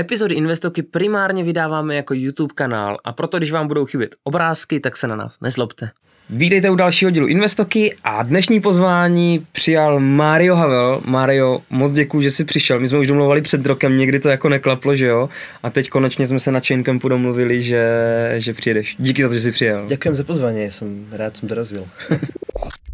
Epizody Investoky primárně vydáváme jako YouTube kanál a proto, když vám budou chybět obrázky, tak se na nás nezlobte. Vítejte u dalšího dílu Investoky a dnešní pozvání přijal Mario Havel. Mario, moc děkuji, že jsi přišel. My jsme už domluvali před rokem, někdy to jako neklaplo, že jo? A teď konečně jsme se na Chaincampu domluvili, že, že přijedeš. Díky za to, že jsi přijel. Ďakujem za pozvanie, som rád som dorazil.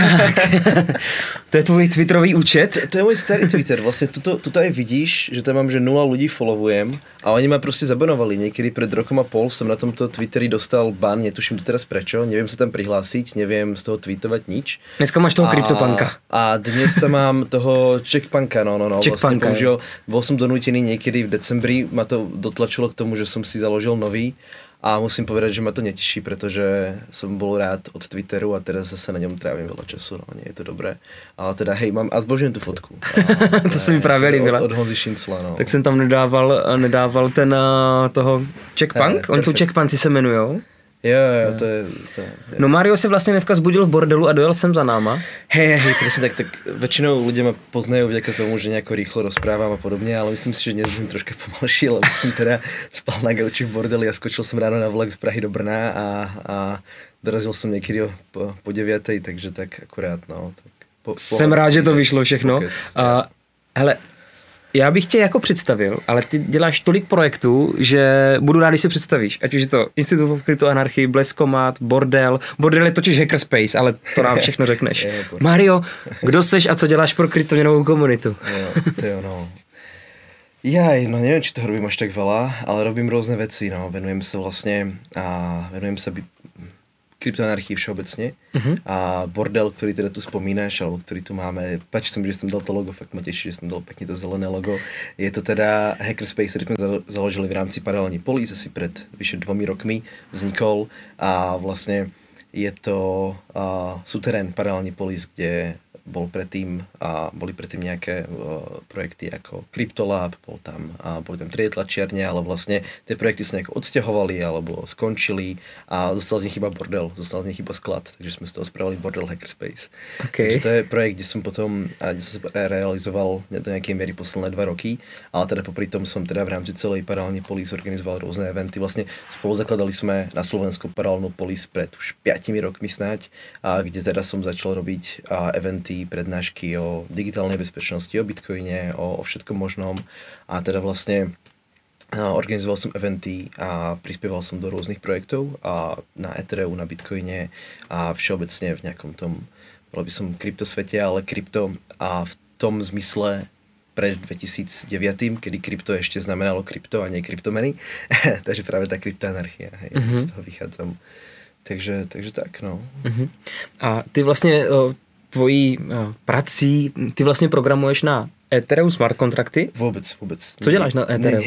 to je tvůj Twitterový účet? To, to je môj starý Twitter, vlastne tuto, tuto aj vidíš, že tam mám, že nula ľudí followujem a oni ma proste zabanovali. Niekedy pred rokom a pol som na tomto Twitteri dostal ban, netuším to teraz prečo, neviem sa tam prihlásiť, neviem z toho tweetovať nič. Dneska máš toho kryptopanka. A dnes tam mám toho checkpanka, no, no, no. Checkpanka, vlastne použil, bol som donútený niekedy v decembri, ma to dotlačilo k tomu, že som si založil nový a musím povedať, že ma to neteší, pretože som bol rád od Twitteru a teraz zase na ňom trávim veľa času, no nie je to dobré. Ale teda hej, mám, a zbožujem tu fotku. A, to se mi právě líbilo. Od, od Honzi Šincla, no. Tak jsem tam nedával, nedával ten uh, toho Checkpunk, oni jsou Checkpunci se jmenujou. Jo, jo, to je, to je... No Mario se vlastně dneska zbudil v bordelu a dojel sem za náma. Hej, hej, presne tak, tak väčšinou ľudia ma poznajú vďaka tomu, že nejako rýchlo rozprávam a podobne, ale myslím si, že dnes budem troška pomalší, lebo som teda spal na gauči v bordeli a skočil som ráno na vlak z Prahy do Brna a, a dorazil som niekedy po, po 9, takže tak akurát, no. Tak po, Jsem rád, že to vyšlo všechno. A, hele, já bych tě jako představil, ale ty děláš tolik projektů, že budu rád, když se představíš. Ať už je to Institut of Kryptoanarchy, Bleskomat, Bordel. Bordel je totiž Hackerspace, ale to nám všechno řekneš. Mario, kdo seš a co děláš pro kryptoměnovou komunitu? jo, to je ono. Jaj, no neviem, či toho robím až tak veľa, ale robím rôzne veci, no. Venujem sa vlastne a venujem sa kryptoanarchii všeobecne uh-huh. a bordel, ktorý teda tu spomínaš, alebo ktorý tu máme, páči sa mi, že som dal to logo, fakt ma teší, že som dal pekne to zelené logo. Je to teda Hackerspace, ktorý sme založili v rámci paralelní Police asi pred vyše dvomi rokmi vznikol a vlastne je to uh, suterén paralelní Police, kde bol predtým, a boli predtým nejaké uh, projekty ako Cryptolab, bol tam, a boli tam 3D tlačiarne, ale vlastne tie projekty sa nejako odsťahovali alebo skončili a zostal z nich iba bordel, zostal z nich iba sklad, takže sme z toho spravili bordel Hackerspace. Okay. Takže to je projekt, kde som potom a kde som realizoval do nejakej miery posledné dva roky, ale teda popri tom som teda v rámci celej paralelnej polis organizoval rôzne eventy. Vlastne spolu zakladali sme na Slovensku paralelnú polis pred už 5 rokmi snáď, a kde teda som začal robiť a eventy prednášky o digitálnej bezpečnosti, o bitcoine, o, o všetkom možnom a teda vlastne organizoval som eventy a prispieval som do rôznych projektov a na Ethereu, na Bitcoine a všeobecne v nejakom tom, bol by som kryptosvete, ale krypto a v tom zmysle pred 2009, kedy krypto ešte znamenalo krypto a nie kryptomeny. takže práve tá kryptoanarchia, hej, mm-hmm. z toho vychádzam. Takže, takže tak, no. Mm-hmm. A ty vlastně tvojí uh, prací, ty vlastně programuješ na Ethereum smart kontrakty? Vůbec, vůbec. Co děláš na Ethereum?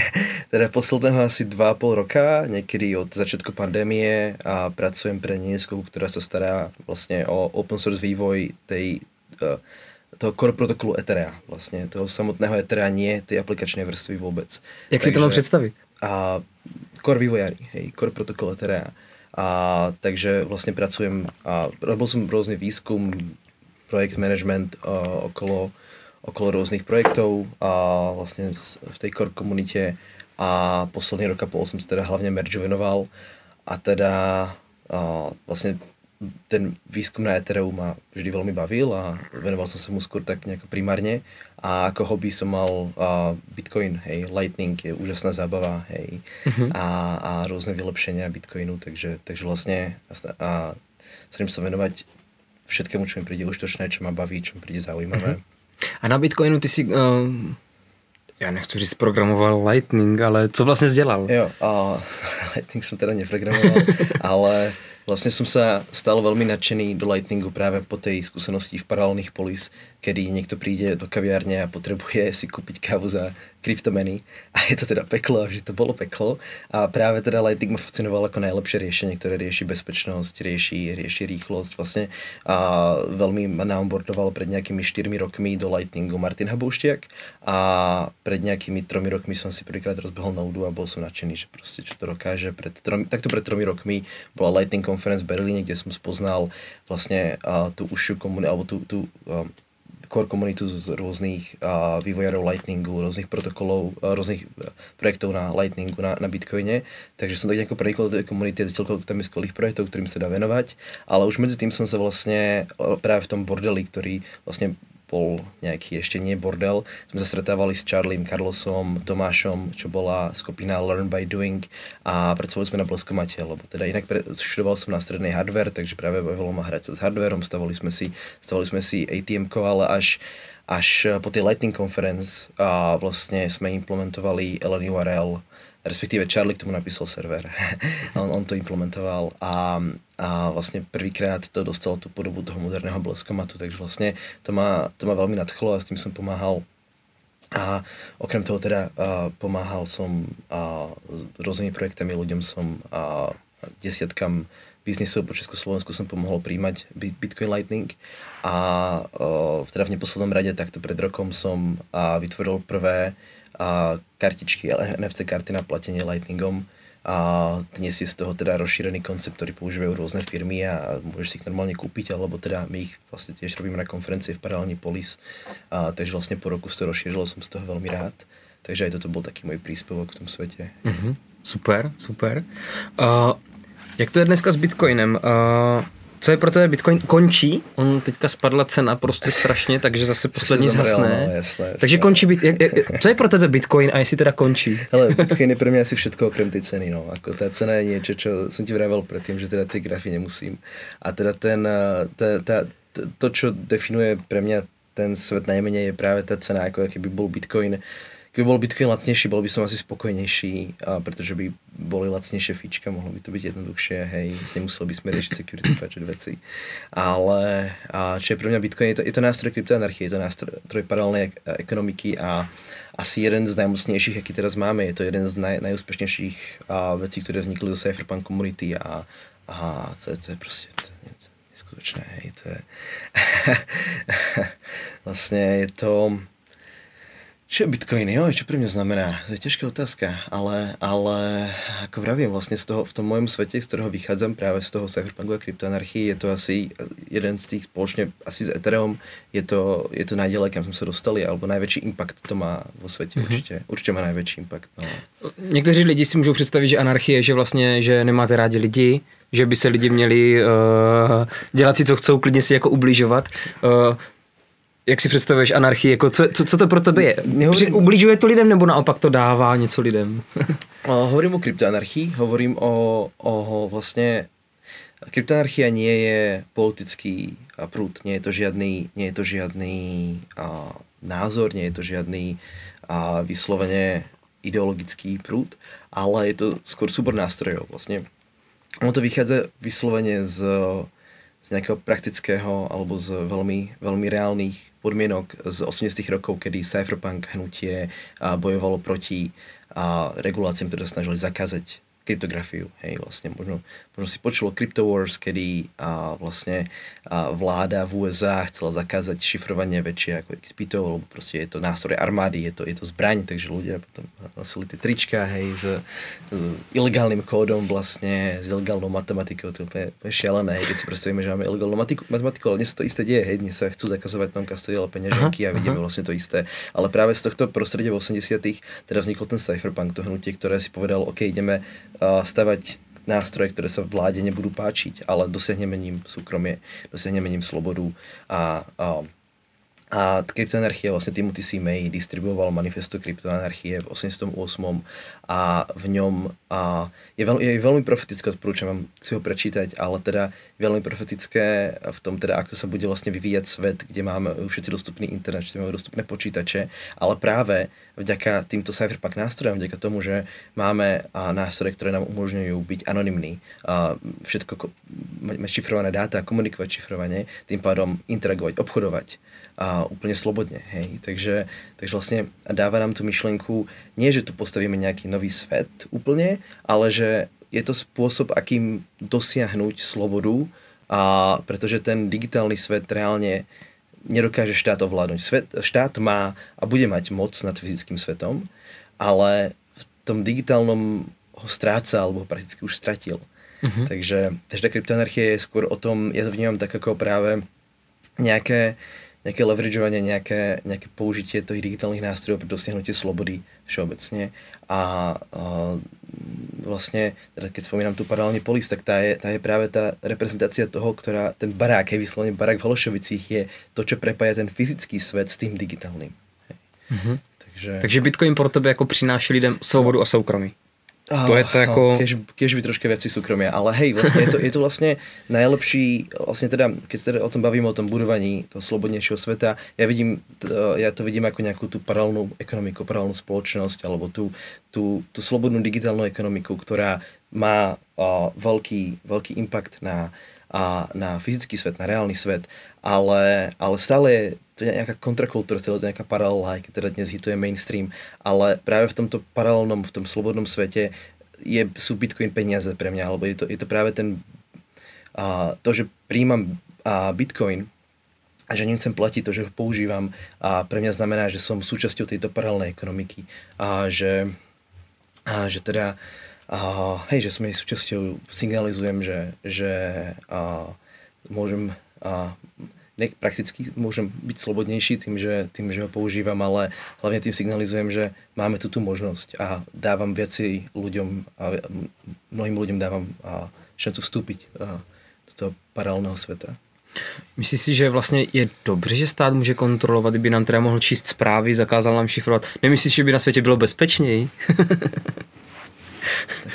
teda posledného asi dva pol roka, někdy od začátku pandémie a pracujem pre Nieskovu, která se stará vlastně o open source vývoj tej, uh, toho core protokolu Etherea, vlastně toho samotného Etherea, nie tej aplikačné vrstvy vůbec. Jak Takže, si to mám představit? A core vývojári, hej, core protokol Etherea. A takže vlastne pracujem a robil som rôzny výskum, projekt management uh, okolo, okolo rôznych projektov a vlastne v tej core komunite a posledný rok a pol som sa teda hlavne merge venoval a teda uh, vlastne ten výskum na Ethereum ma vždy veľmi bavil a venoval som sa mu skôr tak nejako primárne a ako hobby som mal uh, Bitcoin, hej, Lightning je úžasná zábava, hej, uh-huh. a, a rôzne vylepšenia Bitcoinu, takže, takže vlastne a, chcem sa venovať všetkému, čo mi príde užitočné, čo ma baví, čo mi príde zaujímavé. Uh-huh. A na Bitcoinu ty si, uh, ja nechci říct programoval Lightning, ale co vlastně dělal? Jo, uh, Lightning som teda neprogramoval, ale Vlastne som sa stal veľmi nadšený do Lightningu práve po tej skúsenosti v paralelných polis, kedy niekto príde do kaviárne a potrebuje si kúpiť kávu za kryptomeny. A je to teda peklo vždy to bolo peklo. A práve teda Lightning ma fascinoval ako najlepšie riešenie, ktoré rieši bezpečnosť, rieši, rieši rýchlosť vlastne. A veľmi ma naonboardoval pred nejakými 4 rokmi do Lightningu Martin Habouštiak a pred nejakými 3 rokmi som si prvýkrát rozbehol Nodu a bol som nadšený, že proste čo to dokáže. Pred tromi, takto pred 3 rokmi bola Lightning Conference v Berlíne, kde som spoznal vlastne uh, tú užšiu komunitu, alebo tú, tú um, core komunitu z rôznych uh, vývojárov Lightningu, rôznych protokolov, uh, rôznych uh, projektov na Lightningu, na, na Bitcoine. Takže som tak nejako prenikol do tej komunity a zistil, tam je skvelých projektov, ktorým sa dá venovať. Ale už medzi tým som sa vlastne práve v tom bordeli, ktorý vlastne bol nejaký ešte nie bordel. Sme sa stretávali s Charliem, Carlosom, Tomášom, čo bola skupina Learn by Doing a pracovali sme na bleskomate, lebo teda inak pre, študoval som na strednej hardware, takže práve bavilo ma hrať s hardwareom, stavali sme si, stavali sme si atm ale až až po tej Lightning Conference a vlastne sme implementovali LNURL respektíve Charlie k tomu napísal server. on, on to implementoval a, a vlastne prvýkrát to dostalo tú podobu toho moderného bleskomatu, takže vlastne to ma, to ma veľmi nadchlo a s tým som pomáhal. A okrem toho teda a, pomáhal som a, s rôznymi projektami, ľuďom som a, desiatkam biznisov po Československu som pomohol príjmať Bitcoin Lightning. A o, teda v neposlednom rade takto pred rokom som a, vytvoril prvé a kartičky, NFC karty na platenie Lightningom a dnes je z toho teda rozšírený koncept, ktorý používajú rôzne firmy a môžeš si ich normálne kúpiť, alebo teda my ich vlastne tiež robíme na konferencie v Paralelní Polis, a, takže vlastne po roku sa to rozšírilo, som z toho veľmi rád. Takže aj toto bol taký môj príspevok v tom svete. Uh-huh. Super, super. Uh, jak to je dneska s Bitcoinem? Uh, co je pro tebe Bitcoin? Končí, on teďka spadla cena prostě strašně, takže zase poslední zhasne. No, jasné, jasné. Takže končí, bit, jak, jak, co je pro tebe Bitcoin a jestli teda končí? Hele, Bitcoin je pro mě asi všetko okrem tej ceny, no. Ako tá cena je niečo, čo som ti vravel predtým, že teda tie grafy nemusím. A teda ten, eh, ta, ta, to, čo definuje pre mňa ten svet najmenej je práve tá cena, ako keby bol Bitcoin Keby bol Bitcoin lacnejší, bol by som asi spokojnejší, a pretože by boli lacnejšie fička, mohlo by to byť jednoduchšie, hej, nemuseli by sme riešiť security patch veci. Ale a čo je pre mňa Bitcoin, je to, je to nástroj kryptoanarchie, je to nástroj paralelnej ekonomiky a asi jeden z najmocnejších, aký teraz máme. Je to jeden z naj, najúspešnejších a, vecí, ktoré vznikli do Cypherpunk komunity a, a to, je, to je proste to je neskutočné. Hej, to je vlastne je to čo je Bitcoin? Jo, čo pre mňa znamená? To je ťažká otázka, ale, ale ako vravím, vlastne z toho, v tom mojom svete, z ktorého vychádzam práve z toho cypherpunku a kryptoanarchii, je to asi jeden z tých spoločne, asi s Ethereum, je to, je to najďalej, kam sme sa dostali, alebo najväčší impact to má vo svete, mm-hmm. určite. Určite má najväčší impact. No. Někteří lidi si můžou představit, že anarchie, že vlastně, že nemáte rádi lidi, že by se lidi měli uh, dělat si, co chcou, klidně si jako ubližovat. Uh, jak si představuješ anarchii, jako co, co, co to pro tebe je? Nehovorím... Ubližuje to lidem nebo naopak to dává něco lidem? hovorím o kryptoanarchii, hovorím o, o vlastne kryptoanarchia nie je politický prúd, nie je to žiadny, nie je to žiadny a, názor, nie je to žiadny a, vyslovene ideologický prúd, ale je to skôr súbor nástrojov. Vlastne ono to vychádza vyslovene z, z nejakého praktického alebo z veľmi, veľmi reálnych podmienok z 80 rokov, kedy cypherpunk hnutie bojovalo proti reguláciám, ktoré snažili zakázať kryptografiu. Hej, vlastne možno, možno si počulo Crypto Wars, kedy a, vlastne a, vláda v USA chcela zakázať šifrovanie väčšie ako XPTO, lebo proste je to nástroj armády, je to, je to zbraň, takže ľudia potom nosili tie trička, hej, s, s ilegálnym kódom vlastne, s ilegálnou matematikou, to je úplne, šialené, hej, keď si predstavíme, že máme ilegálnu matematiku, ale dnes to isté deje, hej, dnes sa chcú zakazovať non custodial peňaženky a vidíme aha. vlastne to isté. Ale práve z tohto prostredia v 80 teda vznikol ten cypherpunk, to hnutie, ktoré si povedal, OK, ideme stavať nástroje, ktoré sa vláde nebudú páčiť, ale dosiahneme ním súkromie, dosiahneme ním slobodu a, a a kryptoanarchia, vlastne Timothy C. May distribuoval manifesto kryptoanarchie v 88. a v ňom a je, veľ, je veľmi profetické, odporúčam vám si ho prečítať, ale teda veľmi profetické v tom teda, ako sa bude vlastne vyvíjať svet, kde máme všetci dostupný internet, kde máme dostupné počítače, ale práve vďaka týmto cypherpunk nástrojom, vďaka tomu, že máme nástroje, ktoré nám umožňujú byť anonymní, všetko mať šifrované dáta, komunikovať šifrovane, tým pádom interagovať, obchodovať, a úplne slobodne. Hej. Takže, takže vlastne dáva nám tú myšlienku, nie že tu postavíme nejaký nový svet úplne, ale že je to spôsob, akým dosiahnuť slobodu, a pretože ten digitálny svet reálne nedokáže štát ovládnuť. Svet, štát má a bude mať moc nad fyzickým svetom, ale v tom digitálnom ho stráca alebo ho prakticky už stratil. Uh-huh. Takže, takže tá kryptoanarchia je skôr o tom, ja to vnímam tak ako práve nejaké nejaké leverageovanie, nejaké, nejaké použitie tých digitálnych nástrojov pre dosiahnutie slobody všeobecne. A, a vlastne, teda keď spomínam tu paralelne polis, tak tá je, tá je práve tá reprezentácia toho, ktorá, ten barák, je vyslovene barák v Hološovicích, je to, čo prepája ten fyzický svet s tým digitálnym. Mm-hmm. Takže... Takže Bitcoin pro tebe jako přináší lidem svobodu a soukromí. Oh, to je to ako... Oh, keď, keď by troška viac súkromia, ale hej, vlastne je to, je to vlastne najlepší, vlastne teda, keď sa teda o tom bavíme, o tom budovaní toho slobodnejšieho sveta, ja vidím, ja to vidím ako nejakú tú paralelnú ekonomiku, paralelnú spoločnosť, alebo tú, tú, tú slobodnú digitálnu ekonomiku, ktorá má uh, veľký, veľký impact na, uh, na fyzický svet, na reálny svet, ale, ale stále je to je nejaká kontrakultúra, to je nejaká paralela, aj keď teda dnes hituje mainstream, ale práve v tomto paralelnom, v tom slobodnom svete je, sú Bitcoin peniaze pre mňa, alebo je to, je to práve ten, a, to, že príjmam a, Bitcoin a že nechcem platiť to, že ho používam a pre mňa znamená, že som súčasťou tejto paralelnej ekonomiky a že, a že teda a, hej, že som jej súčasťou, signalizujem, že, že a, môžem a, ne, prakticky môžem byť slobodnejší tým že, tým, že ho používam, ale hlavne tým signalizujem, že máme tu tú možnosť a dávam viacej ľuďom a mnohým ľuďom dávam a šancu vstúpiť a, do toho paralelného sveta. Myslíš si, že vlastně je dobře, že stát může kontrolovat, kdyby nám teda mohl číst zprávy, zakázal nám šifrovat? Nemyslíš, že by na světě bylo bezpečněji?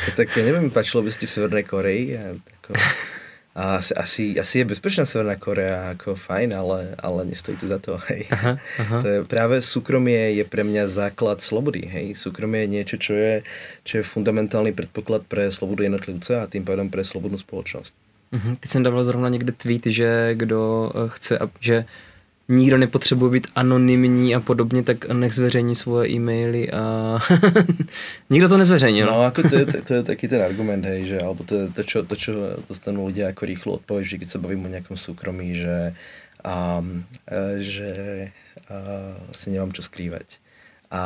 tak, tak ja neviem, páčilo by ste v Severnej Koreji? A, tako, a asi, asi, asi je bezpečná Severná Korea, ako fajn, ale, ale nestojí to za to, hej. Aha, aha. To je, práve súkromie je pre mňa základ slobody, hej. Súkromie je niečo, čo je, čo je fundamentálny predpoklad pre slobodu jednotlivca a tým pádom pre slobodnú spoločnosť. Uh-huh. Teď jsem dával zrovna někde tweet, že kdo eh, chce, že nikdo nepotřebuje být anonymní a podobně, tak nech zveřejní svoje e-maily a nikdo to nezveřejnil. No, ako to je, to je taký ten argument, hej, že, alebo to je to, čo, to, čo dostanú ľudia ako rýchlo odpoveď, že keď sa bavím o nejakom súkromí, že, um, že uh, vlastne nemám čo skrývať. A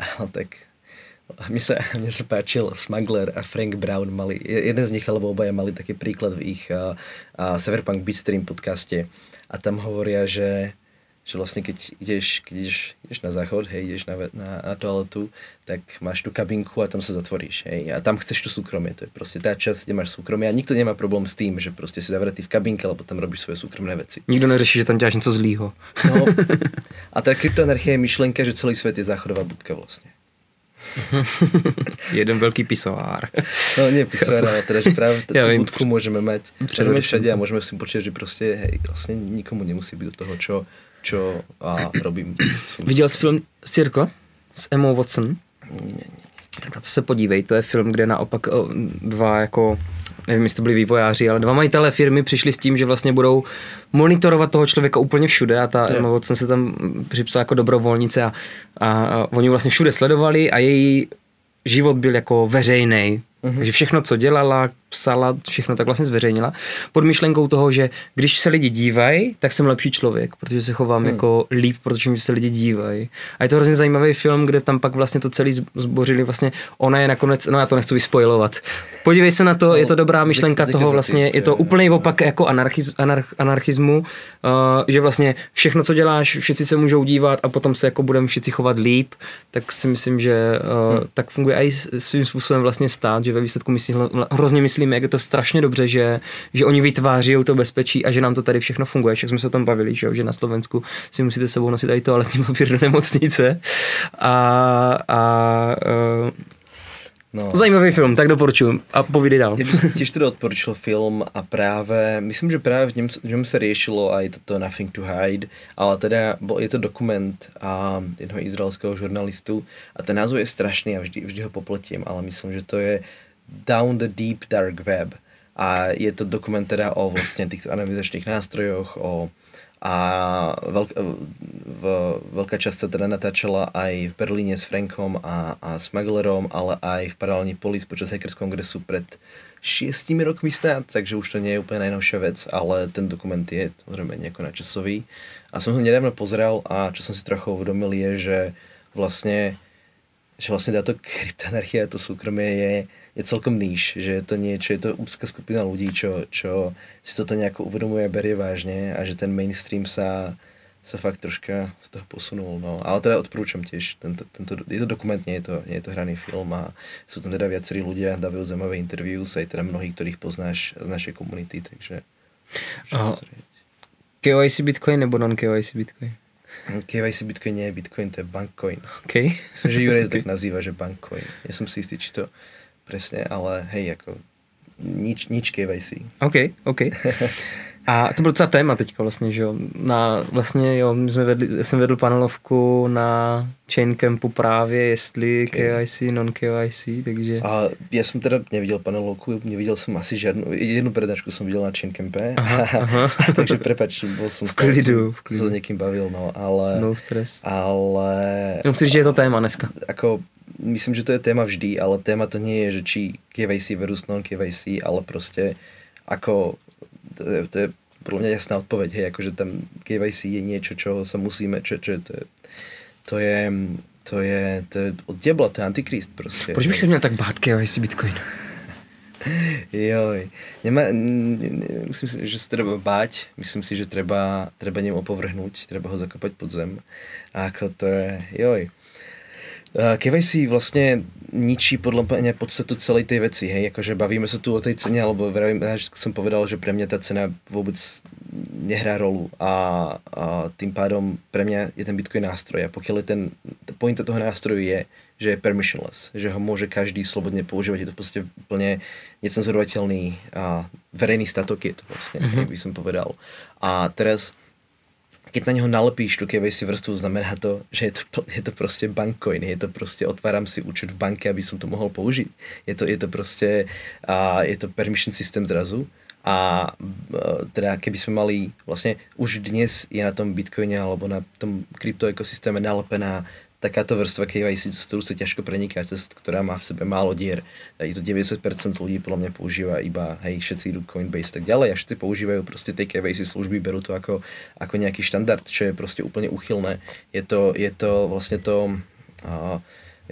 tak mne sa, mne sa páčil Smuggler a Frank Brown mali, jeden z nich alebo obaja mali taký príklad v ich uh, uh, Cyberpunk Bitstream podcaste a tam hovoria, že, že vlastne keď ideš, keď ideš, ideš na záchod, hej, ideš na, na, na toaletu, tak máš tú kabinku a tam sa zatvoríš, hej, a tam chceš to súkromie, to je proste tá časť, kde máš súkromie a nikto nemá problém s tým, že proste si zavretý v kabinke, lebo tam robíš svoje súkromné veci. Nikto neřeší, že tam ťaháš niečo zlýho. No, a tá kryptoanarchia je myšlenka, že celý svet je záchodová budka vlastne. Jeden veľký pisovár. No nie pisovár, ale teda, že práve tú ja budku viem, môžeme mať všade, všade a môžeme si počítať, že proste hej, vlastne nikomu nemusí byť do toho, čo, čo a robím. Viděl jsi film Circle s Emma Watson? Nie, nie. Tak na to se podívej, to je film, kde naopak dva jako nevím, jestli to byli vývojáři, ale dva majitelé firmy přišli s tím, že vlastně budou monitorovat toho člověka úplně všude a ta Emma Watson se tam připsala jako dobrovolnice a, a, a oni vlastně všude sledovali a její život byl jako veřejný. Mm-hmm. Takže všechno, co dělala, psala, všechno tak vlastně zveřejnila. Pod myšlenkou toho, že když se lidi dívají, tak jsem lepší člověk, protože se chovám mm. jako líp, protože mi se lidi dívají. A je to hrozně zajímavý film, kde tam pak vlastně to celý zbořili. Vlastně ona je nakonec, no já to nechci vyspojovat. Podívej se na to, no, je to dobrá myšlenka toho vlastně, je to úplný opak jako anarchiz, anarch, anarchismu, uh, že vlastně všechno, co děláš, všichni se můžou dívat a potom se jako budeme všichni chovat líp, tak si myslím, že uh, hmm. tak funguje i svým způsobem vlastně stát, že ve výsledku myslí, hrozně myslíme, jak je to strašně dobře, že, že oni vytváří to bezpečí a že nám to tady všechno funguje. Však jsme se o tom bavili, že, že na Slovensku si musíte sebou nosit i toaletní papír do nemocnice. A, a uh, No. Zajímavý film, tak doporučuji. A povídej dál. Ja by som tiež teda odporučil film a práve, myslím, že práve v ňom, v ňom sa riešilo aj toto Nothing to Hide, ale teda je to dokument a, jednoho izraelského žurnalistu a ten názov je strašný a vždy, vždy ho popletiem, ale myslím, že to je Down the Deep Dark Web. A je to dokument teda o vlastne týchto analyzačných nástrojoch, o a veľk, v, veľká časť sa teda natáčala aj v Berlíne s Frankom a, a Smugglerom, ale aj v paralelní polis počas Hackers Kongresu pred šiestimi rokmi snad, takže už to nie je úplne najnovšia vec, ale ten dokument je zrejme nejako načasový. A som ho nedávno pozrel a čo som si trochu uvedomil je, že vlastne, že vlastne táto kryptanarchia, to súkromie je je celkom níž, že je to niečo, je to úzka skupina ľudí, čo, čo si toto nejako uvedomuje a berie vážne a že ten mainstream sa sa fakt troška z toho posunul. No. Ale teda odporúčam tiež, tento, tento, je to dokument, nie je to, nie je to hraný film a sú tam teda viacerí ľudia, dávajú zaujímavé interviews, aj teda mnohí, ktorých poznáš z našej komunity, takže... Uh, KYC Bitcoin nebo non-KYC Bitcoin? KYC Bitcoin nie je Bitcoin, to je Bankcoin. Okay. Myslím, že Juraj to tak nazýva, že Bankcoin. Ja som si istý, či to presne, ale hej, ako nič, nič KYC. OK, OK. A to bylo docela téma teďka vlastně, že jo. Na, vlastně jo, my jsme vedli, jsem vedl panelovku na Chain Campu právě, jestli okay. KYC, non-KYC, takže... A já jsem teda neviděl panelovku, neviděl jsem asi žádnou, jednu přednášku jsem viděl na Chain Campe, aha, aha. takže prepač, byl jsem v klidu, v klidu. se s někým bavil, no, ale... No stress. Ale... No, chci že je to téma dneska. Ako, myslím, že to je téma vždy, ale téma to nie je, že či KYC versus non-KYC, ale prostě ako to je, to je podľa mňa jasná odpoveď, hej, akože tam KYC je niečo, čo sa musíme, čo, čo to je, to je, to je, to je od diabla, to je antikrist prostě. Proč bych se měl tak bát KYC Bitcoin? Joj, Nemá, myslím si, že se treba báť, myslím si, že treba, treba ním opovrhnúť, treba ho zakopať pod zem. A ako to je, joj. Eh, KYC vlastne ničí podľa mňa podstatu celej tej veci, hej, akože bavíme sa tu o tej cene, alebo vravím, že som povedal, že pre mňa tá cena vôbec nehrá rolu a, a tým pádom pre mňa je ten Bitcoin nástroj a pokiaľ je ten, pointa toho nástroju je, že je permissionless, že ho môže každý slobodne používať, je to proste úplne necenzorovateľný a verejný statok je to vlastne, mm-hmm. by som povedal. A teraz keď na neho nalepíš tú KYC vrstvu, znamená to, že je to, je to proste bankcoin, je to proste otváram si účet v banke, aby som to mohol použiť. Je to, je to proste, a je to permission systém zrazu. A teda keby sme mali, vlastne už dnes je na tom Bitcoine alebo na tom kryptoekosystéme nalepená takáto vrstva KYC, cez ktorú sa ťažko preniká, cez ktorá má v sebe málo dier. Je to 90% ľudí podľa mňa používa iba, hej, všetci idú Coinbase tak ďalej a všetci používajú proste tie KYC služby, berú to ako, ako nejaký štandard, čo je proste úplne uchylné. Je to, je to vlastne to, uh,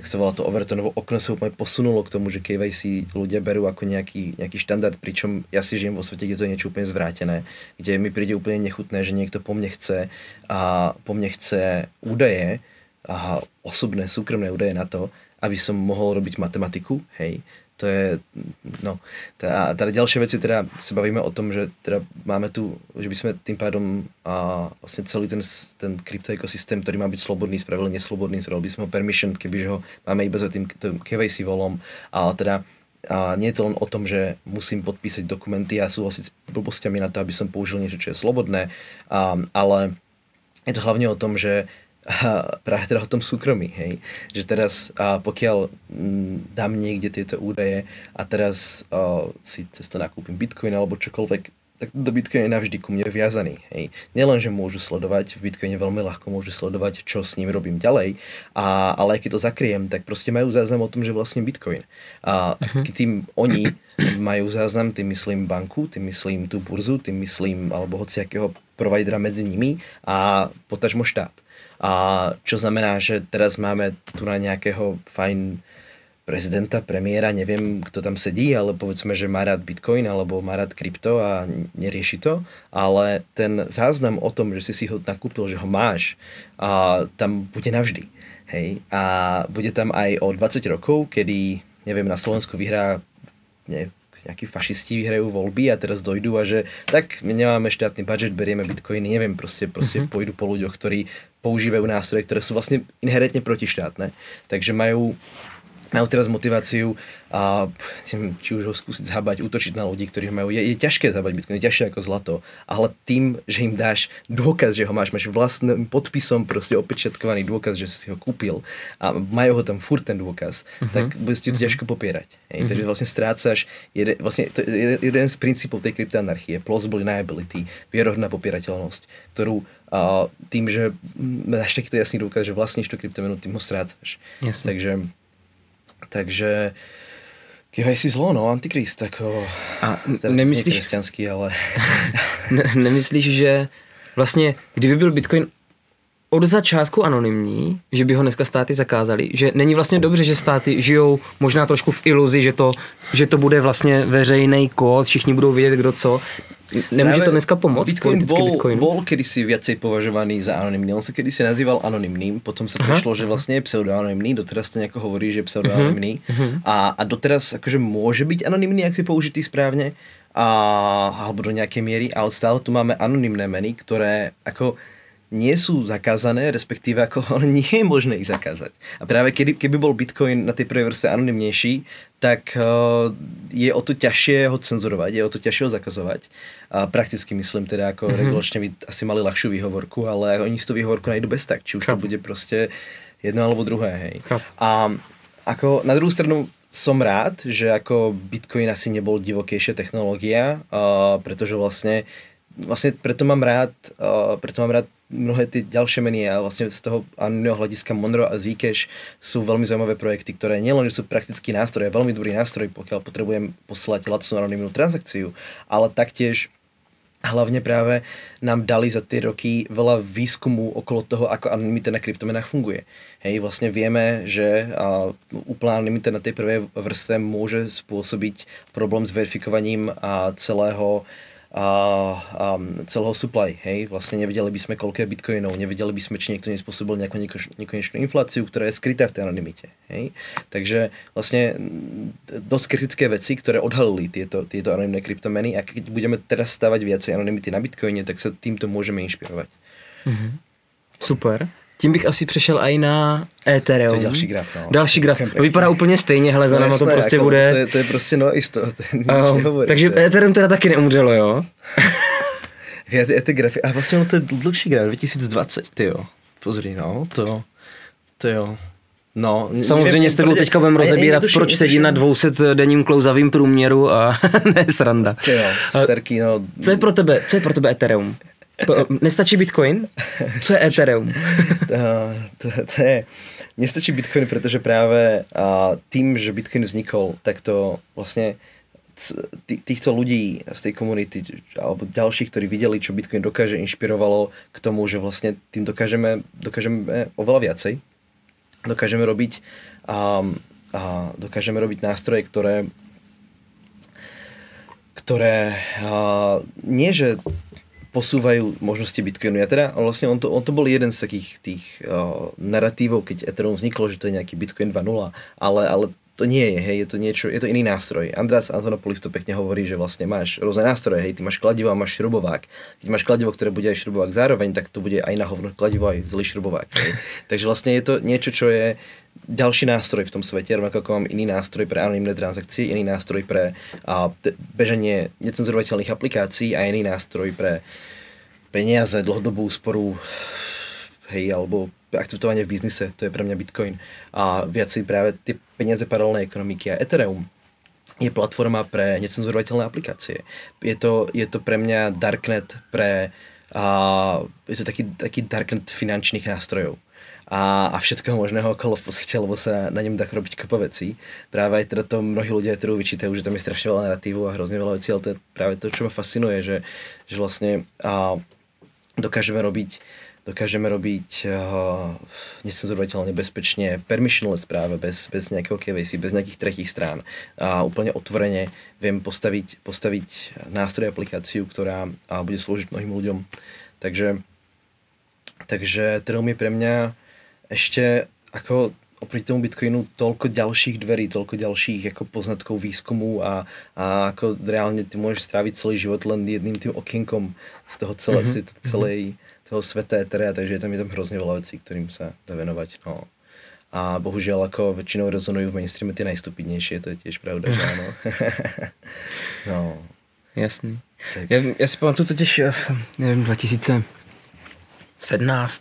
jak sa volá to Overtonovo okno sa úplne posunulo k tomu, že KYC ľudia berú ako nejaký, nejaký štandard, pričom ja si žijem vo svete, kde to je niečo úplne zvrátené, kde mi príde úplne nechutné, že niekto po mne chce a po mne chce údaje, a osobné, súkromné údaje na to, aby som mohol robiť matematiku, hej, to je, no, teda, teda ďalšia vec je teda, sa bavíme o tom, že teda máme tu, že by sme tým pádom a vlastne celý ten, ten kryptoekosystém, ktorý má byť slobodný, spravili neslobodný, spravili by sme ho permission, kebyže ho máme iba za tým, tým KYC volom, ale teda a nie je to len o tom, že musím podpísať dokumenty a súhlasiť s blbostiami na to, aby som použil niečo, čo je slobodné, a, ale je to hlavne o tom, že a práve teda o tom súkromí, hej. Že teraz, a pokiaľ m, mm, dám niekde tieto údaje a teraz a, si cez to nakúpim Bitcoin alebo čokoľvek, tak do Bitcoin je navždy ku mne viazaný. Hej. Nielen, že môžu sledovať, v Bitcoine veľmi ľahko môžu sledovať, čo s ním robím ďalej, a, ale aj keď to zakriem, tak proste majú záznam o tom, že vlastne Bitcoin. A uh-huh. tým oni majú záznam, tým myslím banku, tým myslím tú burzu, tým myslím alebo hociakého providera medzi nimi a potažmo štát. A čo znamená, že teraz máme tu na nejakého fajn prezidenta, premiéra, neviem, kto tam sedí, ale povedzme, že má rád Bitcoin alebo má rád krypto a nerieši to, ale ten záznam o tom, že si si ho nakúpil, že ho máš, a tam bude navždy. Hej? A bude tam aj o 20 rokov, kedy, neviem, na Slovensku vyhrá ne, nejakí fašisti vyhrajú voľby a teraz dojdú a že tak my nemáme štátny budget, berieme bitcoiny, neviem, proste, proste uh-huh. pôjdu po ľuďoch, ktorí používajú nástroje, ktoré sú vlastne inherentne protištátne. Takže majú majú teraz motiváciu a či už ho skúsiť zhabať, útočiť na ľudí, ktorí ho majú. Je, je ťažké zhabať Bitcoin, je ťažšie ako zlato, ale tým, že im dáš dôkaz, že ho máš, máš vlastným podpisom proste opečiatkovaný dôkaz, že si ho kúpil a majú ho tam furt ten dôkaz, uh-huh. tak bude si to uh-huh. ťažko popierať. Hej? Uh-huh. Takže vlastne strácaš, jeden, vlastne to je jeden z princípov tej kryptoanarchie, plausible deniability, vierohodná popierateľnosť, ktorú a tým, že máš takýto jasný dôkaz, že vlastníš tú kryptomenu, tým ho strácaš. Jasne. Takže takže si zlo, no, antikrist, jako, a nemyslíš, ale... ne, nemyslíš, že vlastně, kdyby byl Bitcoin od začátku anonymní, že by ho dneska státy zakázali, že není vlastně dobře, že státy žijou možná trošku v iluzi, že to, že to bude vlastně veřejný kód, všichni budou vědět, kdo co. Nemůže to dneska pomoct? Bitcoin bol, Bitcoin? bol kedysi viacej považovaný za anonymný. On sa kedysi nazýval anonymným, potom sa prišlo, že vlastne je pseudoanonymný, doteraz to nejako hovorí, že je pseudoanonymný. Uh-huh. A, a doteraz akože môže byť anonymný, ak si použitý správne, a, alebo do nejakej miery, ale stále tu máme anonymné meny, ktoré ako nie sú zakázané, respektíve ako ale nie je možné ich zakázať. A práve keby, keby bol Bitcoin na tej prvej vrstve anonymnejší, tak uh, je o to ťažšie ho cenzurovať, je o to ťažšie ho zakazovať. A prakticky myslím teda, ako mm-hmm. regulačne by asi mali ľahšiu výhovorku, ale oni si tú výhovorku najdu bez tak, či už Chápu. to bude proste jedno alebo druhé, hej. A ako na druhú stranu som rád, že ako Bitcoin asi nebol divokejšia technológia, uh, pretože vlastne vlastne preto mám rád, uh, preto mám rád mnohé ty ďalšie meny a vlastne z toho anonimného hľadiska Monero a Zcash sú veľmi zaujímavé projekty, ktoré nielen sú praktický nástroj, je veľmi dobrý nástroj, pokiaľ potrebujem poslať lacnú anonimnú transakciu, ale taktiež hlavne práve nám dali za tie roky veľa výskumu okolo toho, ako anonimita na kryptomenách funguje. Hej, vlastne vieme, že a, úplná anonimita na tej prvej vrstve môže spôsobiť problém s verifikovaním a celého a, a celého supply, hej, vlastne nevedeli by sme, koľko je bitcoinov, nevedeli by sme, či niekto nespôsobil nejakú nekonečnú infláciu, ktorá je skrytá v tej anonimite, hej. Takže vlastne dosť kritické veci, ktoré odhalili tieto, tieto anonimné kryptomeny a keď budeme teraz stavať viacej anonimity na bitcoine, tak sa týmto môžeme inšpirovať. Mm-hmm. Super. Tím bych asi přešel i na Ethereum. To je další graf, no. Další graf. To vypadá úplně stejně, hele, za no, náma to prostě jako, bude. To je, to je prostě no jisto. Um, takže to Ethereum teda taky neumřelo, jo? je, ty, ty grafy, a vlastně no, to je dlhší graf, 2020, ty jo. Pozri, no, to, to jo. No, Samozřejmě s tebou teďka budeme rozebírat, netuším, proč sedí na 200 denním klouzavým průměru a ne sranda. Ty jo, starky, no. Co je pro tebe, co je pro tebe Ethereum? Nestačí Bitcoin? Co je Ethereum? to, to, to je, nestačí Bitcoin, pretože práve a, tým, že Bitcoin vznikol, tak to vlastne týchto ľudí z tej komunity alebo ďalších, ktorí videli, čo Bitcoin dokáže, inšpirovalo k tomu, že vlastne tým dokážeme, dokážeme oveľa viacej. Dokážeme robiť a, a dokážeme robiť nástroje, ktoré ktoré a, nie, že posúvajú možnosti Bitcoinu. Ja teda, vlastne on to, on to bol jeden z takých tých uh, narratívov, keď Ethereum vzniklo, že to je nejaký Bitcoin 2.0, ale, ale to nie je, hej, je to niečo, je to iný nástroj. András Antonopoulos to pekne hovorí, že vlastne máš rôzne nástroje, hej, ty máš kladivo a máš šrubovák. Keď máš kladivo, ktoré bude aj šrubovák zároveň, tak to bude aj na hovno kladivo aj zlý šrubovák. Hej. Takže vlastne je to niečo, čo je ďalší nástroj v tom svete, rovnako ako mám iný nástroj pre anonimné transakcie, iný nástroj pre a, beženie necenzorovateľných aplikácií a iný nástroj pre peniaze, dlhodobú úsporu, hej, alebo akceptovanie v biznise, to je pre mňa Bitcoin. A viacej práve tie peniaze paralelnej ekonomiky a Ethereum je platforma pre necenzorovateľné aplikácie. Je to, je to pre mňa darknet pre a je to taký, taký darknet finančných nástrojov a, a všetkého možného okolo v podstate, lebo sa na ňom dá robiť kopa vecí. Práve aj teda to mnohí ľudia ktorú vyčítajú, že tam je strašne veľa narratívu a hrozne veľa vecí, ale to je práve to, čo ma fascinuje, že, že vlastne a, dokážeme robiť dokážeme robiť uh, necenzurovateľne bezpečne permissionless práve bez, bez nejakého KVC, bez nejakých tretích strán a úplne otvorene viem postaviť, postaviť nástroj aplikáciu, ktorá a bude slúžiť mnohým ľuďom. Takže, takže Ethereum je pre mňa ešte ako oproti tomu Bitcoinu toľko ďalších dverí, toľko ďalších ako poznatkov, výskumu a, a ako reálne ty môžeš stráviť celý život len jedným tým okienkom z toho celé, mm-hmm. z celej, toho sveta eterea, takže je tam, je tam hrozne veľa vecí, ktorým sa dá venovať. No. A bohužiaľ ako väčšinou rezonujú v mainstreame tie najstupidnejšie, to je tiež pravda, že áno. no. Jasný. Tak. Ja, ja si pamatuju totiž, eh, neviem, 2017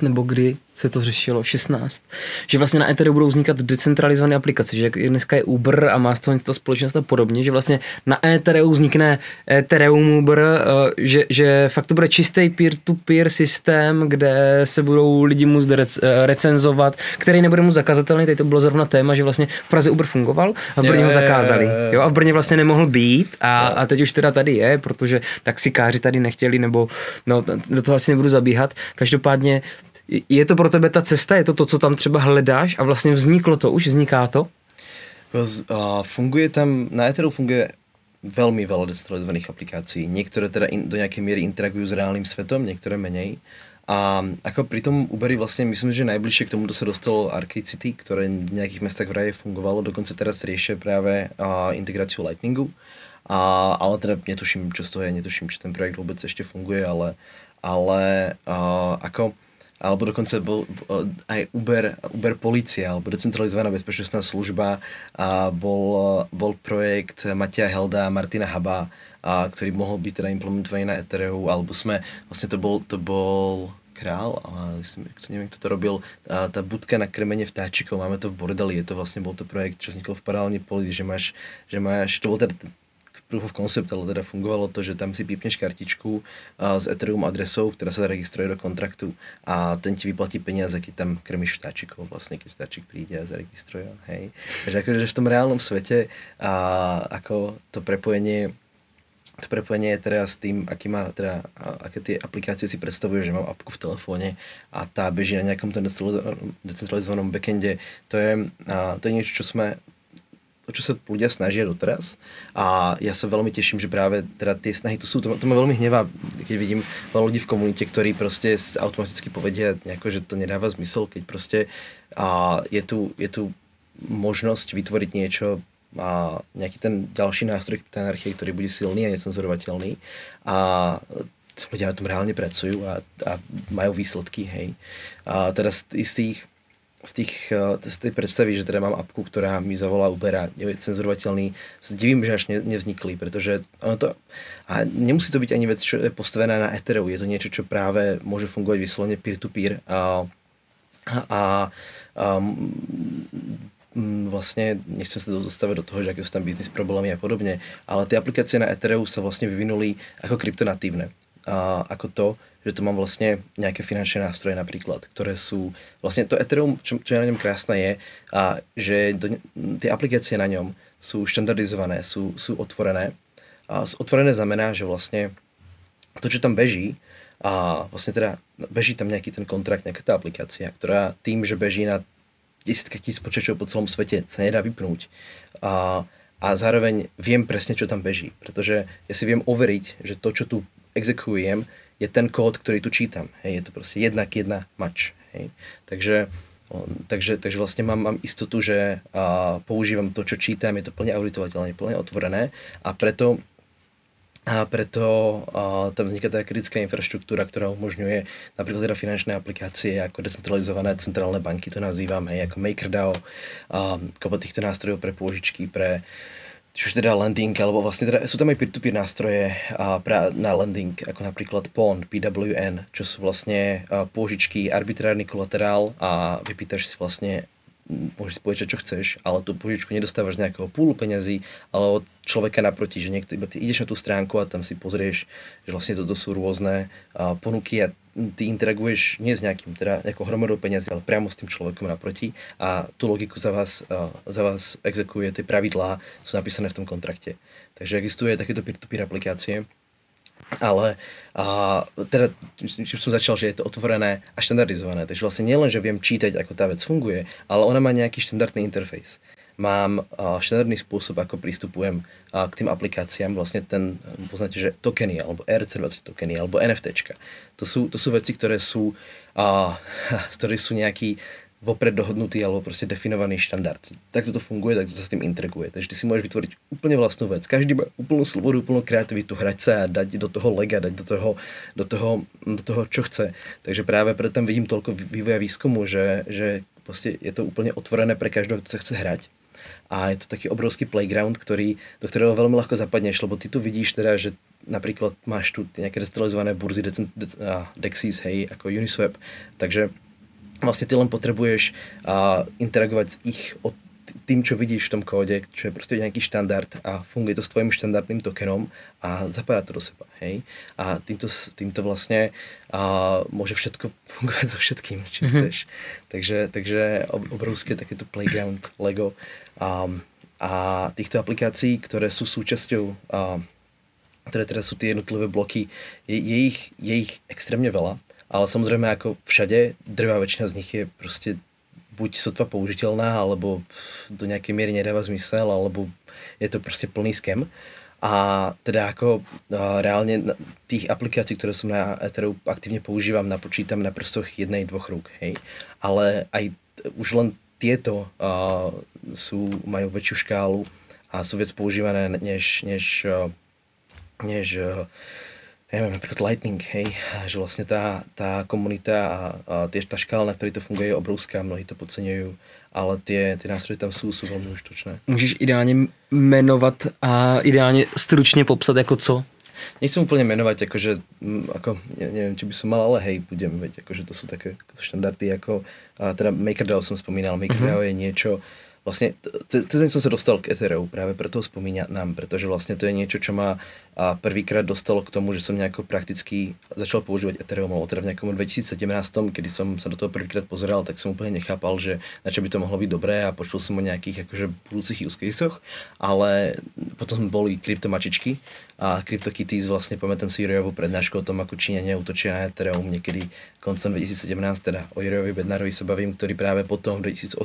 nebo kdy, se to řešilo, 16, že vlastně na Ethereum budou vznikat decentralizované aplikace, že dneska je Uber a má z toho ta společnost a podobně, že vlastně na Ethereum vznikne Ethereum Uber, eh, že, že fakt to bude čistý peer-to-peer systém, kde se budou lidi rec, eh, recenzovat, který nebude mu zakazatelný, tady to bylo zrovna téma, že vlastně v Praze Uber fungoval a v Brně ho zakázali. Jo, a v Brně vlastně nemohl být a, a teď už teda tady je, protože taxikáři tady nechtěli, nebo no, do toho asi nebudu zabíhat. Každopádně Je to pro tebe ta cesta? Je to to, co tam třeba hledáš a vlastně vzniklo to už? Vzniká to? Funguje tam, na Etheru funguje veľmi veľa decentralizovaných aplikácií. Niektoré teda in, do nejakej miery interagujú s reálnym svetom, niektoré menej. A ako pri tom Uberi vlastne myslím, že najbližšie k tomuto sa dostalo Arcade City, ktoré v nejakých mestách v raje fungovalo, dokonca teraz riešia práve a, integráciu Lightningu. A, ale teda netuším, čo z toho je, netuším, či ten projekt vôbec ešte funguje, ale, ale a, ako alebo dokonca bol aj Uber, Uber policia, alebo decentralizovaná bezpečnostná služba, a bol, bol projekt Matia Helda a Martina Haba, a, ktorý mohol byť teda implementovaný na Ethereu, alebo sme, vlastne to bol, to bol král, ale neviem, kto to robil, a tá budka na krmenie vtáčikov, máme to v Bordeli, je to vlastne, bol to projekt, čo vznikol v paralelní poli, že máš, že máš, to bol teda proof of concept, ale teda fungovalo to, že tam si pípneš kartičku s Ethereum adresou, ktorá sa zaregistruje do kontraktu a ten ti vyplatí peniaze, keď tam krmiš vtáčikov, vlastne keď vtáčik príde a zaregistruje. Hej. Takže akože v tom reálnom svete a ako to prepojenie to prepojenie je teraz s tým, aký má, teda, aké tie aplikácie si predstavuje, že mám apku v telefóne a tá beží na nejakom decentralizovanom backende. To je, a, to je niečo, čo sme o čo sa ľudia snažia doteraz. A ja sa veľmi teším, že práve teda tie snahy tu sú. To, to ma veľmi hnevá, keď vidím veľa ľudí v komunite, ktorí proste automaticky povedia, nejako, že to nedáva zmysel, keď proste a je, tu, je tu možnosť vytvoriť niečo, a nejaký ten ďalší nástroj tej anarchie, ktorý bude silný a necenzorovateľný. A ľudia na tom reálne pracujú a, a majú výsledky, hej. A teda z, z tých z, tých, eh, z tej predstavy, že teda mám apku, ktorá mi zavolá Uber a je cenzorovateľný, sa divím, že až ne, nevznikli, pretože ono to, a nemusí to byť ani vec, čo je postavená na Ethereu, je to niečo, čo práve môže fungovať vyslovene peer-to-peer a, a, a vlastne, nechcem sa dostaviť do toho, že aké sú tam biznis problémy a podobne, ale tie aplikácie na Ethereu sa vlastne vyvinuli ako kryptonatívne. A ako to, že tu mám vlastne nejaké finančné nástroje napríklad, ktoré sú, vlastne to Ethereum, čo, čo je na ňom krásne je, a že do, tie aplikácie na ňom sú štandardizované, sú, sú otvorené. A otvorené znamená, že vlastne to, čo tam beží, a vlastne teda beží tam nejaký ten kontrakt, nejaká tá aplikácia, ktorá tým, že beží na desiatka tisíc počítačov po celom svete, sa nedá vypnúť. A, a zároveň viem presne, čo tam beží. Pretože ja si viem overiť, že to, čo tu exekujem, je ten kód, ktorý tu čítam. Hej, je to proste jednak jedna mač. Hej. Takže, takže, takže vlastne mám, mám istotu, že a, používam to, čo čítam, je to plne auditovateľné, plne otvorené a preto a preto a, tam vzniká tá kritická infraštruktúra, ktorá umožňuje napríklad teda finančné aplikácie ako decentralizované centrálne banky, to nazývame, ako MakerDAO, a, ako týchto nástrojov pre pôžičky, pre či už teda lending, alebo vlastne teda sú tam aj peer-to-peer nástroje na lending, ako napríklad PON, PWN, čo sú vlastne pôžičky, arbitrárny kolaterál a vypýtaš si vlastne môžeš si povedať, čo chceš, ale tú požičku nedostávaš z nejakého púlu peňazí, ale od človeka naproti, že niekto, iba ty ideš na tú stránku a tam si pozrieš, že vlastne toto sú rôzne ponuky a ty interaguješ nie s nejakým, teda nejakou hromadou peniazy, ale priamo s tým človekom naproti a tú logiku za vás, za vás exekuje, tie pravidlá sú napísané v tom kontrakte. Takže existuje takéto peer-to-peer aplikácie, ale a, teda, že som začal, že je to otvorené a štandardizované. Takže vlastne nielen, že viem čítať, ako tá vec funguje, ale ona má nejaký štandardný interfejs. Mám štandardný spôsob, ako pristupujem k tým aplikáciám. Vlastne ten, poznáte, že tokeny, alebo ERC20 tokeny, alebo NFTčka. To sú, to sú veci, ktoré sú, a, ktoré sú nejaký vopred dohodnutý alebo proste definovaný štandard. Tak to funguje, tak to sa s tým integruje. Takže ty si môžeš vytvoriť úplne vlastnú vec. Každý má úplnú slobodu, úplnú kreativitu, hrať sa a dať do toho lega, dať do toho, do toho, do toho čo chce. Takže práve preto tam vidím toľko vývoja výskumu, že, že je to úplne otvorené pre každého, kto sa chce hrať. A je to taký obrovský playground, ktorý, do ktorého veľmi ľahko zapadneš, lebo ty tu vidíš teda, že napríklad máš tu nejaké decentralizované burzy, Dexis, hej, ako Uniswap, takže vlastne ty len potrebuješ a, interagovať s ich od tým, čo vidíš v tom kóde, čo je proste nejaký štandard a funguje to s tvojim štandardným tokenom a zapadá to do seba, hej. A týmto, týmto vlastne a, môže všetko fungovať so všetkým, či mm-hmm. chceš. Takže, takže obrovské takéto playground Lego a, a týchto aplikácií, ktoré sú súčasťou a, ktoré teda sú tie jednotlivé bloky, je, je, ich, je ich extrémne veľa ale samozrejme ako všade, drvá väčšina z nich je proste buď sotva použiteľná, alebo do nejakej miery nedáva zmysel, alebo je to proste plný skem. A teda ako uh, reálne tých aplikácií, ktoré som na Ethereum aktívne používam, napočítam na prstoch jednej, dvoch rúk, hej. Ale aj už len tieto uh, sú, majú väčšiu škálu a sú viac používané než, než, uh, než uh, neviem, napríklad Lightning, hej, že vlastne tá, tá komunita a, a tiež tá škála, na ktorej to funguje, je obrovská, mnohí to podceňujú, ale tie, tie nástroje tam sú, sú veľmi užitočné. Můžeš ideálně jmenovat a ideálně stručně popsat jako co? Nechcem úplne menovať, akože, ako, ne, neviem, či by som mal, ale hej, budem, veď, akože to sú také štandardy, ako, a teda MakerDAO som spomínal, MakerDAO mm-hmm. je niečo, vlastne, cez som sa dostal k Ethereum, práve preto ho spomínam, pretože vlastne to je niečo, čo ma prvýkrát dostalo k tomu, že som nejako prakticky začal používať Ethereum, alebo teda v nejakom 2017, kedy som sa do toho prvýkrát pozeral, tak som úplne nechápal, že na čo by to mohlo byť dobré a počul som o nejakých akože budúcich use caseoch, ale potom boli kryptomačičky a CryptoKitties vlastne pamätám si Jurejovú prednášku o tom, ako Číňania útočia na Ethereum niekedy koncom 2017, teda o Jurejovi Bednarovi sa bavím, ktorý práve potom v 2018,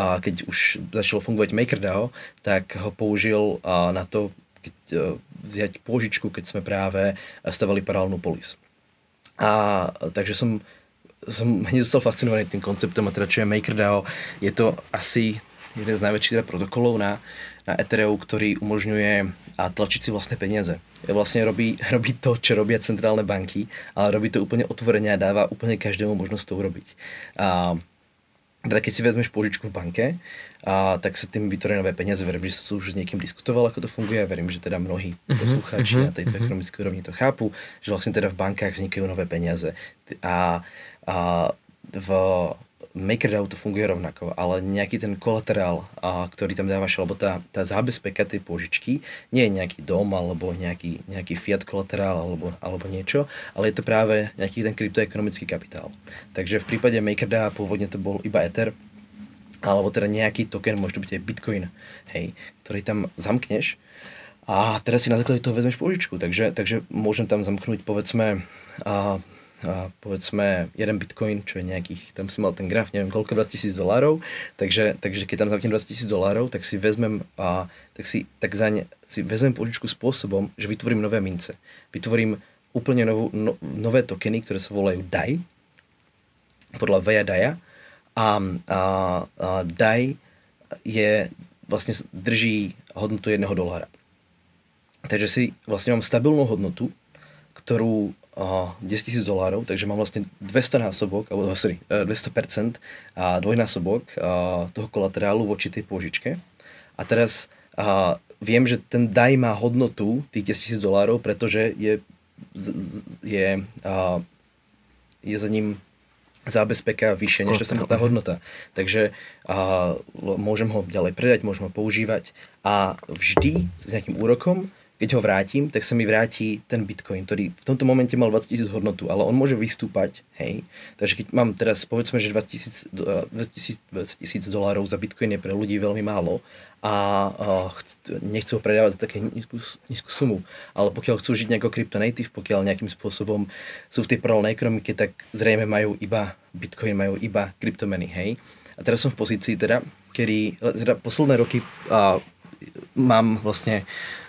a keď už začalo fungovať MakerDAO, tak ho použil na to, keď, e, vziať pôžičku, keď sme práve stavali paralelnú polis. A takže som, som hneď zostal fascinovaný tým konceptom a teda čo je MakerDAO, je to asi jeden z najväčších teda protokolov na, na Ethereum, ktorý umožňuje a tlačiť si vlastné peniaze. Vlastne robí, robí to, čo robia centrálne banky, ale robí to úplne otvorene a dáva úplne každému možnosť to urobiť. A, teda keď si vezmeš pôžičku v banke, a, tak sa tým vytvoria nové peniaze. Verím, že som už s niekým diskutoval, ako to funguje verím, že teda mnohí mhm, poslucháči uh-huh, na tejto uh-huh. ekonomickej úrovni to chápu, že vlastne teda v bankách vznikajú nové peniaze. A, a v MakerDAO to funguje rovnako, ale nejaký ten kolaterál, a, ktorý tam dávaš, alebo tá, tá zábezpeka tej pôžičky, nie je nejaký dom, alebo nejaký, nejaký fiat kolaterál, alebo, alebo niečo, ale je to práve nejaký ten kryptoekonomický kapitál. Takže v prípade MakerDAO pôvodne to bol iba Ether, alebo teda nejaký token, môže to byť aj Bitcoin, hej, ktorý tam zamkneš a teraz si na základe toho vezmeš pôžičku, takže, takže môžem tam zamknúť povedzme a, a povedzme jeden bitcoin, čo je nejakých, tam si mal ten graf, neviem koľko, 20 tisíc dolárov, takže, takže keď tam zamknem 20 tisíc dolárov, tak si vezmem, a, tak si, tak zaň, si vezmem požičku spôsobom, že vytvorím nové mince. Vytvorím úplne novú, no, nové tokeny, ktoré sa volajú DAI, podľa Veja Daja. A, a, a DAI je, vlastne drží hodnotu jedného dolára. Takže si vlastne mám stabilnú hodnotu, ktorú 10 tisíc dolárov, takže mám vlastne 200 násobok, alebo sorry, 200% e, a dvojnásobok toho kolaterálu voči tej pôžičke. A teraz a, viem, že ten DAI má hodnotu tých 10 tisíc dolárov, pretože je, je, a, je za ním zábezpeka vyššia než tá samotná hodnota. Takže a, môžem ho ďalej predať, môžem ho používať a vždy s nejakým úrokom keď ho vrátim, tak sa mi vráti ten bitcoin, ktorý v tomto momente mal 20 tisíc hodnotu, ale on môže vystúpať, hej. Takže keď mám teraz, povedzme, že 20 tisíc dolárov za bitcoin je pre ľudí veľmi málo a uh, nechcú ho predávať za také nízku, nízku sumu, ale pokiaľ chcú žiť nejako kryptonative, pokiaľ nejakým spôsobom sú v tej paralelnej ekonomike, tak zrejme majú iba bitcoin, majú iba kryptomeny, hej. A teraz som v pozícii teda, kedy teda posledné roky uh, mám vlastne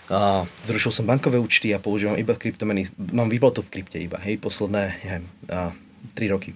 a zrušil som bankové účty a používam iba kryptomeny. Mám výplatu v krypte iba, hej, posledné, neviem, a, 3 roky.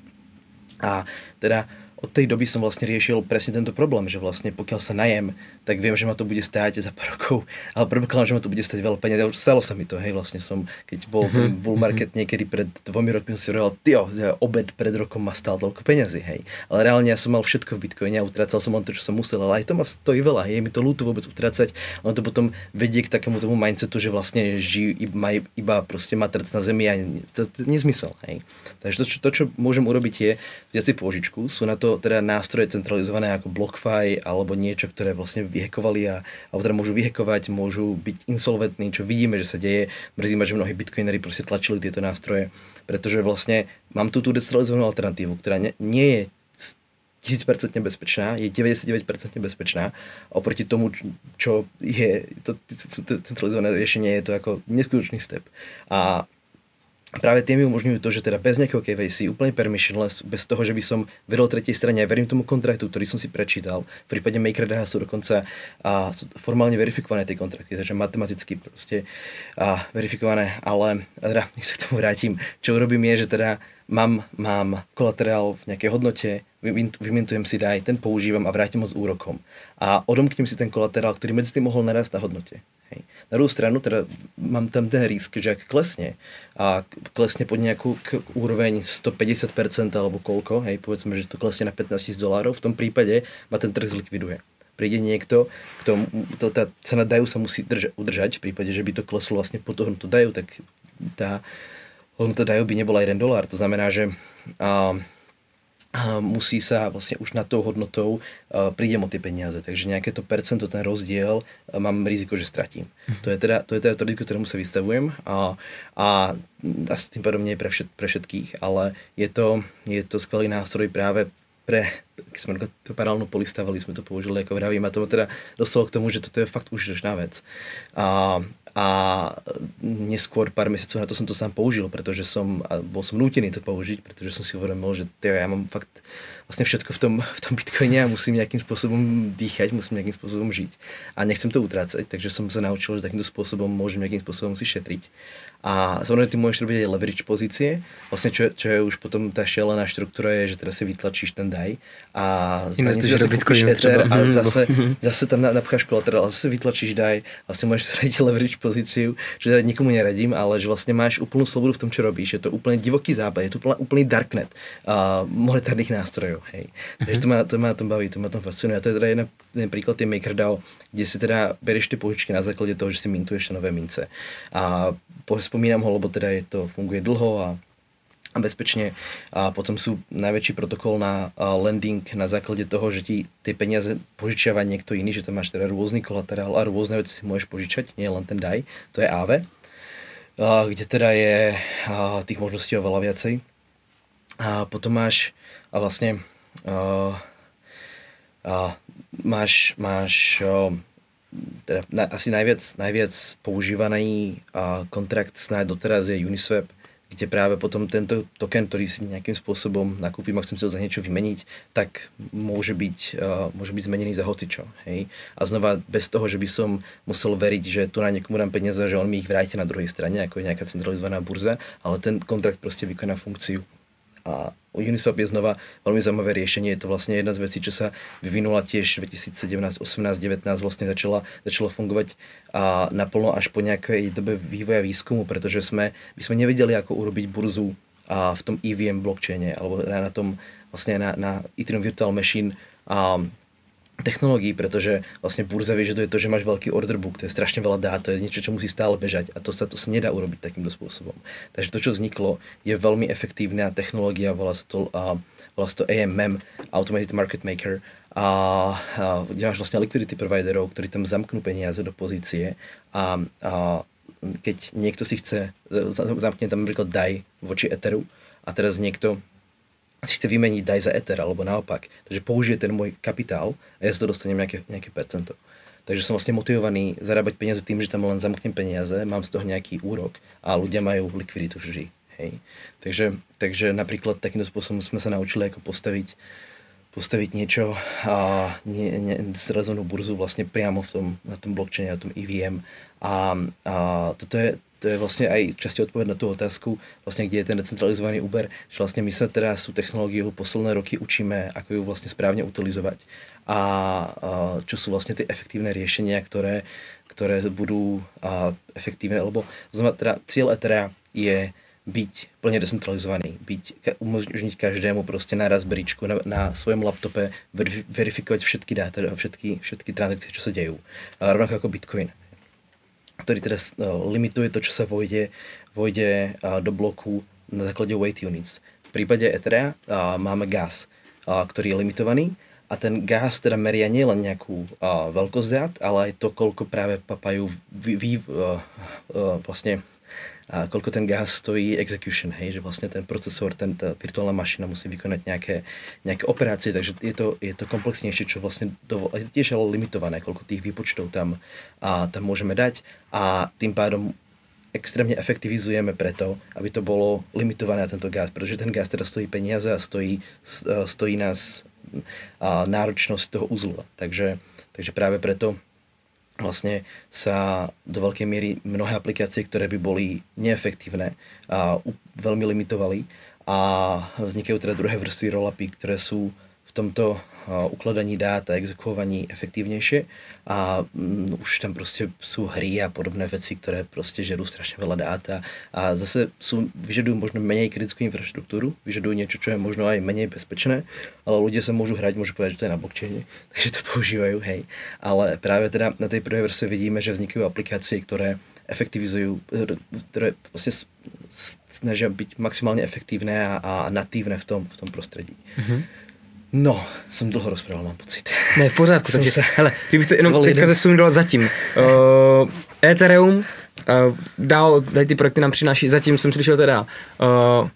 A teda od tej doby som vlastne riešil presne tento problém, že vlastne pokiaľ sa najem, tak viem, že ma to bude stáť za pár rokov, ale predpokladám, že ma to bude stať veľa peniazí. Už stalo sa mi to, hej, vlastne som, keď bol ten mhm, bull market niekedy pred dvomi rokmi, som si hovoril, tio, obed pred rokom ma stál toľko peniazy, hej. Ale reálne ja som mal všetko v bitcoine a utracal som len to, čo som musel, ale aj to ma stojí veľa, hej, je mi to ľúto vôbec utracať, ono to potom vedie k takému tomu mindsetu, že vlastne žijú, má iba proste matrc na zemi a to, to, to nezmysel, hej. Takže to, čo, to, čo môžem urobiť je vziať si pôžičku, sú na to teda nástroje centralizované ako BlockFi alebo niečo, ktoré vlastne vyhekovali a, alebo teda môžu vyhekovať, môžu byť insolventní, čo vidíme, že sa deje. Mrzí ma, že mnohí bitcoinery proste tlačili tieto nástroje, pretože vlastne mám tu tú decentralizovanú alternatívu, ktorá nie, nie je 1000% bezpečná, je 99% bezpečná. Oproti tomu, čo je to centralizované riešenie, je to ako neskutočný step. A práve tie mi umožňujú to, že teda bez nejakého KVC, úplne permissionless, bez toho, že by som vedel tretej strane, ja verím tomu kontraktu, ktorý som si prečítal. V prípade MakerDH sú dokonca a, sú formálne verifikované tie kontrakty, takže matematicky proste a, verifikované, ale teda, nech sa k tomu vrátim. Čo urobím je, že teda mám, mám kolaterál v nejakej hodnote, vymintujem si daj, ten používam a vrátim ho s úrokom. A odomknem si ten kolaterál, ktorý medzi tým mohol narast na hodnote. Hej. Na druhou stranu teda mám tam ten risk, že ak klesne a klesne pod nejakú k úroveň 150% alebo koľko, hej, povedzme, že to klesne na 15 000 dolárov, v tom prípade ma ten trh zlikviduje. Príde niekto, kto, to, tá cena dajú sa musí drža, udržať, v prípade, že by to kleslo vlastne pod to dajú, tak tá hodnota dajú by nebola 1 dolár. To znamená, že musí sa vlastne už nad tou hodnotou uh, prídem o tie peniaze. Takže nejaké to percento, ten rozdiel, uh, mám riziko, že stratím. Mhm. To je teda to, je teda to riziko, ktorému sa vystavujem a, a asi tým pádom nie je pre, všet, pre všetkých, ale je to, je to skvelý nástroj práve pre, keď sme to paralelnú polistavali, sme to použili ako vravím a to teda dostalo k tomu, že toto je fakt užitočná vec. A, a neskôr pár mesiacov na to som to sám použil, pretože som, a bol som nútený to použiť, pretože som si uvedomil, že teo, ja mám fakt vlastne všetko v tom, v tom bitcoine a musím nejakým spôsobom dýchať, musím nejakým spôsobom žiť. A nechcem to utrácať, takže som sa naučil, že takýmto spôsobom môžem nejakým spôsobom si šetriť a samozrejme ty môžeš robiť aj leverage pozície, vlastne čo, čo je už potom tá šialená štruktúra je, že teraz si vytlačíš ten DAI a zase kúpiš Ether a zase, zase tam napcháš kolaterál a zase vytlačíš DAI, vlastne môžeš robiť leverage pozíciu, že teda nikomu neradím, ale že vlastne máš úplnú slobodu v tom, čo robíš. Je to úplne divoký západ, je to úplne, úplný darknet uh, monetárnych nástrojov. Hej. Takže to ma, to ma tom baví, to ma tom fascinuje. A to je teda jeden, jeden príklad, je MakerDAO, kde si teda berieš tie požičky na základe toho, že si mintuješ nové mince. A spomínam ho, lebo teda je to, funguje dlho a a bezpečne. A potom sú najväčší protokol na lending na základe toho, že ti tie peniaze požičiava niekto iný, že tam máš teda rôzny kolaterál a rôzne veci si môžeš požičať, nie len ten DAI, to je AVE, kde teda je tých možností oveľa viacej. A potom máš a vlastne a, a, máš, máš teda na, asi najviac, najviac používaný a kontrakt snáď doteraz je Uniswap, kde práve potom tento token, ktorý si nejakým spôsobom nakúpim a chcem si ho za niečo vymeniť, tak môže byť, uh, môže byť zmenený za hocičo. Hej? A znova bez toho, že by som musel veriť, že tu na niekomu dám peniaze, že on mi ich vráti na druhej strane, ako je nejaká centralizovaná burza, ale ten kontrakt proste vykoná funkciu a Uniswap je znova veľmi zaujímavé riešenie. Je to vlastne jedna z vecí, čo sa vyvinula tiež 2017, 18, 19 vlastne začala, začala fungovať a naplno až po nejakej dobe vývoja výskumu, pretože sme, my sme nevedeli, ako urobiť burzu a v tom EVM blockchaine alebo na tom vlastne na, na Ethereum Virtual Machine a technológií, pretože vlastne burza vyžaduje to, že máš veľký order book, to je strašne veľa dát, to je niečo, čo musí stále bežať a to sa, to sa nedá urobiť takýmto spôsobom. Takže to, čo vzniklo, je veľmi efektívna technológia, volá sa to, uh, volá sa to AMM, Automated Market Maker, a, a kde máš vlastne liquidity providerov, ktorí tam zamknú peniaze do pozície a, a keď niekto si chce, zamkne tam napríklad DAI voči Etheru a teraz niekto si chce vymeniť daj za Ether, alebo naopak. Takže použije ten môj kapitál a ja si to dostanem nejaké, nejaké percento. Takže som vlastne motivovaný zarábať peniaze tým, že tam len zamknem peniaze, mám z toho nejaký úrok a ľudia majú likviditu vždy. Hej. Takže, takže napríklad takýmto spôsobom sme sa naučili ako postaviť, postaviť niečo a nie, nie, zrazonú burzu vlastne priamo v tom, na tom blockchaine, na tom EVM. A, a toto je, to je vlastne aj časti odpoveď na tú otázku, vlastne kde je ten decentralizovaný Uber, že vlastne my sa teraz sú technológiu posledné roky učíme, ako ju vlastne správne utilizovať a, čo sú vlastne tie efektívne riešenia, ktoré, ktoré budú efektívne, lebo znamená teda cieľ Ethera je byť plne decentralizovaný, byť, umožniť každému proste naraz bričku na, na svojom laptope verifikovať všetky dáta, všetky, všetky transakcie, čo sa dejú. A rovnako ako Bitcoin ktorý teda limituje to, čo sa vojde, vojde do bloku na základe weight units. V prípade Etherea máme gas, ktorý je limitovaný a ten gas teda meria nielen nejakú veľkosť dát, ale aj to, koľko práve papajú vy, vy, vlastne a koľko ten gas stojí execution, hej, že vlastne ten procesor, ten, tá virtuálna mašina musí vykonať nejaké, nejaké operácie, takže je to, je to komplexnejšie, čo vlastne dovol, je tiež ale limitované, koľko tých výpočtov tam, a, tam môžeme dať a tým pádom extrémne efektivizujeme preto, aby to bolo limitované na tento gas, pretože ten gas teda stojí peniaze a stojí, stojí nás náročnosť toho uzlu. Takže, takže práve preto vlastne sa do veľkej miery mnohé aplikácie, ktoré by boli neefektívne, a veľmi limitovali a vznikajú teda druhé vrstvy rollupy, ktoré sú v tomto ukladaní dát a exekuovaní efektívnejšie a um, už tam proste sú hry a podobné veci, ktoré proste žerú strašne veľa dát a, zase sú, vyžadujú možno menej kritickú infraštruktúru, vyžadujú niečo, čo je možno aj menej bezpečné, ale ľudia sa môžu hrať, môžu povedať, že to je na blockchaine, takže to používajú, hej. Ale práve teda na tej prvej vrstve vidíme, že vznikajú aplikácie, ktoré efektivizujú, ktoré vlastne snažia byť maximálne efektívne a, a natívne v tom, v tom prostredí. Mm-hmm. No, jsem dlouho rozprával, mám pocit. Ne, v pořádku, takže, se... hele, kdybych to jenom teďka zesunul zatím. Uh, Ethereum, uh, dál, tady ty projekty nám přináší, zatím jsem slyšel teda uh,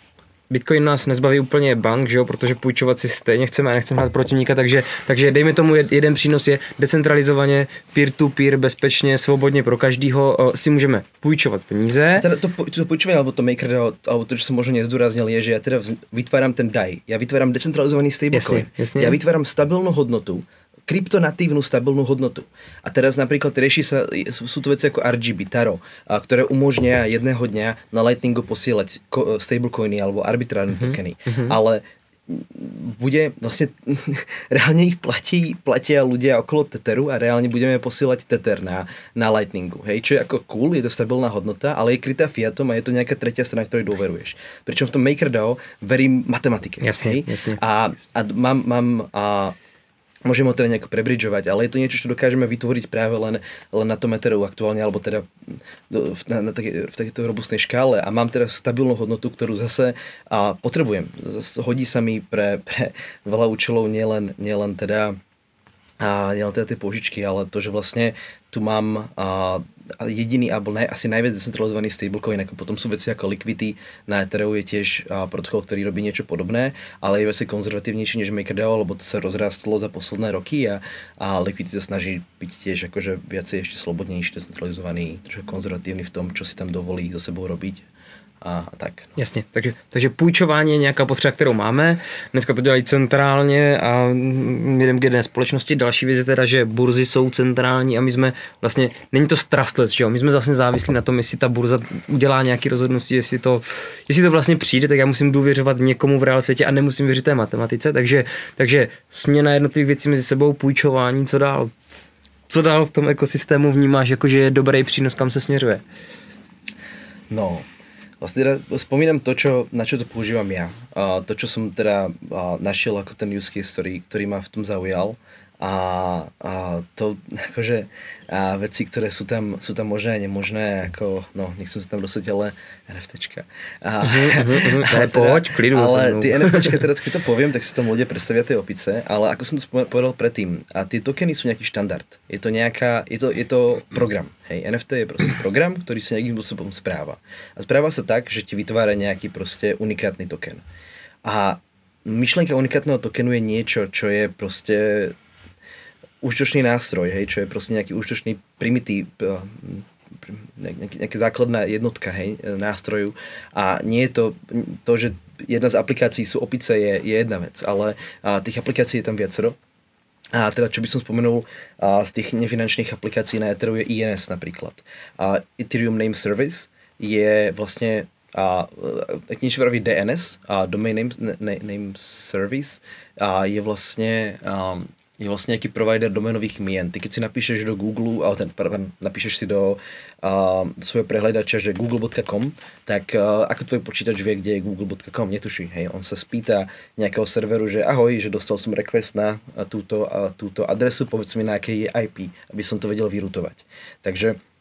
Bitcoin nás nezbaví úplně bank, že jo, protože půjčovat si stejně chceme a nechceme hrát protivníka, takže, takže dejme tomu jeden přínos je decentralizovaně, peer-to-peer, bezpečně, svobodně pro každýho si můžeme půjčovat peníze. Teda to, to půjčování, alebo to maker, alebo to, čo som možno nezdôraznil, je, že ja teda vytváram ten DAI, ja vytváram decentralizovaný stablecoin, ja vytváram stabilnú hodnotu, kryptonatívnu stabilnú hodnotu. A teraz napríklad rieši sa, sú to veci ako RGB, Taro, a, ktoré umožnia jedného dňa na Lightningu posielať stablecoiny alebo arbitrárne mm-hmm. tokeny. Mm-hmm. Ale bude vlastne reálne ich platí, platia ľudia okolo Teteru a reálne budeme posielať Tether na, na Lightningu. Hej, čo je ako cool, je to stabilná hodnota, ale je krytá fiatom a je to nejaká tretia strana, ktorej dôveruješ. Pričom v tom MakerDAO verím matematike. Jasne, hej? jasne. A, a mám, mám a, môžeme ho teda nejako prebridžovať, ale je to niečo, čo dokážeme vytvoriť práve len, len na tom Ethereum aktuálne, alebo teda do, na, na také, v takejto robustnej škále a mám teda stabilnú hodnotu, ktorú zase a potrebujem. Zase hodí sa mi pre, pre veľa účelov nielen, nielen teda a nielen teda tie požičky, ale to, že vlastne tu mám a, jediný alebo naj, asi najviac decentralizovaný stablecoin, ako potom sú veci ako Liquidity na Ethereum je tiež a, protokol, ktorý robí niečo podobné, ale je veci konzervatívnejší než MakerDAO, lebo to sa rozrástlo za posledné roky a, a Liquidity sa snaží byť tiež akože viacej ešte slobodnejší, decentralizovaný, trošku konzervatívny v tom, čo si tam dovolí so sebou robiť a tak. Jasně, takže, takže půjčování je nějaká potřeba, kterou máme. Dneska to dělají centrálně a jdeme k jedné společnosti. Další věc je teda, že burzy jsou centrální a my jsme vlastně, není to trustless, že jo? My jsme vlastně závislí na tom, jestli ta burza udělá nějaký rozhodnutí, jestli to, jestli to vlastně přijde, tak já musím důvěřovat někomu v reál světě a nemusím věřit té matematice. Takže, takže směna jednotlivých věcí mezi sebou, půjčování, co dál? Co dál v tom ekosystému vnímáš, jako že je dobrý přínos, kam se směřuje? No, Vlastne teda spomínam to, čo, na čo to používam ja. A to, čo som teda našiel ako ten use case, ktorý, ktorý ma v tom zaujal a, a to akože a veci, ktoré sú tam, sú tam možné a nemožné, ako, no, nechcem sa tam dostať, ale NFTčka. A, uh-huh, uh-huh, teda, poď, klidu Ale tie NFTčka, teraz keď to poviem, tak si tam ľudia predstavia tie opice, ale ako som to povedal predtým, a tie tokeny sú nejaký štandard. Je to nejaká, je to, je to program. Hej, NFT je proste program, ktorý sa nejakým spôsobom správa. A správa sa tak, že ti vytvára nejaký proste unikátny token. A myšlienka unikátneho tokenu je niečo, čo je proste užitočný nástroj, hej, čo je proste nejaký užitočný primitív, eh, nejaký, nejaká základná jednotka hej, nástroju a nie je to to, že jedna z aplikácií sú opice je, je jedna vec, ale a, tých aplikácií je tam viacero. A teda, čo by som spomenul a, z tých nefinančných aplikácií na Ethereum je INS napríklad. A Ethereum Name Service je vlastne a niečo vraví DNS, a Domain Name, name Service, a je vlastne um, je vlastne nejaký provider domenových mien. Ty keď si napíšeš do Google, ale ten, pardon, napíšeš si do, uh, svojho prehľadača, že google.com, tak uh, ako tvoj počítač vie, kde je google.com, netuší. Hej, on sa spýta nejakého serveru, že ahoj, že dostal som request na túto, uh, túto adresu, povedz mi na akej je IP, aby som to vedel vyrutovať. Takže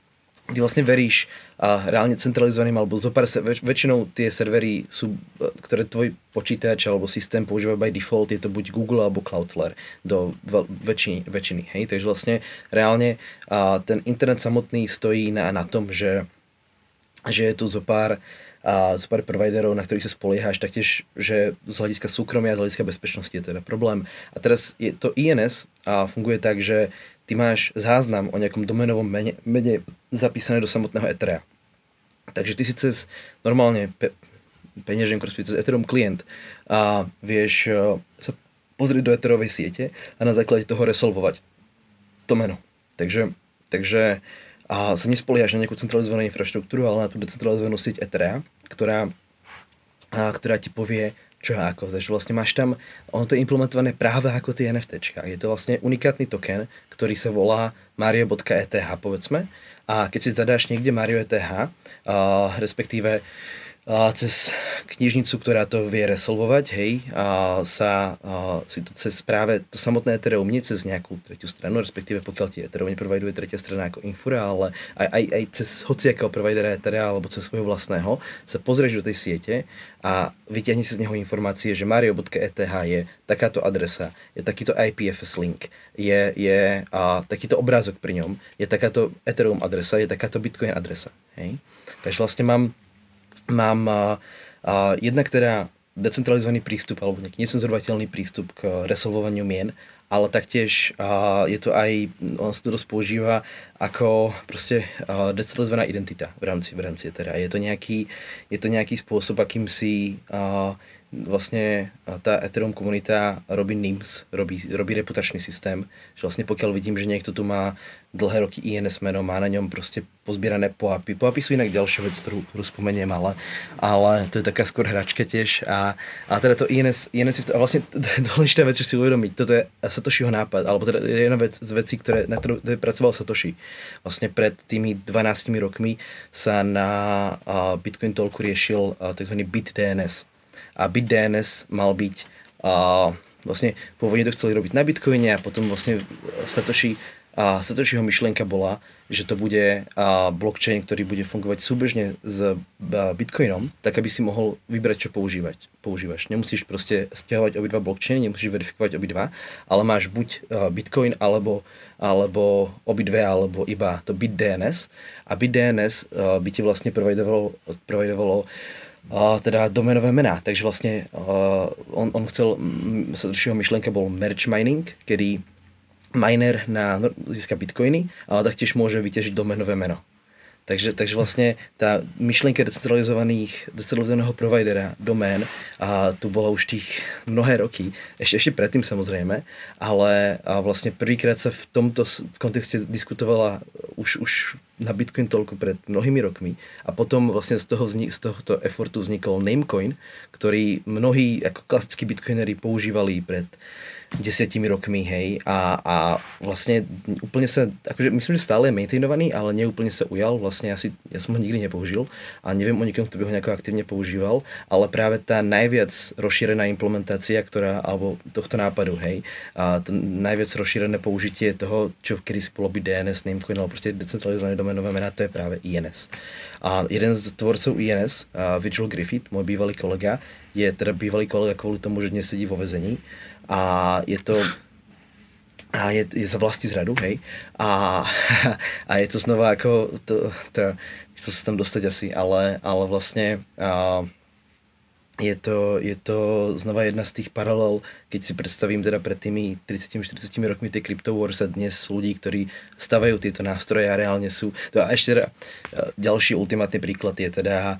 ty vlastne veríš a reálne centralizovaným alebo zopár, väč, väčšinou tie servery sú, e, ktoré tvoj počítač alebo systém používa by default, je to buď Google alebo Cloudflare do väčšiny, väčšiny hej? Takže vlastne reálne a ten internet samotný stojí na, na tom, že, že je tu zopár a z pár providerov, na ktorých sa spoliehaš, taktiež, že z hľadiska súkromia a z hľadiska bezpečnosti je teda problém. A teraz je to INS a funguje tak, že ty máš záznam o nejakom domenovom mene, mene zapísané do samotného Etherea. Takže ty si cez normálne pe- peňaženku, cez Ethereum klient a vieš uh, sa pozrieť do Etherovej siete a na základe toho resolvovať to meno. Takže, takže a sa nespoliaš na nejakú centralizovanú infraštruktúru, ale na tú decentralizovanú sieť Etherea, ktorá, a, ktorá ti povie, čo ako. Takže vlastne máš tam, ono to je implementované práve ako tie NFTčka. Je to vlastne unikátny token, ktorý sa volá mario.eth, povedzme. A keď si zadáš niekde Mario.eth, uh, respektíve a cez knižnicu, ktorá to vie resolvovať, hej, a sa a si to cez práve to samotné Ethereum, nie cez nejakú tretiu stranu, respektíve pokiaľ ti Ethereum neproviduje tretia strana ako Infura, ale aj, aj, aj cez hociakého providera Ethereum alebo cez svojho vlastného, sa pozrieš do tej siete a vyťahne si z neho informácie, že mario.eth je takáto adresa, je takýto IPFS link, je, je a, takýto obrázok pri ňom, je takáto Ethereum adresa, je takáto Bitcoin adresa. Hej. Takže vlastne mám mám uh, uh, jednak teda decentralizovaný prístup alebo nejaký necenzorovateľný prístup k resolvovaniu mien, ale taktiež uh, je to aj, on sa to dosť používa ako proste uh, decentralizovaná identita v rámci, v rámci teda. Je to nejaký, je to nejaký spôsob, akým si uh, vlastne tá Ethereum komunita robí NIMS, robí, robí reputačný systém, že vlastne pokiaľ vidím, že niekto tu má dlhé roky INS meno, má na ňom proste pozbierané POAPy. POAPy sú inak ďalšia vec, ktorú, ktorú spomeniem, ale, ale to je taká skôr hračka tiež. A, a teda to INS, INS je to, a vlastne dôležitá vec, čo si uvedomiť, toto je Satoshiho nápad, alebo teda je jedna vec z vecí, ktoré, na ktorú pracoval Satoshi. Vlastne pred tými 12 rokmi sa na Bitcoin Talku riešil tzv. BitDNS a BitDNS mal byť a, vlastne pôvodne to chceli robiť na Bitcoine a potom vlastne Satoshi a Satoshiho myšlienka bola, že to bude blockchain, ktorý bude fungovať súbežne s Bitcoinom, tak aby si mohol vybrať, čo používať. používaš. Nemusíš proste stiahovať obidva blockchainy, nemusíš verifikovať obidva, ale máš buď Bitcoin alebo, alebo obidve, alebo iba to BitDNS. A BitDNS by ti vlastne providovalo, providovalo uh, teda domenové mená. Takže vlastne on, on chcel, srdčího myšlenka bol merge mining, kedy miner na, získa bitcoiny, ale taktiež môže vyťažiť domenové meno. Takže, takže vlastne tá myšlienka decentralizovaných, decentralizovaného providera, domén, a tu bola už tých mnohé roky, ešte, ešte predtým samozrejme, ale a vlastne prvýkrát sa v tomto kontexte diskutovala už, už na Bitcoin toľko pred mnohými rokmi. A potom vlastne z, toho vznik, z tohto effortu vznikol Namecoin, ktorý mnohí ako klasickí bitcoinery používali pred desiatimi rokmi, hej, a, a vlastne úplne sa, akože myslím, že stále je maintainovaný, ale neúplne sa ujal, vlastne asi, ja som ho nikdy nepoužil a neviem o nikom, kto by ho nejako aktívne používal, ale práve tá najviac rozšírená implementácia, ktorá, alebo tohto nápadu, hej, a to najviac rozšírené použitie toho, čo kedy si byť DNS, Namecoin, alebo proste decentralizované domenové mená, to je práve INS. A jeden z tvorcov INS, Vigil Griffith, môj bývalý kolega, je teda bývalý kolega kvôli tomu, že dnes sedí vo vezení a je to a je, je za vlasti zradu, hej. A, a je to znova ako, to, to, to sa tam dostať asi, ale, ale vlastne a, je to, je to znova jedna z tých paralel, keď si predstavím teda pred tými 30-40 rokmi tej Crypto Wars a dnes ľudí, ktorí stavajú tieto nástroje a reálne sú. A ešte teda, ďalší ultimátny príklad je teda,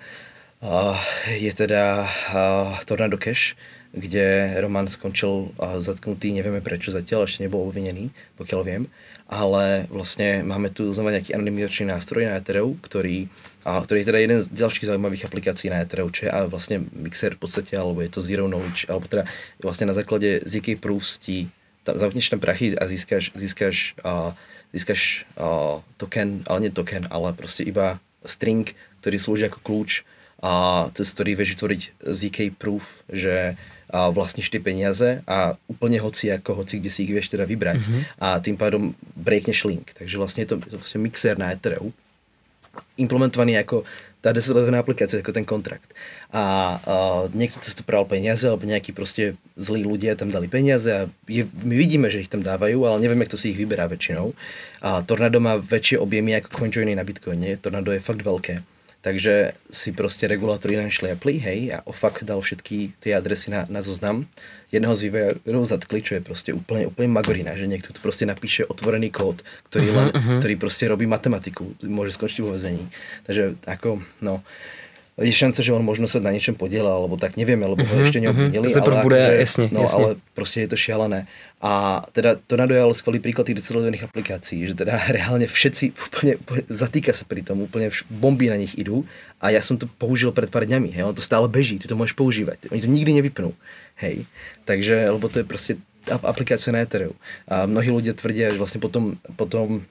uh, je teda uh, Tornado Cash, kde Roman skončil zatknutý, nevieme prečo zatiaľ, ešte nebol obvinený, pokiaľ viem, ale vlastne máme tu znova nejaký anonymizačný nástroj na Ethereum, ktorý, a, ktorý je teda jeden z ďalších zaujímavých aplikácií na Ethereum, čo je a vlastne mixer v podstate, alebo je to Zero Knowledge, alebo teda vlastne na základe ZK Proofs ti tam, zamkneš tam prachy a získaš, získaš, a, získaš a, token, ale nie token, ale proste iba string, ktorý slúži ako kľúč a cez ktorý vieš vytvoriť ZK proof, že a vlastníš tie peniaze a úplne hoci ako, hoci kde si ich vieš teda vybrať mm-hmm. a tým pádom breakneš link. Takže vlastne je to, je to vlastne mixer na Ethereum implementovaný ako tá decentralizovaná aplikácia, ako ten kontrakt. A, a niekto cez to pral peniaze, alebo nejakí proste zlí ľudia tam dali peniaze a je, my vidíme, že ich tam dávajú, ale nevieme, kto si ich vyberá väčšinou. A Tornado má väčšie objemy ako CoinJoiny na Bitcoine. Tornado je fakt veľké Takže si proste regulátori našli hej, a OFAC dal všetky tie adresy na, na zoznam. Jedného z vývojárov zatkli, čo je proste úplne, úplne magorina, že niekto tu proste napíše otvorený kód, ktorý, uh-huh, len, uh-huh. ktorý proste robí matematiku, môže skončiť vo väzení. Takže ako, no, je šanca, že on možno sa na niečom podielal, alebo tak nevieme, lebo ho ešte neobvinili. Uh-huh, ale, bude, akože, jasne, no, jasne. ale proste je to šialené. A teda to ale skvelý príklad tých decentralizovaných aplikácií, že teda reálne všetci úplne, úplne zatýka sa pri tom, úplne vš- bomby na nich idú a ja som to použil pred pár dňami, hej, on to stále beží, ty to môžeš používať, oni to nikdy nevypnú, hej, takže, lebo to je proste aplikácia na Ethereum. A mnohí ľudia tvrdia, že vlastne potom, potom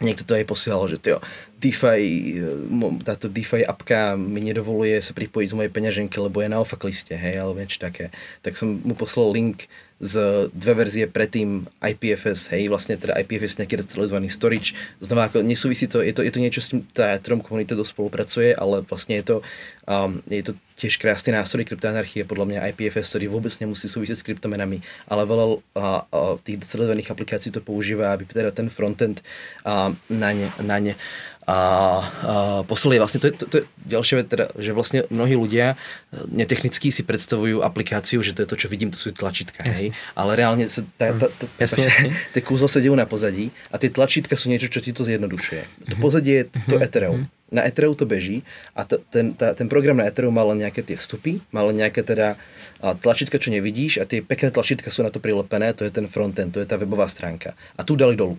niekto to aj posielal, že tyjo, DeFi, e, táto DeFi apka mi nedovoluje sa pripojiť z mojej peňaženky, lebo je na OFAC liste, hej, alebo niečo také. Tak som mu poslal link z dve verzie predtým IPFS, hej, vlastne teda IPFS nejaký decentralizovaný storage. Znova ako nesúvisí to, je to, je to niečo, s tým tá Ethereum komunita dosť spolupracuje, ale vlastne je to, um, je to tiež krásny nástroj kryptoanarchie, podľa mňa IPFS, ktorý vôbec nemusí súvisieť s kryptomenami, ale veľa uh, uh, tých decentralizovaných aplikácií to používa, aby teda ten frontend uh, na ne, na ne a, a poslali vlastne, to je, to, to je ďalšia vec, teda, že vlastne mnohí ľudia netechnicky si predstavujú aplikáciu, že to je to, čo vidím, to sú tlačítka, hej, ale reálne sa, tá, tá, tá, jasne, jasne. tie kúzlo dejú na pozadí a tie tlačítka sú niečo, čo ti to zjednodušuje. To pozadie je to mhm. Ethereum. Na Ethereum to beží a to, ten, tá, ten program na Ethereum má len nejaké tie vstupy, má len nejaké teda tlačítka, čo nevidíš a tie pekné tlačítka sú na to prilepené, to je ten frontend, to je tá webová stránka. A tu dali dolu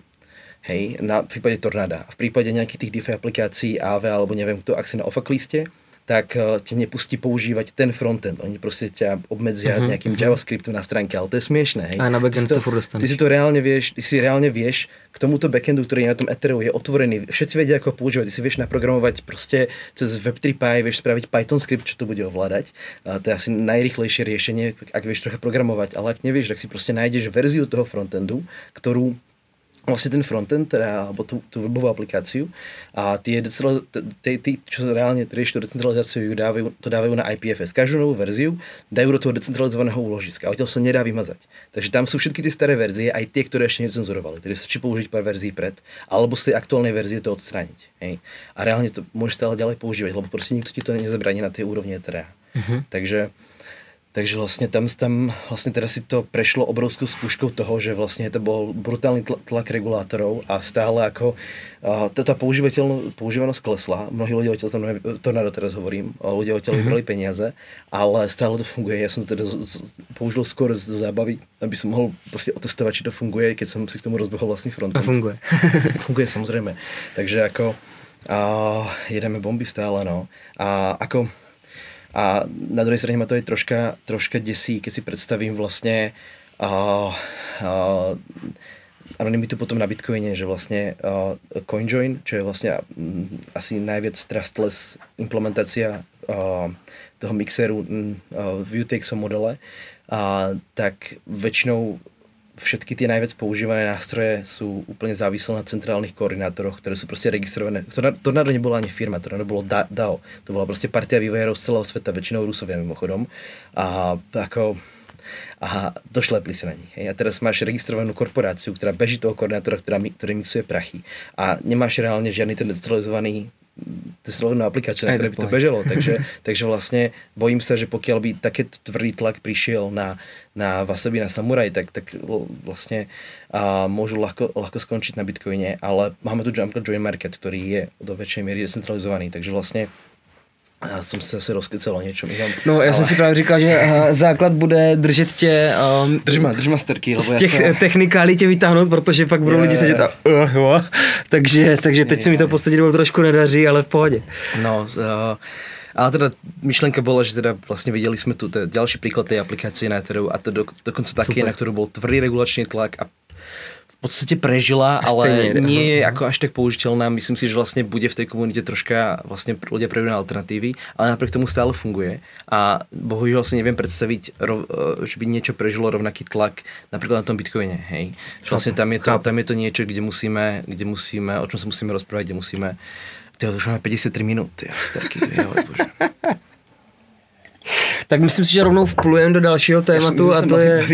hej, na, v prípade Tornada. V prípade nejakých tých DeFi aplikácií AV alebo neviem kto, ak si na OFAC liste, tak ti nepustí používať ten frontend. Oni proste ťa obmedzia uh-huh, nejakým uh-huh. JavaScriptom na stránke, ale to je smiešné. Hej. A na backend sa furt Ty si to reálne vieš, ty si reálne vieš k tomuto backendu, ktorý je na tom Ethereum, je otvorený. Všetci vedia, ako používať. Ty si vieš naprogramovať proste cez Web3Py, vieš spraviť Python script, čo to bude ovládať. A to je asi najrychlejšie riešenie, ak vieš trocha programovať, ale ak nevieš, tak si proste nájdeš verziu toho frontendu, ktorú vlastne ten frontend, teda, alebo tú, tú webovú aplikáciu a tie, tí, tí, čo reálne riešia tú decentralizáciu, dávajú, to dávajú na IPFS. Každú novú verziu dajú do toho decentralizovaného úložiska a odtiaľ sa nedá vymazať. Takže tam sú všetky tie staré verzie, aj tie, ktoré ešte necenzurovali. Takže či použiť pár verzií pred, alebo z tej aktuálnej verzie to odstrániť. Hej. A reálne to môžeš stále ďalej používať, lebo proste nikto ti to nezabraní na tej úrovni teda. Uh-huh. Takže takže vlastne tam, tam vlastne teraz si to prešlo obrovskou skúškou toho, že vlastne to bol brutálny tlak regulátorov a stále ako uh, tá používanosť klesla. Mnohí ľudia odtiaľ to na teraz hovorím, ľudia odtiaľ mm-hmm. vybrali peniaze, ale stále to funguje. Ja som to teda z, z, použil skôr z zábavy, aby som mohol proste otestovať, či to funguje, keď som si k tomu rozbehol vlastný front. A funguje. funguje samozrejme. Takže ako uh, jedeme bomby stále, no. A ako a na druhej strane ma to aj troška, troška desí, keď si predstavím vlastne uh, uh, anonymitu potom na Bitcoine, že vlastne uh, CoinJoin, čo je vlastne um, asi najviac trustless implementácia uh, toho mixeru uh, v UTXO modele, uh, tak väčšinou všetky tie najviac používané nástroje sú úplne závislé na centrálnych koordinátoroch, ktoré sú proste registrované. Tornado nebola ani firma, Tornado bolo DAO. To bola proste partia vývojárov z celého sveta, väčšinou Rusovia mimochodom. A ako a došlepli sa na nich. Hej. A teraz máš registrovanú korporáciu, ktorá beží toho koordinátora, ktorá, ktorý mixuje prachy. A nemáš reálne žiadny ten decentralizovaný slovná aplikácia, na ktorej by to bežalo. Takže, takže vlastne bojím sa, že pokiaľ by taký tvrdý tlak prišiel na, na Wasabi, na Samurai, tak, tak vlastne a môžu ľahko, ľahko skončiť na Bitcoine, ale máme tu Jump Join Market, ktorý je do väčšej miery decentralizovaný, takže vlastne já jsem se zase rozkecal o něčem. No, já ale... jsem si právě říkal, že uh, základ bude držet tě... Um, držma, držma sterky. Z těch jsem... technikálí tě vytáhnout, protože pak budou je, lidi sedět a... Uh, uh, takže, takže teď je, se mi to v podstatě trošku nedaří, ale v pohodě. No, uh, ale teda myšlenka bola, že teda vlastne videli sme tu teda ďalší príklad tej aplikácie na Ethereum a to do, dokonca taký, na ktorú bol tvrdý regulačný tlak a podstate prežila, ale Stejne, nie je ako až tak použiteľná. Myslím si, že vlastne bude v tej komunite troška vlastne ľudia prejdú na alternatívy, ale napriek tomu stále funguje. A bohužiaľ si neviem predstaviť, rov, e, že by niečo prežilo rovnaký tlak napríklad na tom Bitcoine. Hej. Vlastne tam je, to, tam je to niečo, kde musíme, kde musíme, o čom sa musíme rozprávať, kde musíme Tyjo, už máme 53 minút, tyjo, starky, jo, bože. Tak myslím si, že rovnou vplujeme do dalšího tématu a to je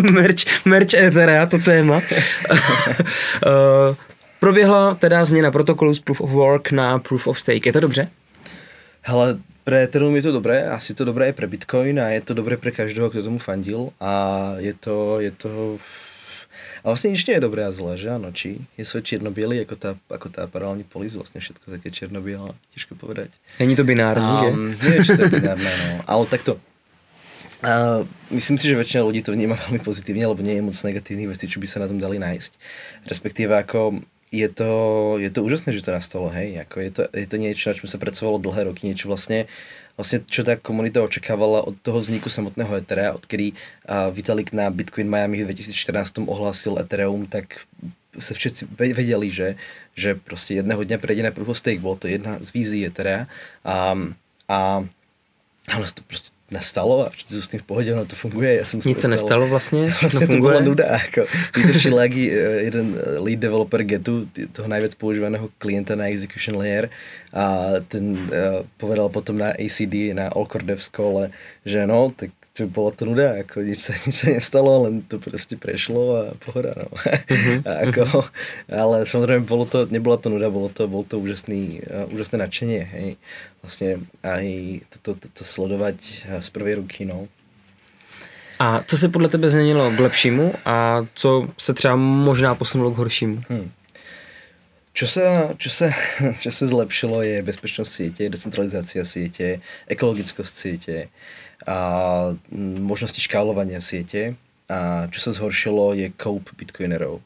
merch, merch Etherea, to téma. uh, proběhla teda změna protokolu z Proof of Work na Proof of Stake. Je to dobře? Hele, pre Ethereum je to dobré, asi to dobré je pre Bitcoin a je to dobré pre každého, kto tomu fandil a je to, je to a vlastne nič nie je dobré a zlé, že áno, či je svet čierno-biely, ako tá, ako tá paralelní polis, vlastne všetko také čierno-biele, ťažko povedať. Není to binárne, um? Nie, či to je binárne, no. Ale takto, Uh, myslím si, že väčšina ľudí to vníma veľmi pozitívne, lebo nie je moc negatívnych vecí, čo by sa na tom dali nájsť. Respektíve ako je to, je to úžasné, že to nastalo, hej, ako je to, je to niečo, na čom sa pracovalo dlhé roky, niečo vlastne, vlastne čo tá komunita očakávala od toho vzniku samotného Ethera, odkedy uh, Vitalik na Bitcoin Miami v 2014 ohlásil Ethereum, tak sa všetci vedeli, že, že proste jedného dňa prejde na proof bolo to jedna z vízií Ethera a, a ale to proste nastalo a všetci sú s tým v pohode, ono to funguje. Ja som Nic sa nestalo vlastne? Vlastne to bola nuda. Ako Peter Shilagi, eh, jeden eh, lead developer Getu, toho najviac používaného klienta na execution layer a ten uh, povedal potom na ACD, na Allcore Dev School, že no, tak to bola to nuda, ako nič sa, nič sa nestalo, len to proste prešlo a pohoda, no. Uh-huh. a ako, ale samozrejme bolo to, nebola to nuda, bolo to, bolo to úžasný, uh, úžasné nadšenie, hej. Vlastne aj to, to, to sledovať z prvej ruky, no. A co se podle tebe změnilo k lepšímu a co se třeba možná posunulo k horšímu? Hmm. Čo sa, čo, sa, čo sa zlepšilo je bezpečnosť siete, decentralizácia siete, ekologickosť siete, a možnosti škálovania siete. A čo sa zhoršilo je koup bitcoinerov.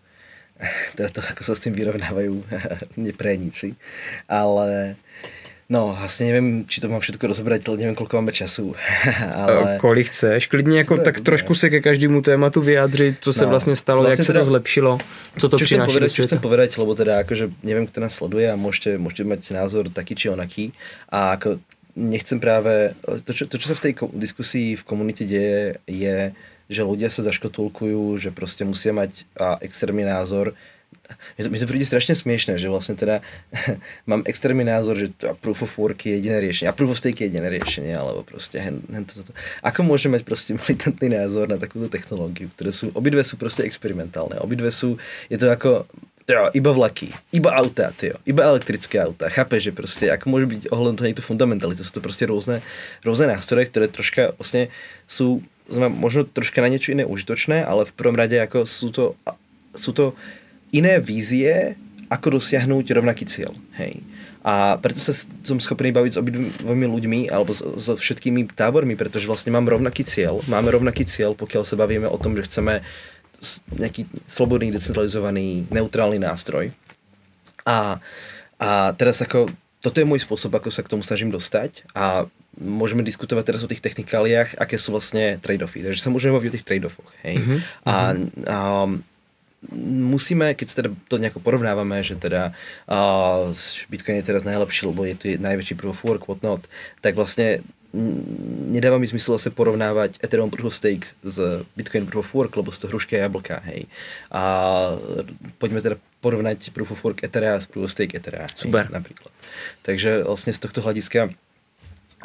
teda to, ako sa s tým vyrovnávajú neprejníci. Ale No, asi nevím, či to mám všetko rozobrať, ale nevím, koľko máme času. ale... Kolik chceš, klidně jako tak trošku se ke každému tématu vyjádřit, co se no, vlastně stalo, vlastně jak se teda, to zlepšilo, co to přináší povedať, Čo chcem povedať, lebo teda akože neviem, kto nás sleduje a môžete, môžete mať názor taký či onaký a ako nechcem práve, to čo, to, čo sa v tej diskusii v komunite deje, je, že ľudia sa zaškotulkujú, že proste musia mať a, extrémny názor mi to, mi to príde strašne smiešné, že vlastne teda mám extrémny názor, že to proof of work je jediné riešenie a proof of stake je jediné riešenie, alebo proste hen, hen to, to, to. Ako môže mať proste militantný názor na takúto technológiu, ktoré sú, obidve sú proste experimentálne, obidve sú, je to ako Jo, iba vlaky, iba auta, tyjo, iba elektrické auta. Chápeš, že proste, ako môže byť ohľadom to fundamentalita, sú to proste rôzne, rôzne nástroje, ktoré troška vlastne sú, možno troška na niečo iné užitočné, ale v prvom rade ako sú to, sú to iné vízie, ako dosiahnuť rovnaký cieľ. Hej. A preto sa som schopný baviť s obidvomi ľuďmi alebo so, všetkými tábormi, pretože vlastne mám rovnaký cieľ. Máme rovnaký cieľ, pokiaľ sa bavíme o tom, že chceme nejaký slobodný, decentralizovaný, neutrálny nástroj. A, a teraz ako, toto je môj spôsob, ako sa k tomu snažím dostať a môžeme diskutovať teraz o tých technikáliách, aké sú vlastne trade-offy. Takže sa môžeme baviť o tých trade-offoch. Hej? Mm-hmm. A, a musíme, keď teda to nejako porovnávame, že teda uh, Bitcoin je teraz najlepší, lebo je to najväčší proof of work, whatnot, tak vlastne nedáva mi zmysel sa porovnávať Ethereum Proof of Stake s Bitcoin Proof of Work, lebo sú to hrušky a jablka, hej. A poďme teda porovnať Proof of Work Ethereum s Proof of Stake. Super. Hej, napríklad. Takže vlastne z tohto hľadiska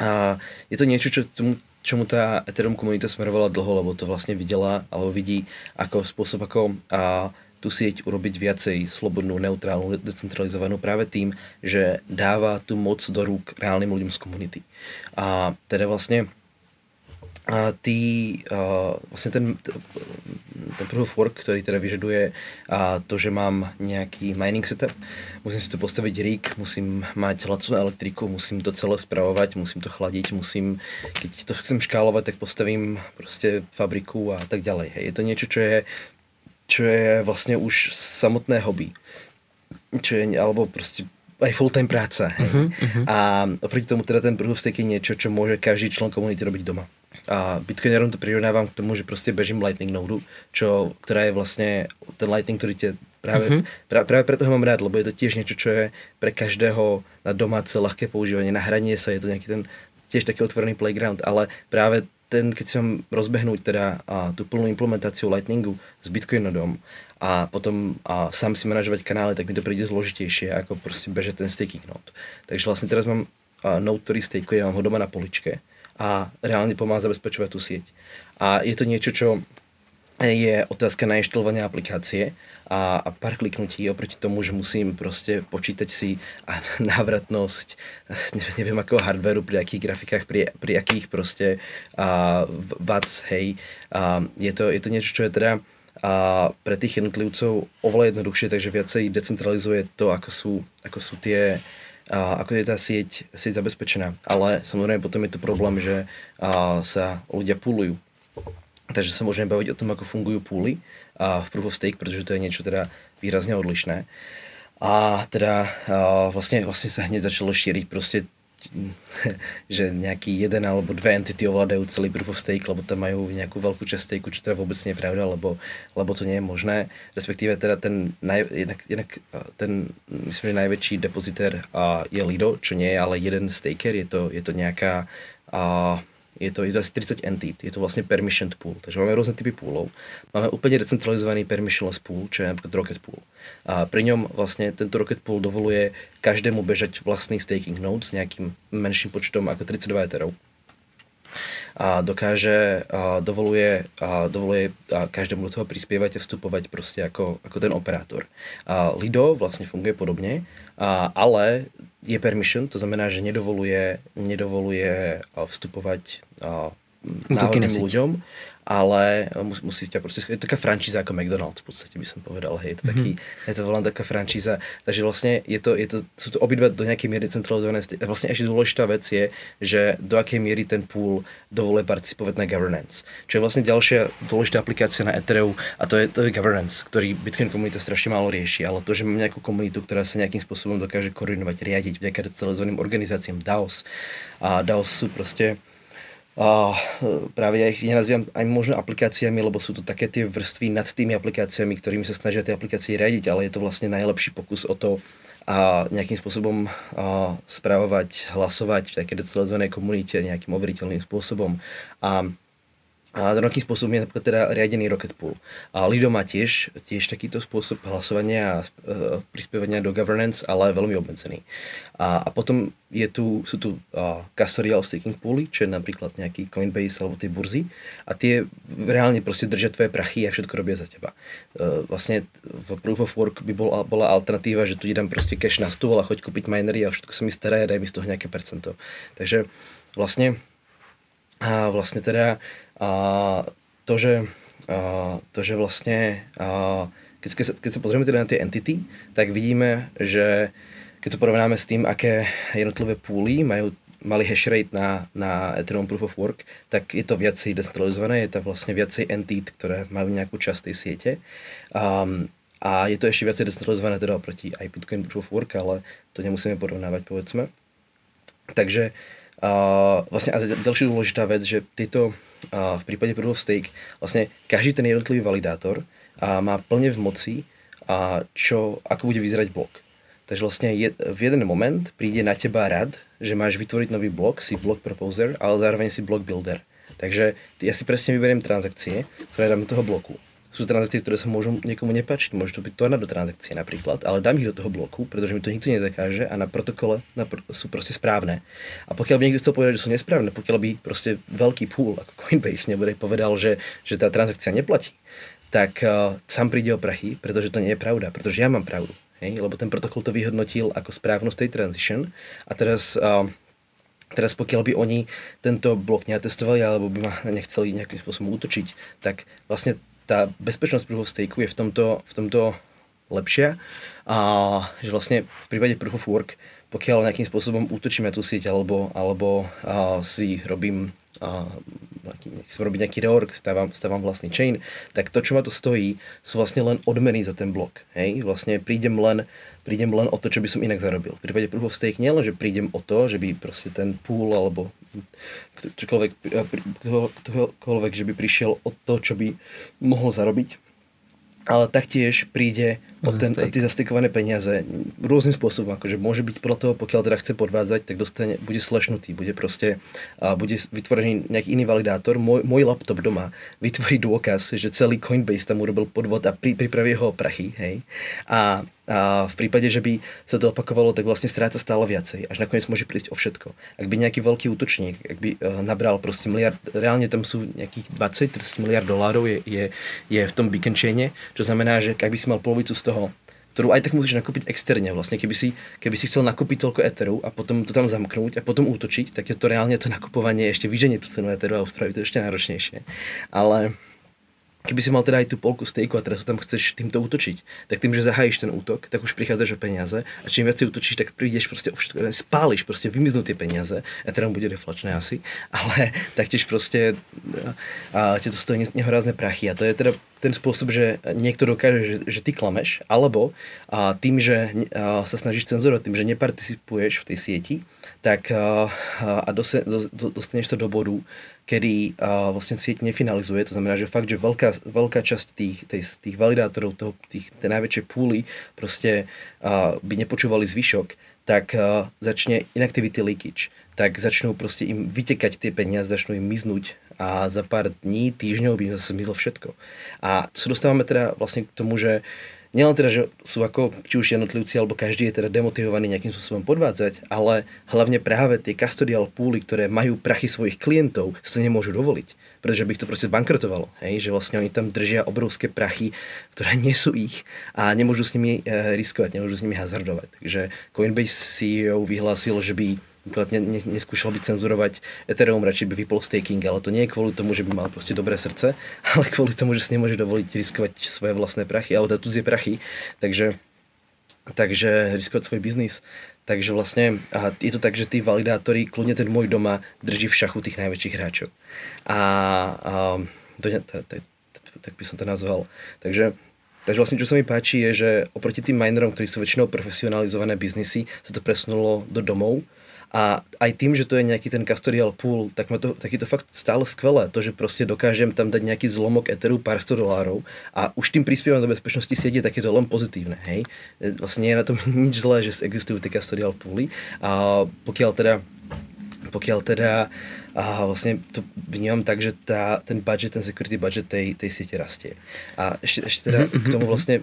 a je to niečo, čo tomu čomu tá Ethereum komunita smerovala dlho, lebo to vlastne videla, alebo vidí ako spôsob, ako a, tú sieť urobiť viacej slobodnú, neutrálnu, decentralizovanú práve tým, že dáva tú moc do rúk reálnym ľuďom z komunity. A teda vlastne a uh, vlastne ten, ten proof of work, ktorý teda vyžaduje a to, že mám nejaký mining setup, musím si to postaviť rig, musím mať lacnú elektriku, musím to celé spravovať, musím to chladiť, musím, keď to chcem škálovať, tak postavím proste fabriku a tak ďalej. Hej. Je to niečo, čo je, čo je vlastne už samotné hobby. Čo je, alebo proste aj full-time práca. Uh-huh, uh-huh. A oproti tomu teda ten stake je niečo, čo môže každý člen komunity robiť doma. A Bitcoinerom to prirovnávam k tomu, že proste bežím Lightning nodu, čo, ktorá je vlastne ten Lightning, ktorý tie práve, uh-huh. pra, práve preto ho mám rád, lebo je to tiež niečo, čo je pre každého na domáce ľahké používanie, na hranie sa, je to nejaký ten tiež taký otvorený playground, ale práve ten, keď mám rozbehnúť teda a, tú plnú implementáciu Lightningu s Bitcoinodom a potom a, sám si manažovať kanály, tak mi to príde zložitejšie, ako proste bežať ten staking node. Takže vlastne teraz mám a, node, ktorý stakeuje, mám ho doma na poličke a reálne pomáha zabezpečovať tú sieť. A je to niečo, čo je otázka nainštalovania aplikácie a, a pár kliknutí oproti tomu, že musím proste počítať si a návratnosť, neviem akého hardwareu, pri akých grafikách, pri, pri akých proste a, watts, hej. A, je, to, je to niečo, čo je teda a pre tých jednotlivcov oveľa jednoduchšie, takže viacej decentralizuje to, ako sú, ako sú tie a ako je tá sieť, sieť zabezpečená. Ale samozrejme potom je to problém, že a, sa ľudia púlujú Takže sa môžeme baviť o tom, ako fungujú púly v Proof of Stake, pretože to je niečo teda výrazne odlišné. A teda vlastne, vlastne sa hneď začalo šíriť proste že nejaký jeden alebo dve entity ovládajú celý proof of stake, lebo tam majú nejakú veľkú časť stake, čo teda vôbec nie je pravda, lebo, lebo to nie je možné. Respektíve teda ten, naj, jednak, jednak ten myslím, že najväčší depozitér je Lido, čo nie je ale jeden staker, je to, je to nejaká a, je to, je to asi 30 entit, je to vlastne permissioned pool, takže máme rôzne typy poolov. Máme úplne decentralizovaný permissionless pool, čo je napríklad Rocket Pool. A pri ňom vlastne tento Rocket Pool dovoluje každému bežať vlastný staking node s nejakým menším počtom ako 32 eterov a dokáže, a dovoluje, a dovoluje a každému do toho prispievať a vstupovať proste ako, ako ten operátor. A Lido vlastne funguje podobne, a, ale je permission, to znamená, že nedovoluje, nedovoluje vstupovať náhodným ľuďom ale musí ťa proste, je to taká frančíza ako McDonald's v podstate by som povedal, hej, je to, taký, mm-hmm. je to volám taká frančíza, takže vlastne je to, je to, sú to obidva do nejakej miery centralizované, vlastne ešte dôležitá vec je, že do akej miery ten pool dovoluje participovať na governance, čo je vlastne ďalšia dôležitá aplikácia na Ethereum a to je, to je governance, ktorý Bitcoin komunita strašne málo rieši, ale to, že mám nejakú komunitu, ktorá sa nejakým spôsobom dokáže koordinovať, riadiť vďaka decentralizovaným organizáciám DAOs. A DAOs sú proste a e, práve ja ich nenazývam aj možno aplikáciami, lebo sú to také tie vrstvy nad tými aplikáciami, ktorými sa snažia tie aplikácie riadiť, ale je to vlastne najlepší pokus o to a nejakým spôsobom a, správovať, hlasovať v takej decentralizovanej komunite nejakým overiteľným spôsobom. A a rovnakým spôsobom je napríklad teda riadený Rocket Pool. A Lido má tiež, tiež takýto spôsob hlasovania a e, prispievania do governance, ale veľmi obmedzený. A, a potom je tu, sú tu uh, custodial staking pooly, čo je napríklad nejaký Coinbase alebo tie burzy. A tie reálne proste držia tvoje prachy a všetko robia za teba. Uh, vlastne v Proof of Work by bola, bola alternatíva, že tu ti dám proste cash na stôl a choď kúpiť minery a všetko sa mi stará a daj mi z toho nejaké percento. Takže vlastne a vlastne teda a to, že, a to, že vlastne, a keď, keď, sa, keď sa pozrieme teda na tie entity, tak vidíme, že keď to porovnáme s tým, aké jednotlivé púly majú mali hash rate na, na Ethereum Proof of Work, tak je to viacej decentralizované, je to vlastne viacej entít, ktoré majú nejakú časť tej siete. Um, a je to ešte viacej decentralizované teda oproti aj Bitcoin Proof of Work, ale to nemusíme porovnávať, povedzme. Takže uh, vlastne a ďalšia dôležitá vec, že tieto v prípade Proof of Stake vlastne každý ten jednotlivý validátor má plne v moci, a čo, ako bude vyzerať blok. Takže vlastne je, v jeden moment príde na teba rad, že máš vytvoriť nový blok, si blok proposer, ale zároveň si blok builder. Takže ja si presne vyberiem transakcie, ktoré dám do toho bloku sú transakcie, ktoré sa môžu niekomu nepáčiť. Môže to byť tornado transakcie napríklad, ale dám ich do toho bloku, pretože mi to nikto nezakáže a na protokole na pr- sú proste správne. A pokiaľ by niekto chcel povedať, že sú nesprávne, pokiaľ by proste veľký pool ako Coinbase nebude povedal, že, že tá transakcia neplatí, tak uh, sám príde o prachy, pretože to nie je pravda, pretože ja mám pravdu. Hej? Lebo ten protokol to vyhodnotil ako správnosť tej transition a teraz uh, Teraz pokiaľ by oni tento blok neatestovali alebo by ma nechceli nejakým spôsobom útočiť, tak vlastne tá bezpečnosť proof of stake je v tomto, v tomto lepšia a že vlastne v prípade proof of work, pokiaľ nejakým spôsobom útočím na tú sieť alebo, alebo a, si robím a, nejaký, chcem robiť nejaký reorg, stávam, stávam vlastný chain, tak to, čo ma to stojí, sú vlastne len odmeny za ten blok. Hej? Vlastne prídem len prídem len o to, čo by som inak zarobil. V prípade proof of stake nie len, že prídem o to, že by proste ten pool alebo čokoľvek, ktokoľvek, že by prišiel o to, čo by mohol zarobiť, ale taktiež príde o, ten, o tie zastikované peniaze rôznym spôsobom, akože môže byť podľa toho, pokiaľ teda chce podvádzať, tak dostane, bude slešnutý, bude proste, a bude vytvorený nejaký iný validátor. Môj, môj laptop doma vytvorí dôkaz, že celý Coinbase tam urobil podvod a pri, pripraví ho prachy, hej. A a v prípade, že by sa to opakovalo, tak vlastne stráca stále viacej, až nakoniec môže prísť o všetko. Ak by nejaký veľký útočník, ak by uh, nabral proste miliard, reálne tam sú nejakých 20-30 miliard dolárov je, je, je v tom beacon chaine, čo znamená, že ak by si mal polovicu z toho, ktorú aj tak musíš nakúpiť externe vlastne. Keby si, keby si chcel nakúpiť toľko Etheru a potom to tam zamknúť a potom útočiť, tak je to reálne to nakupovanie ešte vyženie tú cenu Etheru a spraví to ešte náročnejšie. Ale keby si mal teda aj tú polku stejku a teraz tam chceš týmto útočiť, tak tým, že zahájíš ten útok, tak už prichádzaš o peniaze a čím viac si útočíš, tak prídeš proste o všetko, spáliš, proste vymiznú tie peniaze a teda bude deflačné asi, ale taktiež proste a, a to stojí nehorázne prachy. A to je teda ten spôsob, že niekto dokáže, že, že ty klameš, alebo a, tým, že a, sa snažíš cenzurovať, tým, že neparticipuješ v tej sieti, tak a, a dostaneš sa do bodu, kedy uh, vlastne sieť nefinalizuje. To znamená, že fakt, že veľká, veľká časť tých, tej, tých validátorov, toho, tých, tej najväčšie púly proste uh, by nepočúvali zvyšok, tak uh, začne inactivity leakage. Tak začnú proste im vytekať tie peniaze, začnú im miznúť a za pár dní, týždňov by zase zmizlo všetko. A sa dostávame teda vlastne k tomu, že uh, nielen teda, že sú ako či už jednotlivci, alebo každý je teda demotivovaný nejakým spôsobom podvádzať, ale hlavne práve tie custodial pooly, ktoré majú prachy svojich klientov, si to nemôžu dovoliť, pretože by ich to proste bankrotovalo, hej? že vlastne oni tam držia obrovské prachy, ktoré nie sú ich a nemôžu s nimi e, riskovať, nemôžu s nimi hazardovať. Takže Coinbase CEO vyhlásil, že by Napríklad ne, ne, neskúšal by cenzurovať Ethereum, radšej by vypol staking, ale to nie je kvôli tomu, že by mal proste dobré srdce, ale kvôli tomu, že si nemôže dovoliť riskovať svoje vlastné prachy, ale tu je prachy, takže, takže riskovať svoj biznis. Takže vlastne a je to tak, že tí validátori, kľudne ten môj doma drží v šachu tých najväčších hráčov. A, a to, to, to, to, tak by som to nazval. Takže Takže vlastne, čo sa mi páči, je, že oproti tým minerom, ktorí sú väčšinou profesionalizované biznisy, sa to presunulo do domov a aj tým, že to je nejaký ten custodial pool, tak, to, tak je to fakt stále skvelé. To, že proste dokážem tam dať nejaký zlomok Etheru pár sto dolárov a už tým prispievam do bezpečnosti siete, tak je to len pozitívne. Hej? E, vlastne nie je na tom nič zlé, že existujú tie custodial pooly. A pokiaľ teda pokiaľ teda a vlastne to vnímam tak, že tá, ten budget, ten security budget tej, tej siete rastie. A ešte, ešte teda mm-hmm. k tomu mhm. vlastne,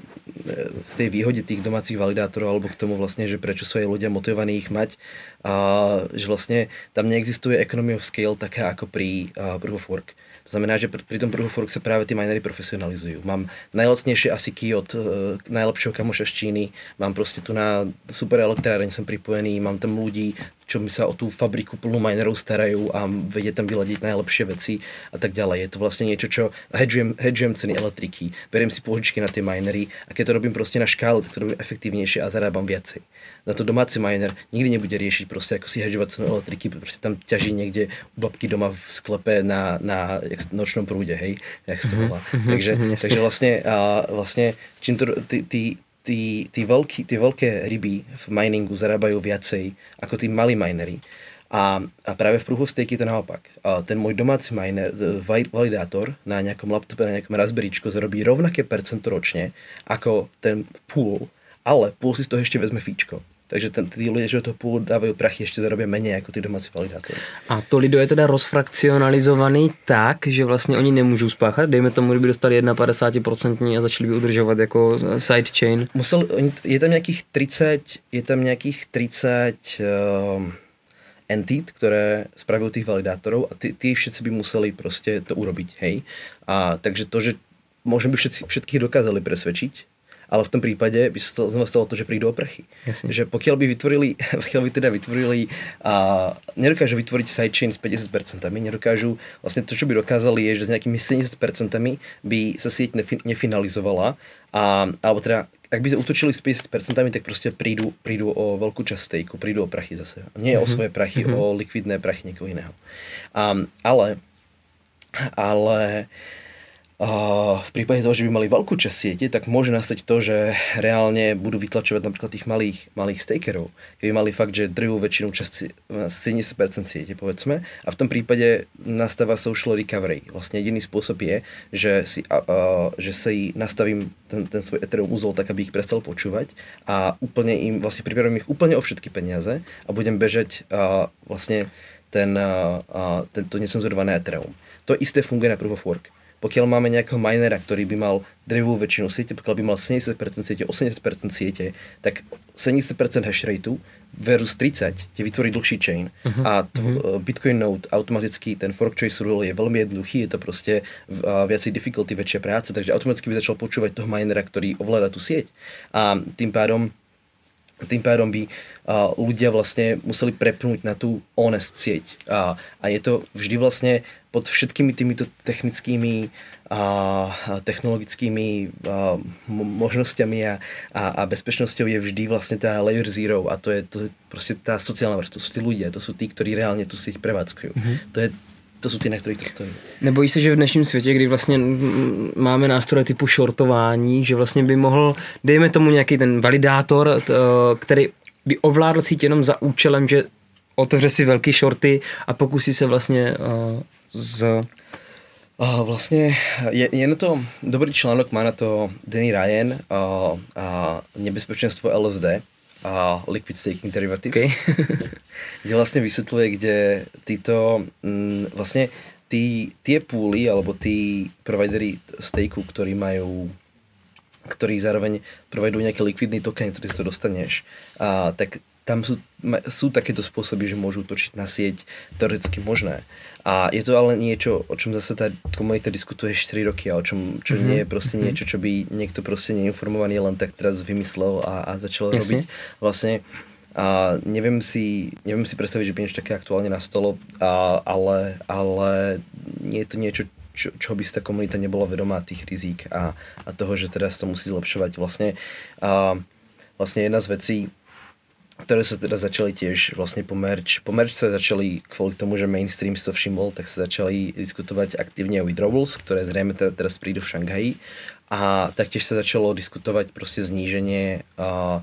k tej výhode tých domácich validátorov, alebo k tomu vlastne, že prečo sú aj ľudia motivovaní ich mať, a, že vlastne tam neexistuje economy of scale taká ako pri uh, Proof of Work. To znamená, že pri tom Proof of Work sa práve tí minery profesionalizujú. Mám najlacnejšie ASICy od uh, najlepšieho kamoša z Číny, mám proste tu na super elektráreň som pripojený, mám tam ľudí, čo mi sa o tú fabriku plnú minerov starajú a vedie tam vyladiť najlepšie veci a tak ďalej. Je to vlastne niečo, čo hedžujem, hedžujem ceny elektriky, beriem si požičky na tie minery a keď to robím proste na škále, tak to robím efektívnejšie a zarábam viacej. Na to domáci miner nikdy nebude riešiť proste ako si hedžovať cenu elektriky, proste tam ťaží niekde u babky doma v sklepe na, na nočnom prúde, hej, jak sa to volá. Mm-hmm, takže, takže vlastne, a, vlastne čím to, ty, ty, tí, tí, veľký, tí veľké ryby v miningu zarábajú viacej ako tí malí minery. A, a práve v Stake je to naopak. A ten môj domáci miner, validátor na nejakom laptope, na nejakom Raspberryčku zarobí rovnaké percento ročne ako ten pool, ale pool si z toho ešte vezme fíčko. Takže ten, tí ľudia, že to půl dávajú prachy, ešte zarobia menej ako tí domáci validátory. A to lido je teda rozfrakcionalizovaný tak, že vlastně oni nemůžou spáchat, dejme tomu, kdyby dostali 51% a začali by udržovat jako sidechain. Musel, je tam nejakých 30, je tam nejakých 30 uh, entit, ktoré spravujú tých validátorov a tí, tí všetci by museli proste to urobiť, hej. A takže to, že možno by všetci, všetkých dokázali presvedčiť, ale v tom prípade by sa znova stalo to, že prídu o prachy. Jasne. Že pokiaľ by vytvorili, pokiaľ by teda vytvorili a nedokážu vytvoriť sidechain s 50%, nedokážu, vlastne to, čo by dokázali je, že s nejakými 70% by sa sieť nefi, nefinalizovala a, alebo teda ak by sa utočili s 50%, tak proste prídu, prídu o veľkú časť stejku, prídu o prachy zase. Nie mm-hmm. o mhm. svoje prachy, mm-hmm. o likvidné prachy niekoho iného. Um, ale ale v prípade toho, že by mali veľkú časť siete, tak môže nastať to, že reálne budú vytlačovať napríklad tých malých, malých stakerov. Keby mali fakt, že drvú väčšinu časť 70% siete, povedzme, a v tom prípade nastáva social recovery. Vlastne jediný spôsob je, že si, a, že si nastavím ten, ten svoj Ethereum úzol tak, aby ich prestal počúvať a úplne im, vlastne pripravím ich úplne o všetky peniaze a budem bežať a, vlastne ten, a, tento necenzurované Ethereum. To isté funguje na Proof of Work pokiaľ máme nejakého minera, ktorý by mal drevú väčšinu siete, pokiaľ by mal 70% siete, 80% siete, tak 70% hash rateu versus 30 ti vytvorí dlhší chain uh-huh. a tvo- uh-huh. Bitcoin node automaticky ten fork choice rule je veľmi jednoduchý, je to proste uh, viacej difficulty, väčšia práca, takže automaticky by začal počúvať toho minera, ktorý ovláda tú sieť a tým pádom tým pádom by uh, ľudia vlastne museli prepnúť na tú honest sieť. A, a je to vždy vlastne pod všetkými týmito technickými a technologickými a, možnosťami a, a, a bezpečnosťou je vždy vlastne tá layer zero a to je, to je proste tá sociálna vrstva, to sú tí ľudia, to sú tí, ktorí reálne tu sieť prevádzkujú. Mm-hmm. To je to jsou ty, na kterých to stojí. Nebojí se, že v dnešním světě, kdy vlastně máme nástroje typu shortování, že vlastně by mohl, dejme tomu nějaký ten validátor, který by ovládl síť jenom za účelem, že otevře si velký shorty a pokusí se vlastně uh, z Uh, vlastne je, je na to, dobrý článok má na to Danny Ryan, uh, uh, nebezpečenstvo LSD, a Liquid Staking Derivatives, okay. kde vlastne vysvetľuje, kde títo mm, vlastne tí, tie púly alebo tí providery staku, ktorí majú ktorí zároveň provadujú nejaké likvidný token, ktorý si to dostaneš, a, tak tam sú, sú takéto spôsoby, že môžu točiť na sieť teoreticky možné. A je to ale niečo, o čom zase tá komunita diskutuje 4 roky a o čom, čo mm-hmm. nie je proste mm-hmm. niečo, čo by niekto proste neinformovaný len tak teraz vymyslel a, a začal Jasne. robiť. Vlastne a neviem si, neviem si predstaviť, že by niečo také aktuálne nastalo, a, ale, ale nie je to niečo, čo, čo by si tá komunita nebola vedomá tých rizík a, a toho, že teraz to musí zlepšovať. Vlastne, a, vlastne jedna z vecí, ktoré sa teda začali tiež vlastne po merch. Po merch sa začali kvôli tomu, že mainstream si to všimol, tak sa začali diskutovať aktívne o withdrawals, ktoré zrejme teda teraz prídu v Šanghaji. A taktiež sa začalo diskutovať proste zníženie uh,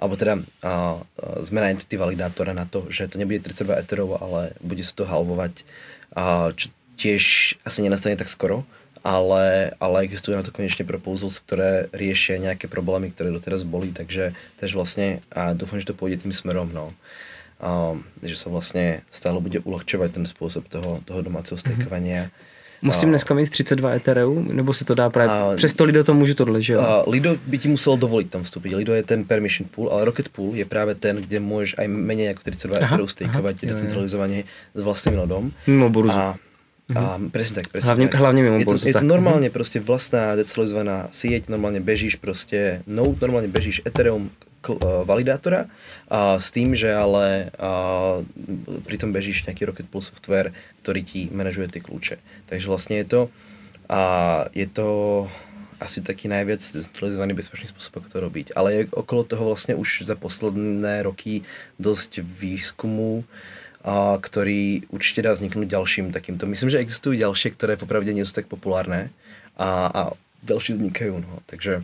alebo teda uh, zmena entity validátora na to, že to nebude 30 Etherov, ale bude sa to halvovať, uh, čo tiež asi nenastane tak skoro ale, ale existujú na to konečne proposals, ktoré riešia nejaké problémy, ktoré doteraz boli, takže, takže vlastne a dúfam, že to pôjde tým smerom, no. A, že sa vlastne stále bude uľahčovať ten spôsob toho, toho domáceho mhm. stakeovania. Mm-hmm. Musím dneska mít 32 Ethereum, nebo se to dá právě, a, přes to Lido to můžu tohle, že jo? A Lido by ti musel dovolit tam vstúpiť. Lido je ten permission pool, ale Rocket Pool je právě ten, kde můžeš aj menej ako 32 Ethereum stakeovať decentralizovaně s vlastným nodom. Mimo burzu. A a mhm. presne tak, presne hlavne, tak. Hlavne mimo je to, je to normálne mm-hmm. proste vlastná decentralizovaná sieť, normálne bežíš proste Node, normálne bežíš Ethereum uh, validátora a s tým, že ale uh, pritom bežíš nejaký Rocket Pool software, ktorý ti manažuje tie kľúče. Takže vlastne je to a je to asi taký najviac decentralizovaný bezpečný spôsob, ako to robiť. Ale je okolo toho vlastne už za posledné roky dosť výskumu a, ktorý určite dá vzniknúť ďalším takýmto. Myslím, že existujú ďalšie, ktoré popravde nie sú tak populárne a, a ďalšie vznikajú. No. Takže,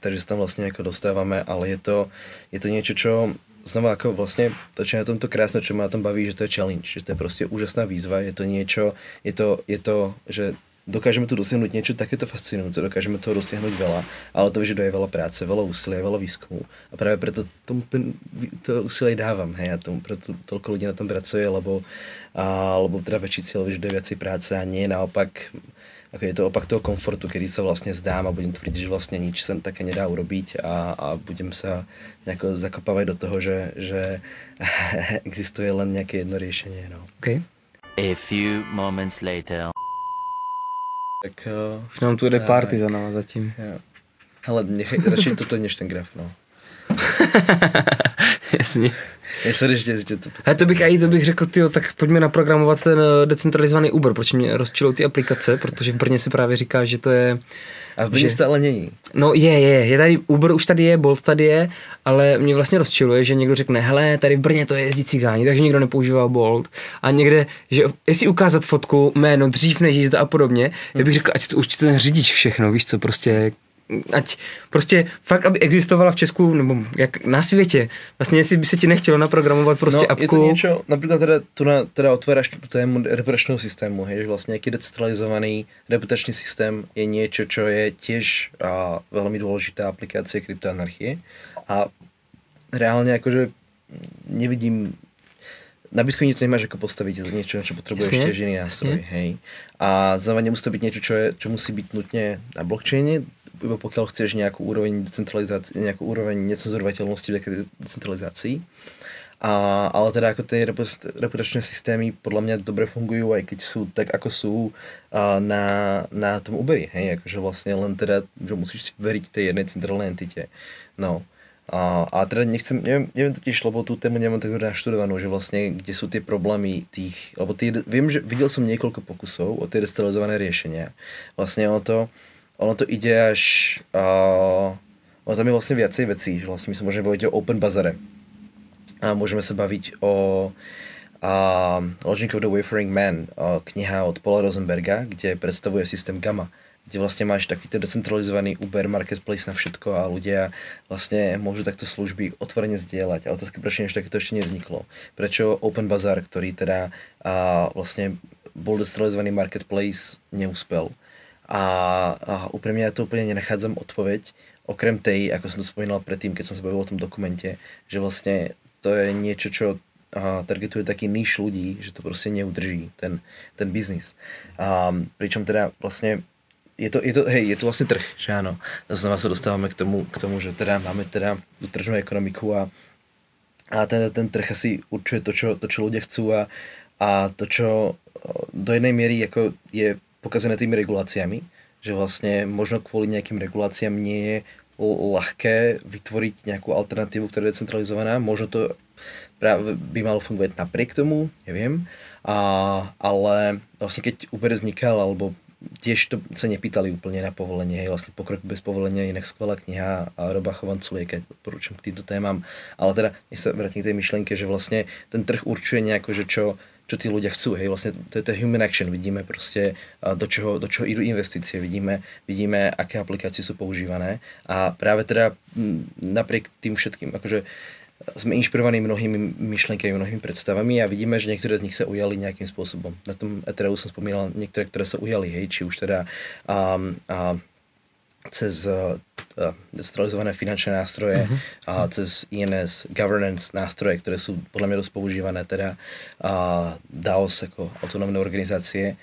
takže sa tam vlastne ako dostávame, ale je to, je to niečo, čo znova ako vlastne to, čo je na tomto krásne, čo ma na tom baví, že to je challenge, že to je proste úžasná výzva, je to niečo, je to, je to že dokážeme tu dosiahnuť niečo takéto fascinujúce, dokážeme toho dosiahnuť veľa, ale to vyžaduje veľa práce, veľa úsilia, veľa výskumu. A práve preto tom, ten, to úsilie dávam, hej, a tomu, preto toľko ľudí na tom pracuje, lebo, a, lebo teda väčší cieľ vyžaduje viacej práce a nie naopak ako je to opak toho komfortu, kedy sa vlastne zdám a budem tvrdiť, že vlastne nič sa také nedá urobiť a, a budem sa nejako zakopávať do toho, že, že existuje len nejaké jedno riešenie. No. Okay. A few moments later. Tak, uh, Už nám tu jde party za náma zatím. Jo. Ale nechaj, radšej toto než ten graf, no. Jasně. Jestli ještě, že to Ale to bych, aj to bych řekl, tyjo, tak pojďme naprogramovat ten eh, decentralizovaný Uber, proč mě rozčilou ty aplikace, protože v Brně se právě říká, že to je a v Brně že... stále není. No je, je, je tady, Uber už tady je, Bolt tady je, ale mě vlastně rozčiluje, že někdo řekne, hele, tady v Brně to je jezdí cigáni, takže nikdo nepoužívá Bolt. A někde, že jestli ukázat fotku, jméno, dřív než jízda a podobně, hmm. já bych řekl, ať to určitě ten řidič všechno, víš co, prostě ať prostě fakt, aby existovala v Česku, nebo jak na světě. Vlastně jestli by se ti nechtělo naprogramovat prostě no, apku. je to niečo, napríklad teda, tu na, teda otváraš tu tému reputačného systému, hej, že vlastne nejaký decentralizovaný reputačný systém je niečo, čo je tiež a, veľmi dôležitá aplikácia kryptoanarchie a reálne akože nevidím na Bitcoine to nemáš ako postaviť, to niečo, čo potrebuješ Jasne. tiež iný nástroj, Jasne. hej. A znova nemusí to byť niečo, čo, je, čo musí byť nutne na blockchaine, iba pokiaľ chceš nejakú úroveň decentralizácie, nejakú úroveň necenzorovateľnosti v decentralizácii. A, ale teda ako tie repu- reputačné systémy podľa mňa dobre fungujú, aj keď sú tak, ako sú a, na, na tom Uberi, hej, akože vlastne len teda, že musíš veriť tej jednej centrálnej entite. No. A, a teda nechcem, neviem, neviem totiž, lebo tú tému nemám tak naštudovanú, že vlastne kde sú tie problémy tých, lebo tie, viem, že videl som niekoľko pokusov o tie decentralizované riešenia. Vlastne ono to, ono to ide až, uh, ono tam je vlastne viacej vecí, že vlastne my sa môžeme baviť o Open Bazare. A môžeme sa baviť o Logic of the Wayfaring Man, kniha od Paula Rosenberga, kde predstavuje systém Gamma kde vlastne máš taký ten decentralizovaný Uber marketplace na všetko a ľudia vlastne môžu takto služby otvorene zdieľať. Ale otázka, prečo niečo takéto ešte nevzniklo. Prečo Open Bazaar, ktorý teda a, vlastne bol decentralizovaný marketplace, neúspel. A, a úprimne ja to úplne nenachádzam odpoveď, okrem tej, ako som to spomínal predtým, keď som sa bavil o tom dokumente, že vlastne to je niečo, čo a targetuje taký níž ľudí, že to proste neudrží ten, ten biznis. A, pričom teda vlastne je to, je to, hej, je to vlastne trh, že áno. Znova sa dostávame k tomu, k tomu že teda máme teda tú tržnú ekonomiku a, a ten, ten trh asi určuje to čo, to, čo ľudia chcú a, a to, čo do jednej miery ako je pokazené tými reguláciami, že vlastne možno kvôli nejakým reguláciám nie je ľahké vytvoriť nejakú alternatívu, ktorá je decentralizovaná. Možno to práve by malo fungovať napriek tomu, neviem. A, ale vlastne keď Uber vznikal, alebo tiež to sa nepýtali úplne na povolenie, hej, vlastne pokrok bez povolenia inak skvelá kniha a Roba Chovanculieka, odporúčam k týmto témam, ale teda nech sa vrátim k tej myšlienke, že vlastne ten trh určuje nejako, že čo, čo tí ľudia chcú, hej, vlastne to je to human action, vidíme proste, do čoho, do čoho idú investície, vidíme, vidíme, aké aplikácie sú používané a práve teda napriek tým všetkým, akože sme inšpirovaní mnohými myšlenkami, mnohými predstavami a vidíme, že niektoré z nich sa ujali nejakým spôsobom. Na tom Ethereum som spomínal niektoré, ktoré sa ujali, hej, či už teda um, um, cez uh, decentralizované finančné nástroje uh-huh. a cez INS governance nástroje, ktoré sú podľa mňa dosť používané, teda uh, DAOS ako autonómne organizácie.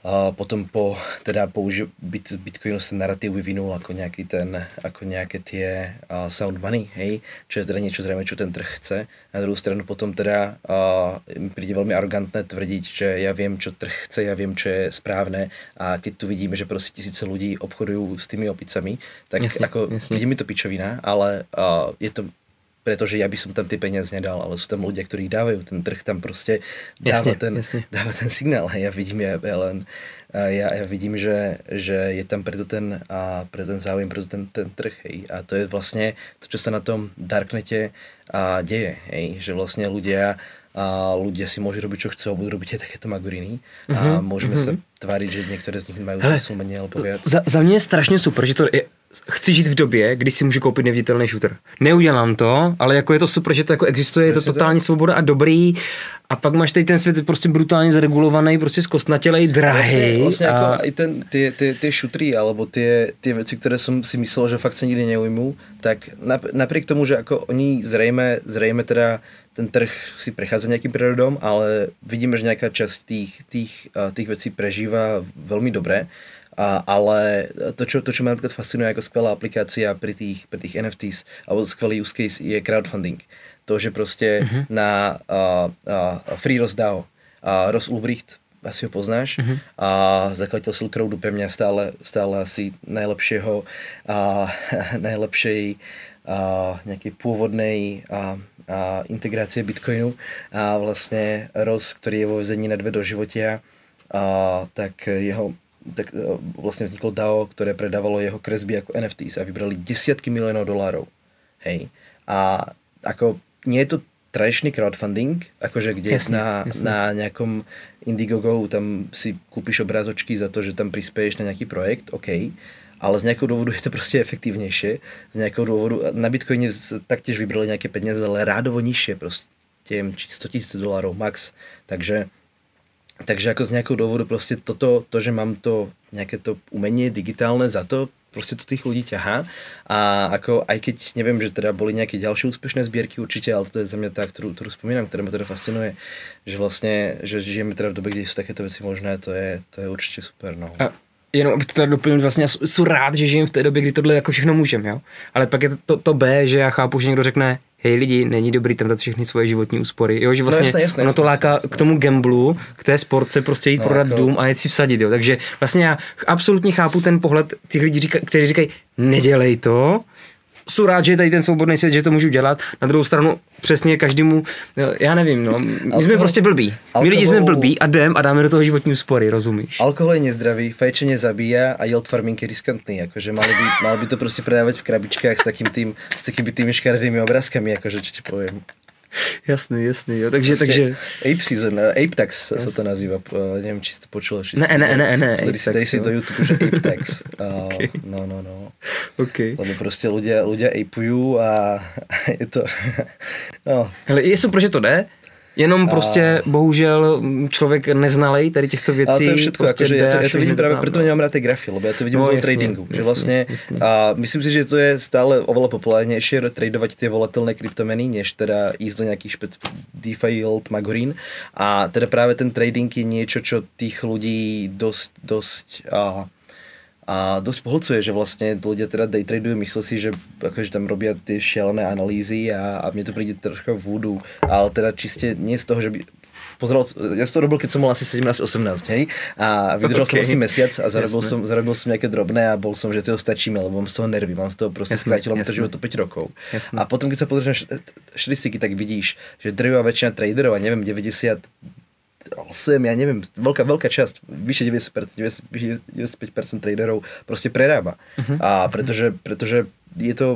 A potom po teda použi- bit, Bitcoinu sa narratív vyvinul ako nejaký ten, ako nejaké tie uh, sound money, hej, čo je teda niečo zrejme, čo ten trh chce. Na druhú stranu potom teda uh, mi príde veľmi arrogantné tvrdiť, že ja viem, čo trh chce, ja viem, čo je správne a keď tu vidíme, že proste tisíce ľudí obchodujú s tými opicami, tak jasne, ako, jasne. mi to pičovina, ale uh, je to pretože ja by som tam tie peniaze nedal, ale sú tam ľudia, ktorí dávajú, ten trh tam proste dáva, Jasne, ten, jasne. dáva ten signál. A ja vidím, ja, ja len, ja, ja vidím, že, že je tam preto ten, a pre ten záujem, preto ten, ten trh. Hej. A to je vlastne to, čo sa na tom Darknete a deje. Hej. Že vlastne ľudia a ľudia si môžu robiť, čo chcú, a budú robiť aj takéto magoriny a Mhm, môžeme mhm. sa tváriť, že niektoré z nich majú Hele, zmysl menej alebo viac. Za, za mě je strašně super, že to je, chci žít v době, kdy si můžu koupit neviditelný shooter. Neudělám to, ale jako je to super, že to jako existuje, je to totální svoboda a dobrý. A pak máš tady ten svět prostě brutálně zregulovaný, prostě zkostnatělej, drahý. Vlastne a... aj ten, tie, tie, tie šutry alebo tie, tie veci, ktoré som si myslel, že fakt sa nikdy neujmú, tak nap- napriek tomu, že ako oni zrejme, zrejme teda ten trh si prechádza nejakým prírodom, ale vidíme, že nejaká časť tých, tých, a, tých vecí prežíva veľmi dobre. A, ale to čo, to, čo ma napríklad fascinuje ako skvelá aplikácia pri tých, pri tých NFTs, alebo skvelý use case je crowdfunding. To, že proste uh-huh. na uh, uh, Free Ross DAO, uh, Ross Ulbricht, asi ho poznáš, uh-huh. a zakladateľ Silk pre mňa stále, stále asi najlepšieho, a, najlepšej a, nejakej pôvodnej a, a integrácie Bitcoinu a vlastne Ross, ktorý je vo vezení na dve doživotia, a, tak jeho tak e, vlastne vzniklo DAO, ktoré predávalo jeho kresby ako NFTs a vybrali desiatky miliónov dolárov. Hej. A ako nie je to tradičný crowdfunding, akože kde Jasne, na, jasne. na nejakom Indiegogo tam si kúpiš obrázočky za to, že tam prispieješ na nejaký projekt, OK, ale z nejakého dôvodu je to proste efektívnejšie. Z nejakého dôvodu, na Bitcoine taktiež vybrali nejaké peniaze, ale rádovo nižšie, proste či 100 tisíc dolárov max. Takže Takže ako z nejakého dôvodu proste toto, to, že mám to nejaké to umenie digitálne za to, proste to tých ľudí ťahá a ako aj keď neviem, že teda boli nejaké ďalšie úspešné zbierky určite, ale to je za mňa tá, ktorú, ktorú spomínam, ktorá ma teda fascinuje, že vlastne, že žijeme teda v dobe, kde sú takéto veci možné, to je, to je určite super. No. A jenom abych to teda doplnil, vlastně jsem rád, že žijem v té době, kdy tohle jako všechno můžem, jo. Ale pak je to, to B, že já chápu, že někdo řekne, hej lidi, není dobrý tam dát všechny svoje životní úspory. Jo, že vlastně No jasně, jasně, ono to láká jasně, k tomu gamblu, k té sportce prostě jít No, prodat jako- dům a jet si vsadit, jo. Takže vlastně já absolutně chápu ten pohled těch lidí, kteří říkají, nedělej to, jsou rád, že je tady ten svobodný svět, že to můžu dělat. Na druhou stranu přesně každému, jo, já nevím, no, my jsme Alkohol- prostě blbí. My lidi jsme alkohol- blbí a jdem a dáme do toho životní úspory, rozumíš? Alkohol je nezdravý, fajčenie zabíja a yield farming je riskantný. Akože mali by, mali by to proste predávať v krabičkách s takým tým, s takými tými škaredými obrázkami, akože čo ti poviem. Jasný, jasný, jo. Takže, Proste takže, Ape Season, uh, Ape Tax yes. sa to nazýva, uh, neviem, či to počul. Či Ne, ne, ne, ne, Dej Ape si, Tax, dej si do YouTube, že Ape Tax. Uh, Okay. No, no, no. OK. Lebo proste ľudia, ľudia apeujú a je to... no, Hele, je super, že to jde, jenom prostě bohužel mm, člověk neznalej tady těchto věcí. Ale to je všetko, prostě akože ja to, a ja to vidím práve, tam, preto nemám rád tie grafy, lebo ja to vidím No, vo jasne, tradingu. že jasne, vlastne, jasne. a myslím si, že to je stále oveľa populárnejšie tradovať tie volatilné kryptomeny, než teda ísť do nejakých špec DeFi magorín. A teda práve ten trading je niečo, čo tých ľudí dosť, dosť a, a dosť pohlcuje, že vlastne ľudia teda day tradujú, myslí si, že akože tam robia tie šialené analýzy a, a mne to príde troška vúdu, ale teda čiste nie z toho, že by pozeral, ja som to robil, keď som mal asi 17-18, hej, a vydržal Okay. som asi mesiac a zarobil Jasné. som, zarobil som nejaké drobné a bol som, že to stačí mi, lebo mám z toho nervy, mám z toho proste Jasné, skrátil to život o 5 rokov. Jasné. A potom, keď sa pozrieš na štatistiky, tak vidíš, že drvivá väčšina traderov, a neviem, 90 8, ja neviem, veľká, veľká časť, vyše 90%, 90, vyše 95% traderov proste prerába. Uh-huh. A pretože, pretože je to,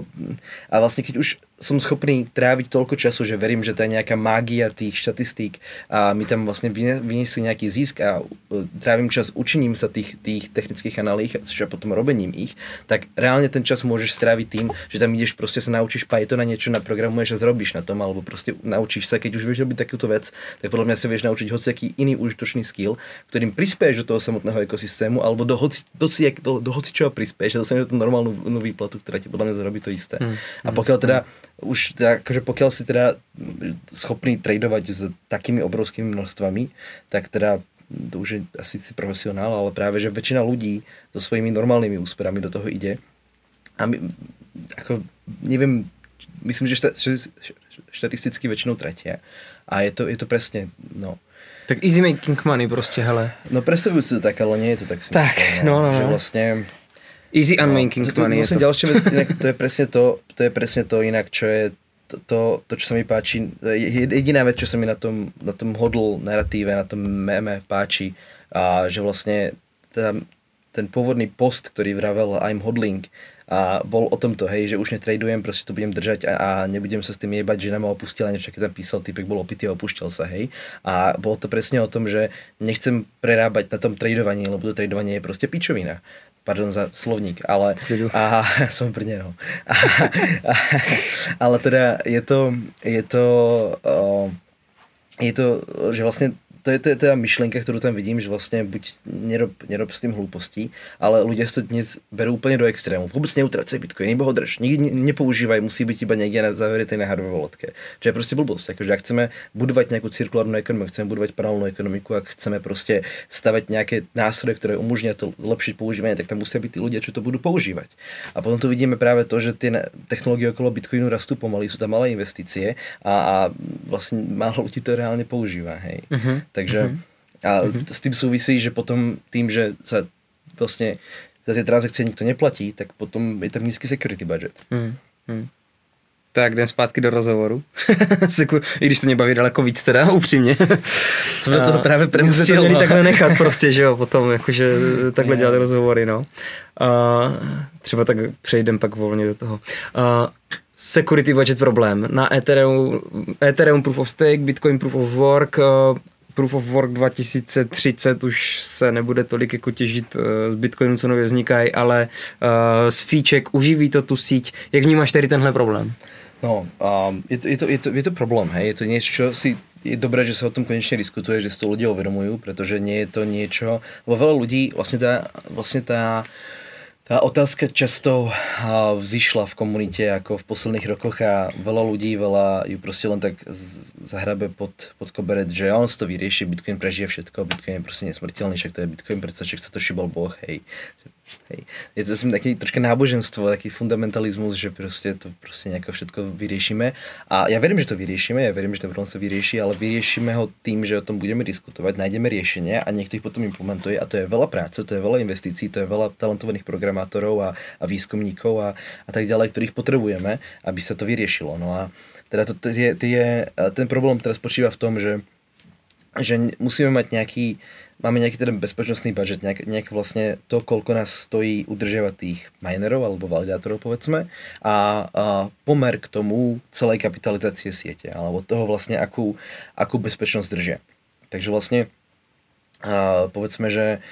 a vlastne keď už som schopný tráviť toľko času, že verím, že to je nejaká mágia tých štatistík a mi tam vlastne vyniesli nejaký zisk a uh, trávim čas učením sa tých, tých technických analýz a potom robením ich, tak reálne ten čas môžeš stráviť tým, že tam ideš proste sa naučíš Python a niečo naprogramuješ a zrobíš na tom, alebo proste naučíš sa, keď už vieš robiť takúto vec, tak podľa mňa sa vieš naučiť hociaký iný užitočný skill, ktorým prispieš do toho samotného ekosystému, alebo do, hoci, do, si, do, do hocičoho prispieš a dostaneš tú normálnu no, výplatu, ktorá ti podľa mňa zarobí to isté. Mm, a pokiaľ teda už teda, akože pokiaľ si teda schopný tradovať s takými obrovskými množstvami, tak teda to už je asi si profesionál, ale práve, že väčšina ľudí so svojimi normálnymi úsporami do toho ide. A my, ako, neviem, myslím, že šta, že štatisticky väčšinou tratia. A je to, je to presne, no. Tak easy making money prostě, hele. No predstavujú si to tak, ale nie je to tak si Tak, myslím, no, no, Že no. vlastne... Easy No, unmaking to, to, money vlastne to. ďalšia vec, inak, to je presne to, to je presne to inak, čo je to, to, to čo sa mi páči, je- jediná vec, čo sa mi na tom, na tom hodl narratíve, na tom meme páči, a že vlastne teda, ten pôvodný post, ktorý vravel I'm hodling, a bol o tomto, hej, že už netradujem, proste to budem držať a, a nebudem sa s tým jebať, že ma opustil a niečo, keď tam písal, typek bol opitý a opúšťal sa, hej. A bolo to presne o tom, že nechcem prerábať na tom tradovaní, lebo to tradovanie je proste pičovina. Pardon za slovník, ale a, som pri neho. A, a, ale teda je to, je to, o, je to, že vlastne to je, to je teda myšlienka, ktorú tam vidím, že vlastne buď nerob, nerob s tým hlúpostí, ale ľudia si to dnes berú úplne do extrému. Vôbec neutracaj Bitcoin, iba ho drž. Nikdy ne- nepoužívaj, musí byť iba niekde na zaveretej na hardware walletke. Čo je proste blbosť. Akože ak chceme budovať nejakú cirkulárnu ekonomiku, chceme budovať paralelnú ekonomiku, ak chceme proste stavať nejaké nástroje, ktoré umožnia to lepšie používanie, tak tam musia byť tí ľudia, čo to budú používať. A potom tu vidíme práve to, že tie na- technológie okolo Bitcoinu rastú pomaly, sú tam malé investície a, a vlastne málo ľudí to reálne používa. Hej. Mhm. Takže a s tým súvisí, že potom tým, že sa vlastne za tie transakcie nikto neplatí, tak potom je tam nízky security budget. Hmm. Hmm. Tak jdem zpátky do rozhovoru. I když to mě baví daleko víc teda, upřímně. Jsem do toho právě My jsme to měli takhle nechat prostě, že jo, potom jakože takhle dělat rozhovory, no. A třeba tak přejdem pak volně do toho. A security budget problém. Na Ethereum, Ethereum Proof of Stake, Bitcoin Proof of Work, Proof of Work 2030 už se nebude tolik jako těžit uh, z Bitcoinu, co nově vznikají, ale uh, z fíček uživí to tu síť. Jak vnímáš tady tenhle problém? No, um, je, to, je, to, je, to, je to problém, hej, je to niečo, čo si je dobré, že sa o tom konečne diskutuje, že si to ľudia uvedomujú, pretože nie je to niečo, lebo veľa ľudí, vlastne tá, vlastne tá Tá otázka často vzýšla v komunite ako v posledných rokoch a veľa ľudí, veľa ju proste len tak zahrabe pod, pod koberec, že on si to vyrieši, Bitcoin prežije všetko, Bitcoin je proste nesmrteľný, však to je Bitcoin, predsa však sa to šibol Boh, hej. Hej. Je to som taký troška náboženstvo, taký fundamentalizmus, že proste to proste nejako všetko vyriešime. A ja verím, že to vyriešime, ja verím, že ten problém sa vyrieši, ale vyriešime ho tým, že o tom budeme diskutovať, nájdeme riešenie a niekto ich potom implementuje a to je veľa práce, to je veľa investícií, to je veľa talentovaných programátorov a, a výskumníkov a, a tak ďalej, ktorých potrebujeme, aby sa to vyriešilo. No a teda to, to je, ten problém teraz spočíva v tom, že že musíme mať nejaký, máme nejaký teda bezpečnostný budget, nejak, nejak vlastne to, koľko nás stojí udržiavať tých minerov alebo validátorov povedzme a, a pomer k tomu celej kapitalizácie siete alebo toho vlastne akú, akú bezpečnosť držia. Takže vlastne a, povedzme, že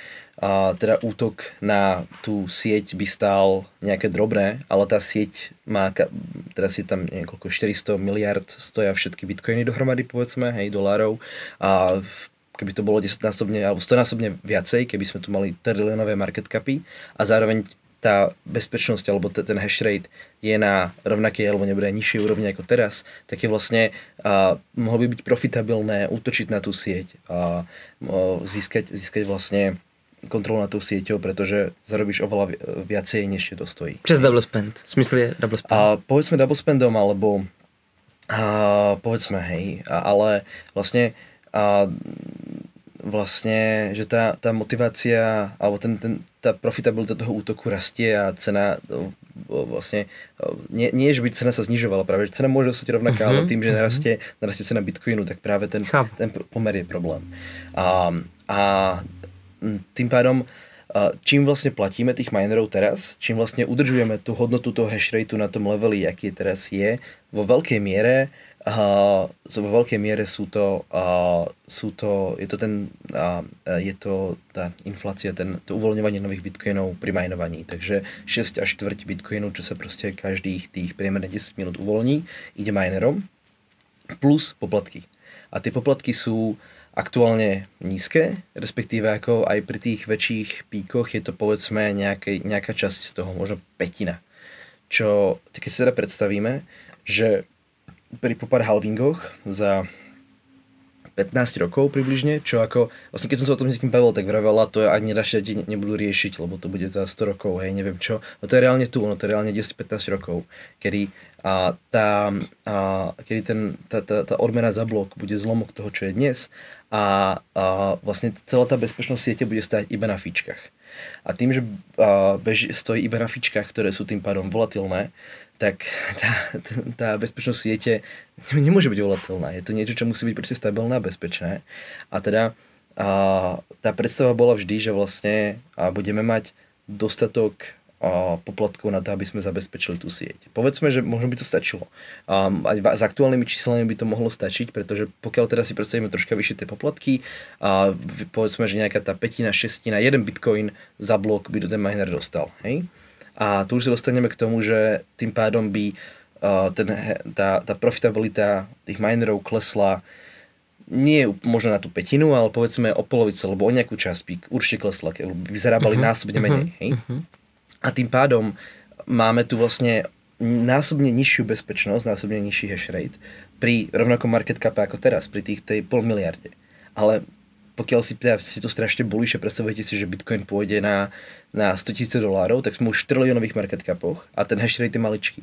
a teda útok na tú sieť by stál nejaké drobné, ale tá sieť má, teraz je tam niekoľko 400 miliard stoja všetky bitcoiny dohromady, povedzme, hej, dolárov a keby to bolo 10 násobne alebo 100 násobne viacej, keby sme tu mali trilionové market capy a zároveň tá bezpečnosť alebo ten hash rate je na rovnakej alebo nebude nižšej úrovni ako teraz, tak je vlastne uh, mohlo by byť profitabilné útočiť na tú sieť a uh, získať, získať vlastne kontrolu nad tou sieťou, pretože zarobíš oveľa viacej, než ti dostojí. Přes double spend. V smysle je double spend. A povedzme double spendom, alebo a, povedzme, hej, a, ale vlastne a, vlastne, že tá, tá motivácia, alebo ten, ten, tá profitabilita toho útoku rastie a cena vlastne, nie, nie že by cena sa znižovala, práve že cena môže ostať rovnaká, uh-huh, ale tým, že narastie, narastie cena Bitcoinu, tak práve ten, ten pomer je problém. A, a tým pádom čím vlastne platíme tých minerov teraz, čím vlastne udržujeme tú hodnotu toho hash rateu na tom leveli, aký teraz je, vo veľkej miere uh, vo veľkej miere sú to, uh, sú to je to ten, uh, je to tá inflácia, ten, to uvoľňovanie nových bitcoinov pri minovaní. Takže 6 až 4 bitcoinov, čo sa proste každých tých priemerne 10 minút uvoľní, ide minerom, plus poplatky. A tie poplatky sú aktuálne nízke, respektíve ako aj pri tých väčších píkoch je to povedzme nejakej, nejaká časť z toho, možno petina. Čo, keď si teda predstavíme, že pri popár halvingoch za 15 rokov približne, čo ako, vlastne keď som sa o tom s niekým bavil, tak vravela, to ani radšej nebudú riešiť, lebo to bude za 100 rokov, hej, neviem čo. No to je reálne tu, no to je reálne 10-15 rokov, kedy a tá, a, kedy ten, tá, tá, tá odmena za blok bude zlomok toho, čo je dnes a, a vlastne celá tá bezpečnosť siete bude stať iba na fíčkach. A tým, že a, beži, stojí iba na fíčkach, ktoré sú tým pádom volatilné, tak tá, tá bezpečnosť siete nemôže byť volatilná. Je to niečo, čo musí byť proste stabilné a bezpečné. A teda a, tá predstava bola vždy, že vlastne a budeme mať dostatok poplatkov na to, aby sme zabezpečili tú sieť. Povedzme, že možno by to stačilo. Um, aj s aktuálnymi číslami by to mohlo stačiť, pretože pokiaľ teraz si predstavíme troška vyššie tie poplatky, a povedzme, že nejaká tá petina, šestina, jeden bitcoin za blok by do ten miner dostal. Hej? A tu už sa dostaneme k tomu, že tým pádom by uh, ten, tá, tá profitabilita tých minerov klesla nie možno na tú petinu, ale povedzme o polovicu, alebo o nejakú časť by určite klesla, by zarábali uh-huh, násobne menej. Uh-huh, hej? Uh-huh. A tým pádom máme tu vlastne násobne nižšiu bezpečnosť, násobne nižší hash rate pri rovnakom market cap ako teraz, pri tých tej pol miliarde. Ale pokiaľ si, teda, si to strašne bulíš a predstavujete si, že Bitcoin pôjde na, na 100 tisíc dolárov, tak sme už v trilionových market capoch a ten hash rate je maličký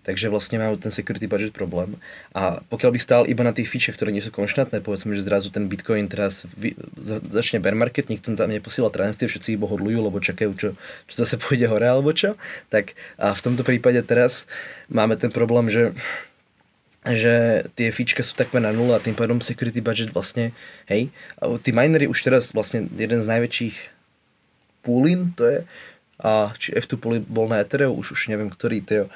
takže vlastne majú ten security budget problém. A pokiaľ by stál iba na tých fičach, ktoré nie sú konštantné, povedzme, že zrazu ten Bitcoin teraz vy, za, začne bear market, nikto tam neposiela transakcie, všetci iba hodlujú, lebo čakajú, čo, čo zase pôjde hore alebo čo, tak a v tomto prípade teraz máme ten problém, že že tie fička sú takmer na nula a tým pádom security budget vlastne, hej, a tí minery už teraz vlastne jeden z najväčších poolin, to je, a či F2 bol na Ethereum, už, už neviem, ktorý to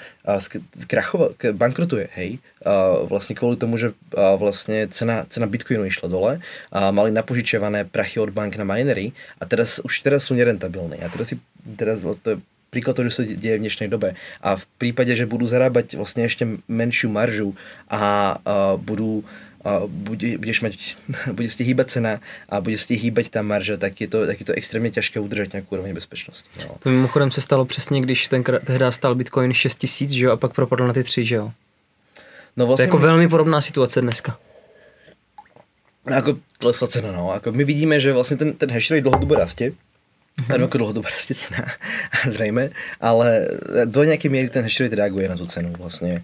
skrachoval, bankrotuje, hej, a vlastne kvôli tomu, že a vlastne cena, cena Bitcoinu išla dole a mali napožičiavané prachy od bank na minery a teraz, už teraz sú nerentabilní. A teraz si, teraz to je príklad toho, že sa deje v dnešnej dobe. A v prípade, že budú zarábať vlastne ešte menšiu maržu a, a budú a bude, budeš mať, bude ste hýbať cena a bude ste hýbať tá marža, tak je to, tak je to extrémně těžké udržet nějakou úroveň bezpečnosti. No. To mimochodem se stalo přesně, když ten tehdy stal Bitcoin 6 tisíc, že jo, a pak propadl na ty tři, že jo. No vlastně to je jako velmi podobná situace dneska. Ako klesla cena, no. Ako my vidíme, že vlastně ten, ten hash rate dlhodobo rastie. Mm-hmm. Ano, ako dlhodobo rastie cena, zrejme, ale do nějaké míry ten hash rate reaguje na tu cenu vlastně.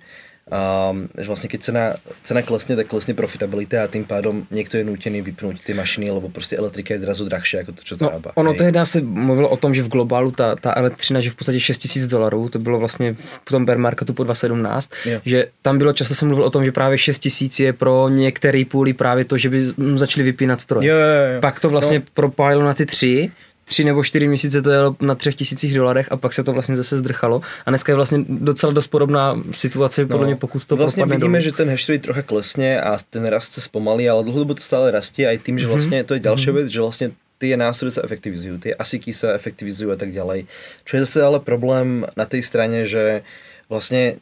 Um, že vlastně keď cena, cena klesne, tak klesne profitabilita a tým pádom někdo je nutený vypnout ty mašiny, lebo prostě elektrika je zrazu drahší jako to, co zarábá. No, ono tehdy se mluvilo o tom, že v globálu ta, ta elektřina, že v podstatě 6 tisíc dolarů, to bylo vlastně v tom bear marketu po 2017, jo. že tam bylo často se mluvilo o tom, že právě 6 tisíc je pro některý půly právě to, že by začali vypínat stroj. Jo, jo, jo. Pak to vlastně no. propálilo na ty tři, tři nebo čtyři měsíce to jelo na třech tisících dolarech a pak se to vlastně zase zdrchalo. A dneska je vlastně docela dost podobná situace, podle no, mě, pokud to Vlastně vidíme, dolů. že ten hash rate trocha klesne a ten rast se zpomalí, ale dlouhodobě to stále rastie aj tým, že mhm. vlastně to je další mm-hmm. věc, že vlastně ty nástroje sa efektivizujú, ty asiky sa efektivizujú a tak ďalej. Čo je zase ale problém na tej strane, že vlastne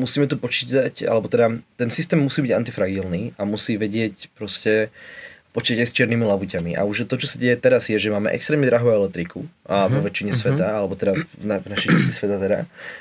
musíme to počítať, alebo teda ten systém musí byť antifragilný a musí vedieť proste počítate s černými labuťami. A už to, čo sa deje teraz, je, že máme extrémne drahú elektriku a uh-huh. vo väčšine uh-huh. sveta, alebo teda v, na, v našej časti sveta teda.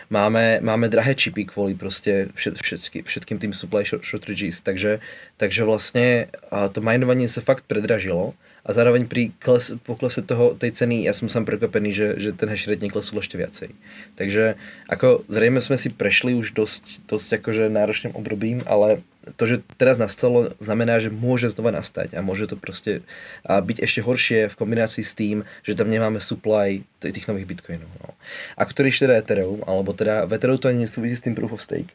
Máme, máme drahé čipy kvôli proste všet, všetky, všetkým tým supply shortages. Takže, takže vlastne to minovanie sa fakt predražilo a zároveň pri kles, poklese toho, tej ceny ja som sám prekvapený, že, že ten hash rate neklesol ešte viacej. Takže ako zrejme sme si prešli už dosť, dosť akože náročným obdobím, ale to, že teraz nastalo, znamená, že môže znova nastať a môže to proste a byť ešte horšie v kombinácii s tým, že tam nemáme supply tých nových bitcoinov. No. A ktorý teda Ethereum, alebo teda v Ethereum to ani nesúvisí s tým proof of stake,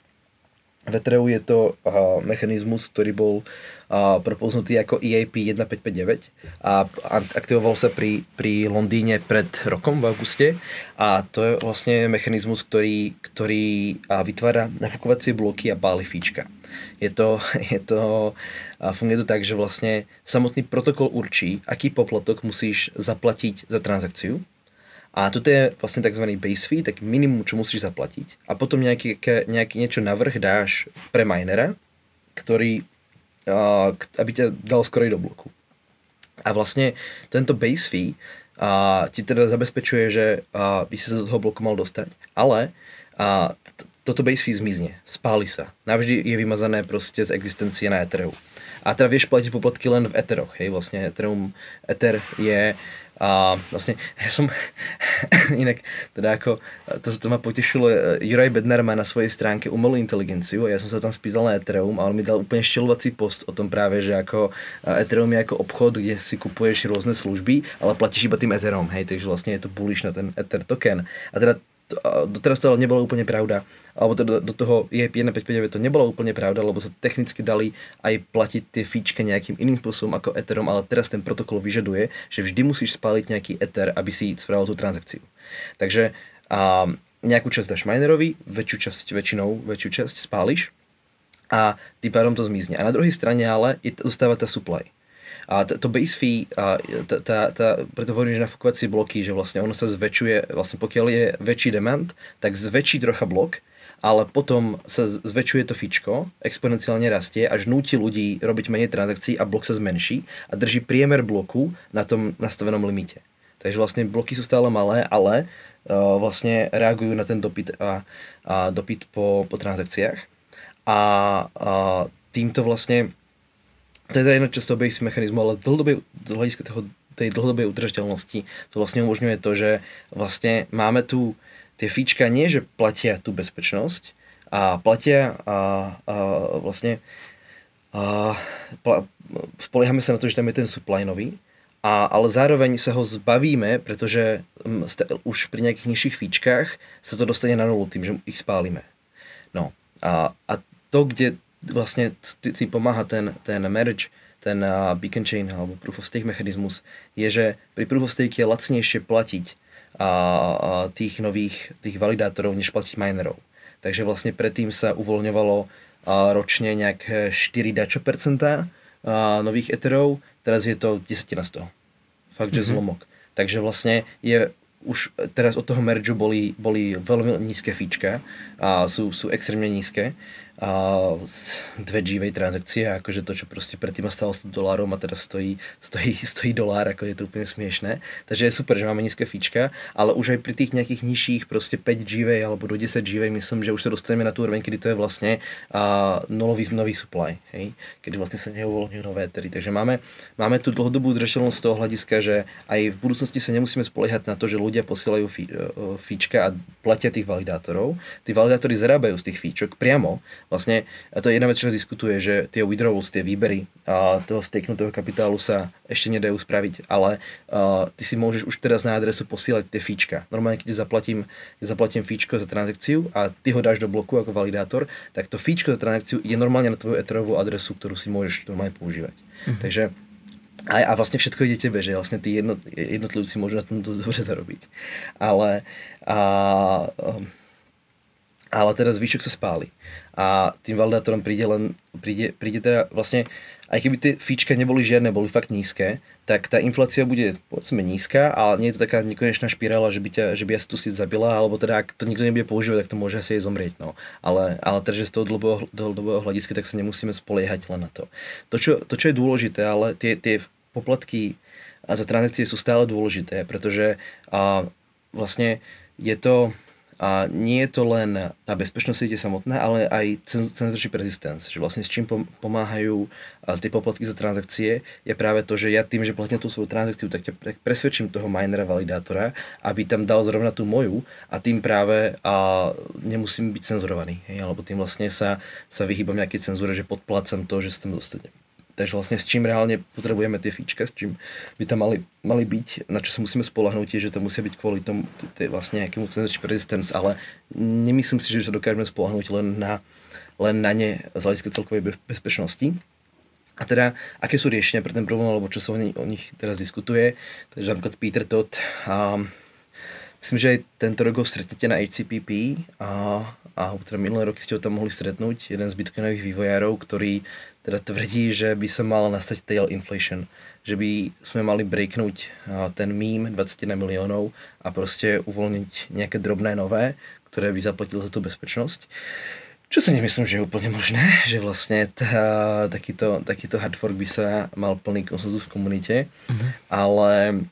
v Ethereum je to uh, mechanizmus, ktorý bol uh, propoznutý ako EAP 1559 a aktivoval sa pri, pri Londýne pred rokom v auguste a to je vlastne mechanizmus, ktorý, ktorý uh, vytvára nafukovacie bloky a páli fíčka. Je to, je to, uh, funguje to tak, že vlastne samotný protokol určí, aký poplatok musíš zaplatiť za transakciu a toto je vlastne tzv. base fee, tak minimum, čo musíš zaplatiť. A potom nejaký, nejaký niečo navrh dáš pre minera, ktorý, uh, aby ťa dal skoro do bloku. A vlastne tento base fee uh, ti teda zabezpečuje, že uh, by si sa do toho bloku mal dostať, ale uh, toto base fee zmizne, spáli sa. Navždy je vymazané proste z existencie na Ethereum. A teda vieš platiť poplatky len v Etheroch, hej, vlastne Ethereum, Ether je a vlastne ja som inak, teda ako, to, to ma potešilo, Juraj Bednar má na svojej stránke umelú inteligenciu a ja som sa tam spýtal na Ethereum a on mi dal úplne štelovací post o tom práve, že ako Ethereum je ako obchod, kde si kupuješ rôzne služby, ale platíš iba tým Ethereum, hej, takže vlastne je to bullish na ten Ether token. A teda doteraz to ale nebolo úplne pravda, alebo teda do toho je 1559 to nebolo úplne pravda, lebo sa technicky dali aj platiť tie fíčke nejakým iným spôsobom ako Ethereum, ale teraz ten protokol vyžaduje, že vždy musíš spáliť nejaký Ether, aby si spravil tú transakciu. Takže a, nejakú časť dáš minerovi, väčšiu časť, väčšinou väčšiu časť spáliš a tým pádom to zmizne. A na druhej strane ale je, zostáva tá supply. A to base fee, a tá, tá, tá, preto hovorím, že nafukovací bloky, že vlastne ono sa zväčšuje, vlastne pokiaľ je väčší demand, tak zväčší trocha blok, ale potom sa zväčšuje to fičko, exponenciálne rastie, až núti ľudí robiť menej transakcií a blok sa zmenší a drží priemer bloku na tom nastavenom limite. Takže vlastne bloky sú stále malé, ale uh, vlastne reagujú na ten dopyt a, a dopyt po, po transakciách. A, a týmto vlastne to je jedna časť toho basic mechanizmu, ale dlhodobej, z hľadiska toho, tej dlhodobej udržateľnosti to vlastne umožňuje to, že vlastne máme tu tie fíčka nie, že platia tú bezpečnosť a platia a, a vlastne a, pla, spoliehame sa na to, že tam je ten supply nový, a, ale zároveň sa ho zbavíme, pretože ste, už pri nejakých nižších fíčkach sa to dostane na nulu tým, že ich spálime. No a, a to, kde vlastne si pomáha ten, ten merge, ten beacon chain alebo proof of stake mechanizmus, je, že pri proof of stake je lacnejšie platiť tých nových tých validátorov, než platiť minerov. Takže vlastne predtým sa uvoľňovalo ročne nejaké 4 dačo percentá a, nových etherov, teraz je to 10 na 100. Fakt, že mm-hmm. zlomok. Takže vlastne je už teraz od toho mergeu boli, boli veľmi nízke fíčka a sú, sú extrémne nízke a z dve G-Way transakcie, akože to, čo proste predtým stalo 100 dolárov a teraz stojí, stojí, stojí dolár, ako je to úplne smiešné. Takže je super, že máme nízke fíčka, ale už aj pri tých nejakých nižších, proste 5 G-Way alebo do 10 G-Way, myslím, že už sa dostaneme na tú úroveň, kedy to je vlastne a, nulový, nový supply, hej? kedy vlastne sa neuvoľňujú nové etery. Takže máme, máme tu dlhodobú udržateľnosť z toho hľadiska, že aj v budúcnosti sa nemusíme spoliehať na to, že ľudia posielajú fí, e, fíčka a platia tých validátorov. Tí validátori zarábajú z tých fíčok priamo Vlastne a to je jedna vec, čo sa diskutuje, že tie withdrawals, tie výbery a toho staknutého kapitálu sa ešte nedajú spraviť, ale uh, ty si môžeš už teraz na adresu posielať tie fíčka. Normálne, keď zaplatím, keď zaplatím fíčko za transakciu a ty ho dáš do bloku ako validátor, tak to fíčko za transakciu ide normálne na tvoju etherovú adresu, ktorú si môžeš normálne používať. Mm-hmm. Takže a, a vlastne všetko ide tebe, že vlastne tí jednot, jednotlivci môžu na tom dosť dobre zarobiť. Ale a, um, ale teraz výšok sa spáli. A tým validátorom príde len, príde, príde teda vlastne, aj keby tie fíčka neboli žiadne, boli fakt nízke, tak tá inflácia bude povedzme nízka, ale nie je to taká nekonečná špirála, že by, ťa, že by ja tu si zabila, alebo teda ak to nikto nebude používať, tak to môže asi aj zomrieť. No. Ale, ale teda, že z toho dlhodobého, dlhodobého hľadiska, tak sa nemusíme spoliehať len na to. To, čo, to, čo je dôležité, ale tie, tie poplatky za transakcie sú stále dôležité, pretože a, vlastne je to, a nie je to len tá bezpečnosť siete samotná, ale aj censorship resistance, že vlastne s čím pomáhajú tie poplatky za transakcie, je práve to, že ja tým, že platím tú svoju transakciu, tak, ťa, tak presvedčím toho minera validátora, aby tam dal zrovna tú moju a tým práve a nemusím byť cenzurovaný. Hej? Alebo tým vlastne sa, sa vyhýbam nejaké cenzúre, že podplácam to, že sa tam dostanem. Takže vlastne s čím reálne potrebujeme tie fíčka, s čím by tam mali, mali byť, na čo sa musíme spolahnúť, je, že to musia byť kvôli tomu tej vlastne nejakému resistance, ale nemyslím si, že sa dokážeme spolahnúť len na, len na ne z hľadiska celkovej bezpečnosti. A teda, aké sú riešenia pre ten problém, alebo čo sa o, nich, o nich teraz diskutuje. Takže napríklad Peter Todd, a myslím, že aj tento rok ho stretnete na HCPP a, a teda minulé roky ste ho tam mohli stretnúť, jeden z bitcoinových vývojárov, ktorý teda tvrdí, že by sa mal nastať tail inflation, že by sme mali breaknúť ten mím 21 miliónov a proste uvoľniť nejaké drobné nové, ktoré by zaplatilo za tú bezpečnosť. Čo si nemyslím, že je úplne možné, že vlastne tá, takýto, takýto hard fork by sa mal plný konsenzus v komunite, mm-hmm. ale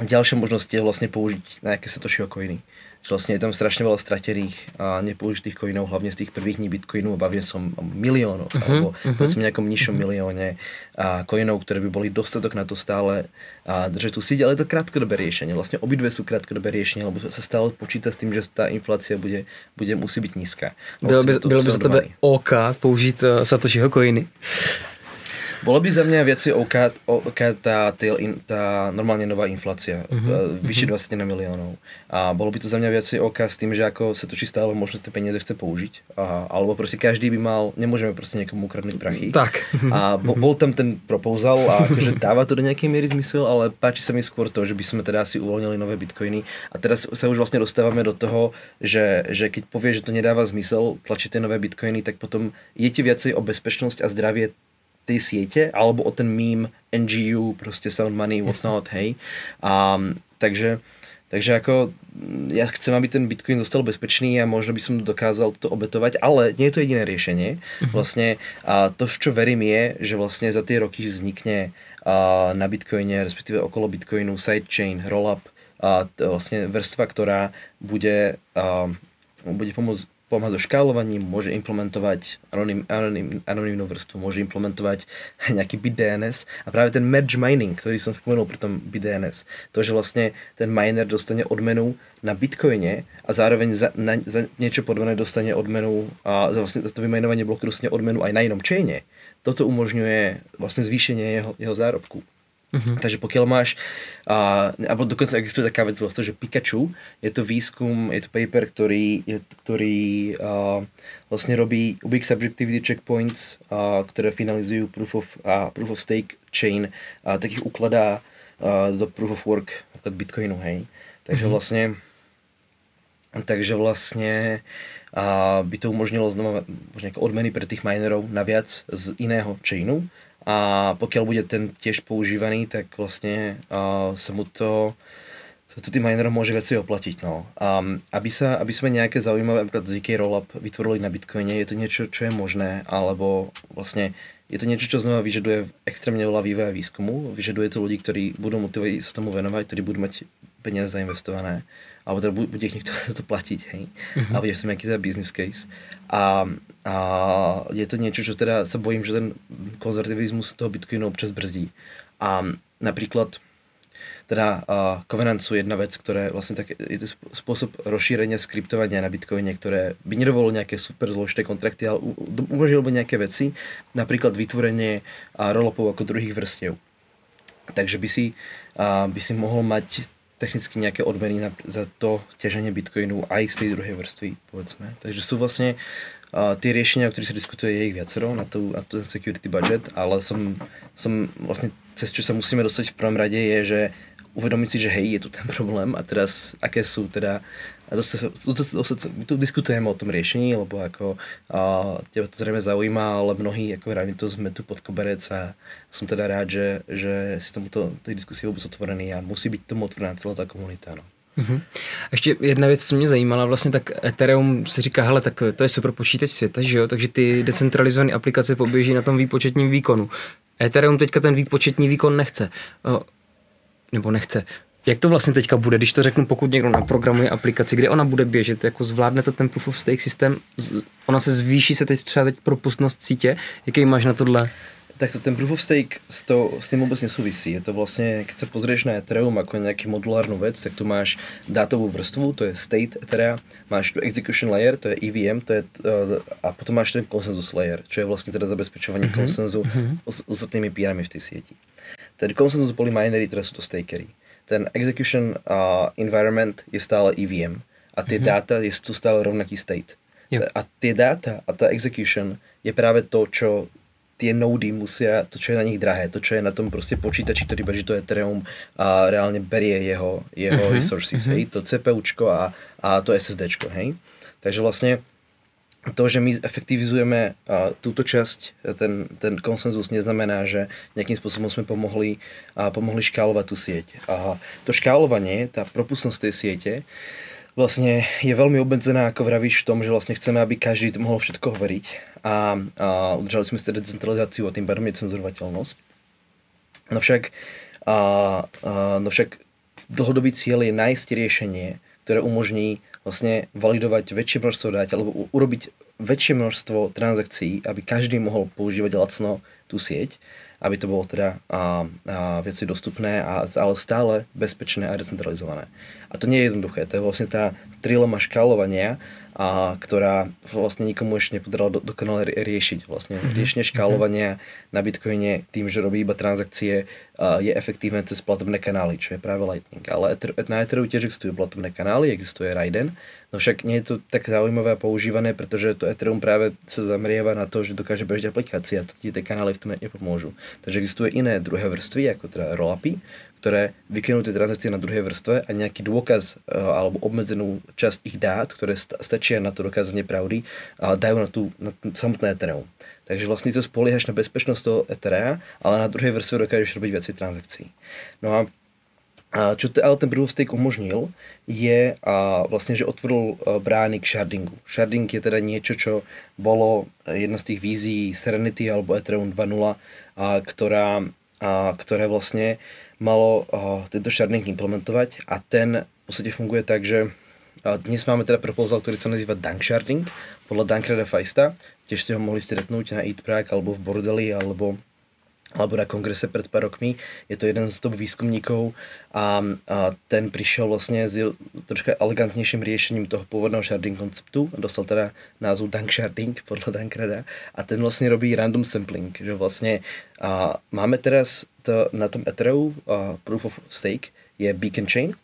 ďalšia možnosť je vlastne použiť nejaké satoshi coiny že vlastne je tam strašne veľa stratených a nepoužitých coinov, hlavne z tých prvých dní Bitcoinu, bavím som o miliónoch, uh-huh, alebo uh-huh. povedzme nejakom nižšom milióne a coinov, ktoré by boli dostatok na to stále a držať tú síť, ale je to krátkodobé riešenie. Vlastne obidve sú krátkodobé riešenie, lebo sa stále počíta s tým, že tá inflácia bude, bude musí byť nízka. Bylo by, bylo by za tebe OK použít uh, Satoshiho coiny? Bolo by za mňa viacej OK, OK tá, tá, tá normálne nová inflácia, uh-huh. vyššie uh-huh. 21 miliónov. A bolo by to za mňa viacej OK s tým, že ako sa to či stále možno tie peniaze chce použiť. A, alebo proste každý by mal, nemôžeme proste niekomu ukradnúť prachy. Tak. A bo, bol tam ten proposal a akože dáva to do nejakej miery zmysel, ale páči sa mi skôr to, že by sme teda asi uvoľnili nové bitcoiny. A teraz sa už vlastne dostávame do toho, že, že keď povie, že to nedáva zmysel tlačiť tie nové bitcoiny, tak potom je ti viacej o bezpečnosť a zdravie tej siete, alebo o ten meme NGU, proste sound money, what's not, hej. A, takže, takže ako ja chcem, aby ten Bitcoin zostal bezpečný a možno by som dokázal to obetovať, ale nie je to jediné riešenie. Mhm. Vlastne a to, v čo verím je, že vlastne za tie roky vznikne a, na Bitcoine, respektíve okolo Bitcoinu sidechain, rollup, a vlastne vrstva, ktorá bude, a, bude pomôcť pomáha so škálovaním, môže implementovať anonym, anonym, anonymnú vrstvu, môže implementovať nejaký BitDNS a práve ten merge mining, ktorý som spomenul pri tom BitDNS, to, že vlastne ten miner dostane odmenu na Bitcoine a zároveň za, na, za niečo podobné dostane odmenu a za, vlastne, za to vymajnovanie bloku dostane odmenu aj na inom chaine, toto umožňuje vlastne zvýšenie jeho, jeho zárobku. Uh-huh. Takže pokiaľ máš, a, alebo dokonca existuje taká vec to, že Pikachu, je to výskum, je to paper, ktorý, je, ktorý a, vlastne robí Ubik Subjectivity Checkpoints, a, ktoré finalizujú Proof of, a, proof of Stake chain, a takých ukladá a, do Proof of Work, Bitcoinu, hej. Takže uh-huh. vlastne takže vlastne a by to umožnilo znova možno odmeny pre tých minerov naviac z iného chainu, a pokiaľ bude ten tiež používaný, tak vlastne uh, sa mu to sa tu tým minerom môže veci oplatiť. No. A aby, sa, aby sme nejaké zaujímavé, napríklad ZK Rollup vytvorili na Bitcoine, je to niečo, čo je možné, alebo vlastne je to niečo, čo znova vyžaduje extrémne veľa vývoja výskumu, vyžaduje to ľudí, ktorí budú motivovať sa tomu venovať, ktorí budú mať peniaze zainvestované, alebo teda bude ich niekto za to platiť, hej, uh-huh. a bude v tom nejaký teda business case. A, a je to niečo, čo teda sa bojím, že ten konzervativizmus toho Bitcoinu občas brzdí. A napríklad teda uh, Covenant sú jedna vec, ktoré vlastne tak, je to spôsob rozšírenia skriptovania na Bitcoine, ktoré by nedovolilo nejaké super zložité kontrakty, ale umožnilo by nejaké veci, napríklad vytvorenie uh, rollupov ako druhých vrstiev. Takže by si, uh, by si mohol mať technicky nejaké odmeny na, za to ťaženie Bitcoinu aj z tej druhej vrstvy, povedzme. Takže sú vlastne uh, tie riešenia, o ktorých sa diskutuje, je ich viacero na, tú, na ten security budget, ale som, som vlastne cez čo sa musíme dostať v prvom rade je, že uvedomiť si, že hej, je tu ten problém a teraz aké sú teda a dosť, dosť, dosť, my tu diskutujeme o tom riešení, lebo ako a, teba to zrejme zaujíma, ale mnohí, ako vrajme to sme tu pod koberec a som teda rád, že, že si tomuto, tej diskusie vůbec otvorený a musí být tomu otvorená celá ta komunita. No. Mm-hmm. Ještě jedna věc, co mě zajímala, vlastně tak Ethereum si říká, hele, tak to je super počítač světa, že jo, takže ty decentralizované aplikace poběží na tom výpočetním výkonu. Ethereum teďka ten výpočetní výkon nechce nebo nechce. Jak to vlastně teďka bude, když to řeknu, pokud někdo naprogramuje aplikaci, kde ona bude běžet, jako zvládne to ten proof of stake systém, ona se zvýší se teď třeba teď propustnost sítě, jaký máš na tohle? Tak to ten proof of stake s, to, s tým vôbec nesúvisí. Je to vlastne, keď sa pozrieš na Ethereum ako nejaký modulárnu vec, tak tu máš dátovú vrstvu, to je state Ethereum, máš tu execution layer, to je EVM, to je, uh, a potom máš ten consensus layer, čo je vlastne teda zabezpečovanie mm-hmm. konsenzu mm-hmm. s ostatnými pírami v tej sieti. Ten konsenzus boli minery, teraz sú to stakery. Ten execution uh, environment je stále EVM a tie mm-hmm. dáta sú stále rovnaký state. Yep. A tie dáta a tá execution je práve to, čo tie nody musia, to, čo je na nich drahé, to, čo je na tom proste počítači, ktorý beží to Ethereum a reálne berie jeho, jeho uh-huh, resources, uh-huh. hej, to CPUčko a, a to SSDčko, hej. Takže vlastne to, že my efektivizujeme túto časť, ten, ten konsenzus neznamená, že nejakým spôsobom sme pomohli, pomohli škálovať tú sieť. A to škálovanie, tá propustnosť tej siete, vlastne je veľmi obmedzená, ako vravíš, v tom, že vlastne chceme, aby každý mohol všetko hovoriť a, a udržali sme si teda decentralizáciu a tým pádom je cenzurovateľnosť. No však, a, a, no však dlhodobý cieľ je nájsť riešenie, ktoré umožní vlastne validovať väčšie množstvo dát alebo urobiť väčšie množstvo transakcií, aby každý mohol používať lacno tú sieť, aby to bolo teda a, a viacej dostupné, a, ale stále bezpečné a decentralizované. A to nie je jednoduché, to je vlastne tá trilema škálovania, a ktorá vlastne nikomu ešte nepodarila do, dokonale riešiť. Vlastne mm-hmm. riešenie škálovania na Bitcoine tým, že robí iba transakcie, je efektívne cez platobné kanály, čo je práve Lightning. Ale na Ethereum tiež existujú platobné kanály, existuje Raiden, no však nie je to tak zaujímavé a používané, pretože to Ethereum práve sa zamrieva na to, že dokáže bežať aplikácia a tie kanály v tom nepomôžu. Takže existuje iné druhé vrstvy, ako teda rollupy, ktoré vykenú tie transakcie na druhej vrstve a nejaký dôkaz e, alebo obmedzenú časť ich dát, ktoré stačia na to dokázanie pravdy, dajú na, tú, na samotné Ethereum. Takže vlastne to spoliehaš na bezpečnosť toho Etherea, ale na druhej vrstve dokážeš robiť viacej transakcií. No a a čo te, ale ten proof of stake umožnil, je a vlastne, že otvoril e, brány k shardingu. Sharding je teda niečo, čo bolo jedna z tých vízií Serenity alebo Ethereum 2.0, a, ktorá, a, ktoré vlastne malo uh, tento sharding implementovať a ten v podstate funguje tak, že uh, dnes máme teda proposal, ktorý sa nazýva Dunk Sharding podľa Dankrada Feista. Tiež ste ho mohli stretnúť na Eat Prague alebo v Bordeli alebo alebo na kongrese pred pár rokmi. Je to jeden z top výskumníkov a, a ten prišiel vlastne s troška elegantnejším riešením toho pôvodného sharding konceptu. Dostal teda názov Dank Sharding podľa Dankrada a ten vlastne robí random sampling, že vlastne a, máme teraz to, na tom Ethereum a Proof of Stake je Beacon Chain,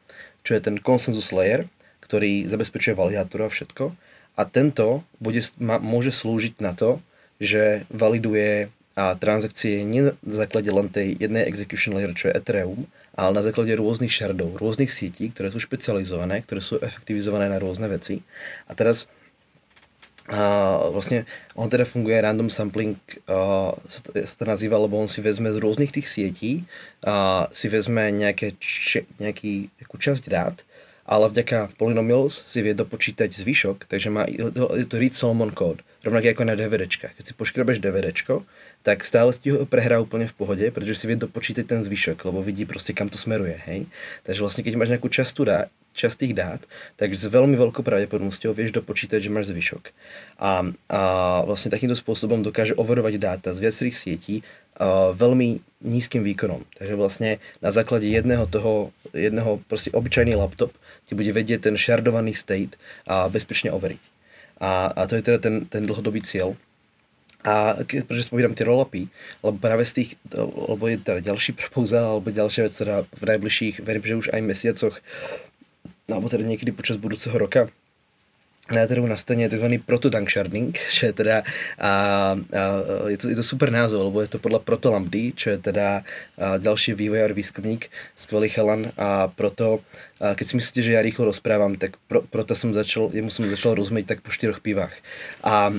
čo je ten consensus layer, ktorý zabezpečuje validátor a všetko. A tento bude, má, môže slúžiť na to, že validuje a transakcie nie na základe len tej jednej execution layer, čo je Ethereum, ale na základe rôznych shardov, rôznych sietí, ktoré sú špecializované, ktoré sú efektivizované na rôzne veci. A teraz Uh, vlastne on teda funguje random sampling, uh, sa, to, sa nazýva, lebo on si vezme z rôznych tých sietí, uh, si vezme nejaké, č- nejaký, nejakú časť dát, ale vďaka Polynomials si vie dopočítať zvyšok, takže má, je to read Solomon code, rovnako ako na DVDčkách. Keď si poškrabeš DVDčko, tak stále ti ho prehrá úplne v pohode, pretože si vie dopočítať ten zvyšok, lebo vidí proste, kam to smeruje, hej. Takže vlastne, keď máš nejakú časť dá, časť tých dát, tak s veľmi veľkou pravdepodobnosťou vieš dopočítať, že máš zvyšok. A, a vlastne takýmto spôsobom dokáže overovať dáta z viacerých sietí uh, veľmi nízkym výkonom. Takže vlastne na základe jedného toho, jedného proste obyčajný laptop ti bude vedieť ten shardovaný state a bezpečne overiť. A, a to je teda ten, ten dlhodobý cieľ. A keď, prečo spomínam tie rollupy, lebo práve z tých, lebo je teda ďalší proposal, alebo ďalšia vec, teda v najbližších, verím, že už aj mesiacoch alebo teda niekedy počas budúceho roka na trhu nastane tzv. protodunk sharding, čo je teda, a, a, je, to, je to super názov, lebo je to podľa protolambdy, čo je teda a, ďalší vývojár, výskumník, skvelý chalan a proto a keď si myslíte, že ja rýchlo rozprávam, tak pro, proto som začal, jemu som začal rozumieť tak po štyroch pivách. A,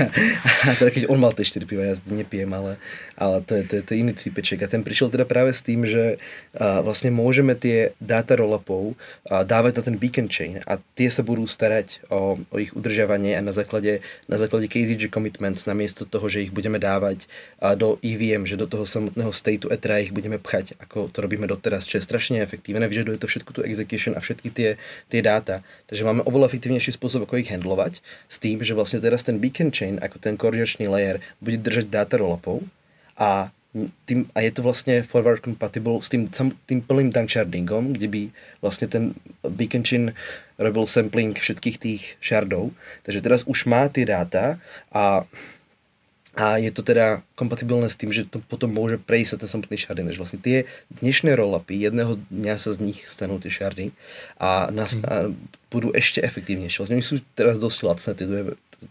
a teda keď on mal tie štyri piva, ja nepijem, ale, ale to, je, to, je, to je iný cípeček. A ten prišiel teda práve s tým, že a, vlastne môžeme tie dáta rollupov dávať na ten beacon chain a tie sa budú starať o, o ich udržiavanie a na základe, na základe KZG commitments, namiesto toho, že ich budeme dávať do EVM, že do toho samotného stateu Ethera ich budeme pchať, ako to robíme doteraz, čo je strašne efektívne, vyžaduje to všetku tú execution a všetky tie, tie dáta. Takže máme oveľa efektívnejší spôsob, ako ich handlovať, s tým, že vlastne teraz ten beacon chain, ako ten koordinačný layer, bude držať dáta rollupov a tým, a je to vlastne forward compatible s tým, tým plným shardingom, kde by vlastne ten beacon chain robil sampling všetkých tých shardov. Takže teraz už má tie dáta a a je to teda kompatibilné s tým, že to potom môže prejsť ten samotný sharding. Takže vlastne tie dnešné rollupy, jedného dňa sa z nich stanú tie shardy a, nas, mm. a budú ešte efektívnejšie. Vlastne oni sú teraz dosť lacné, tie druhé,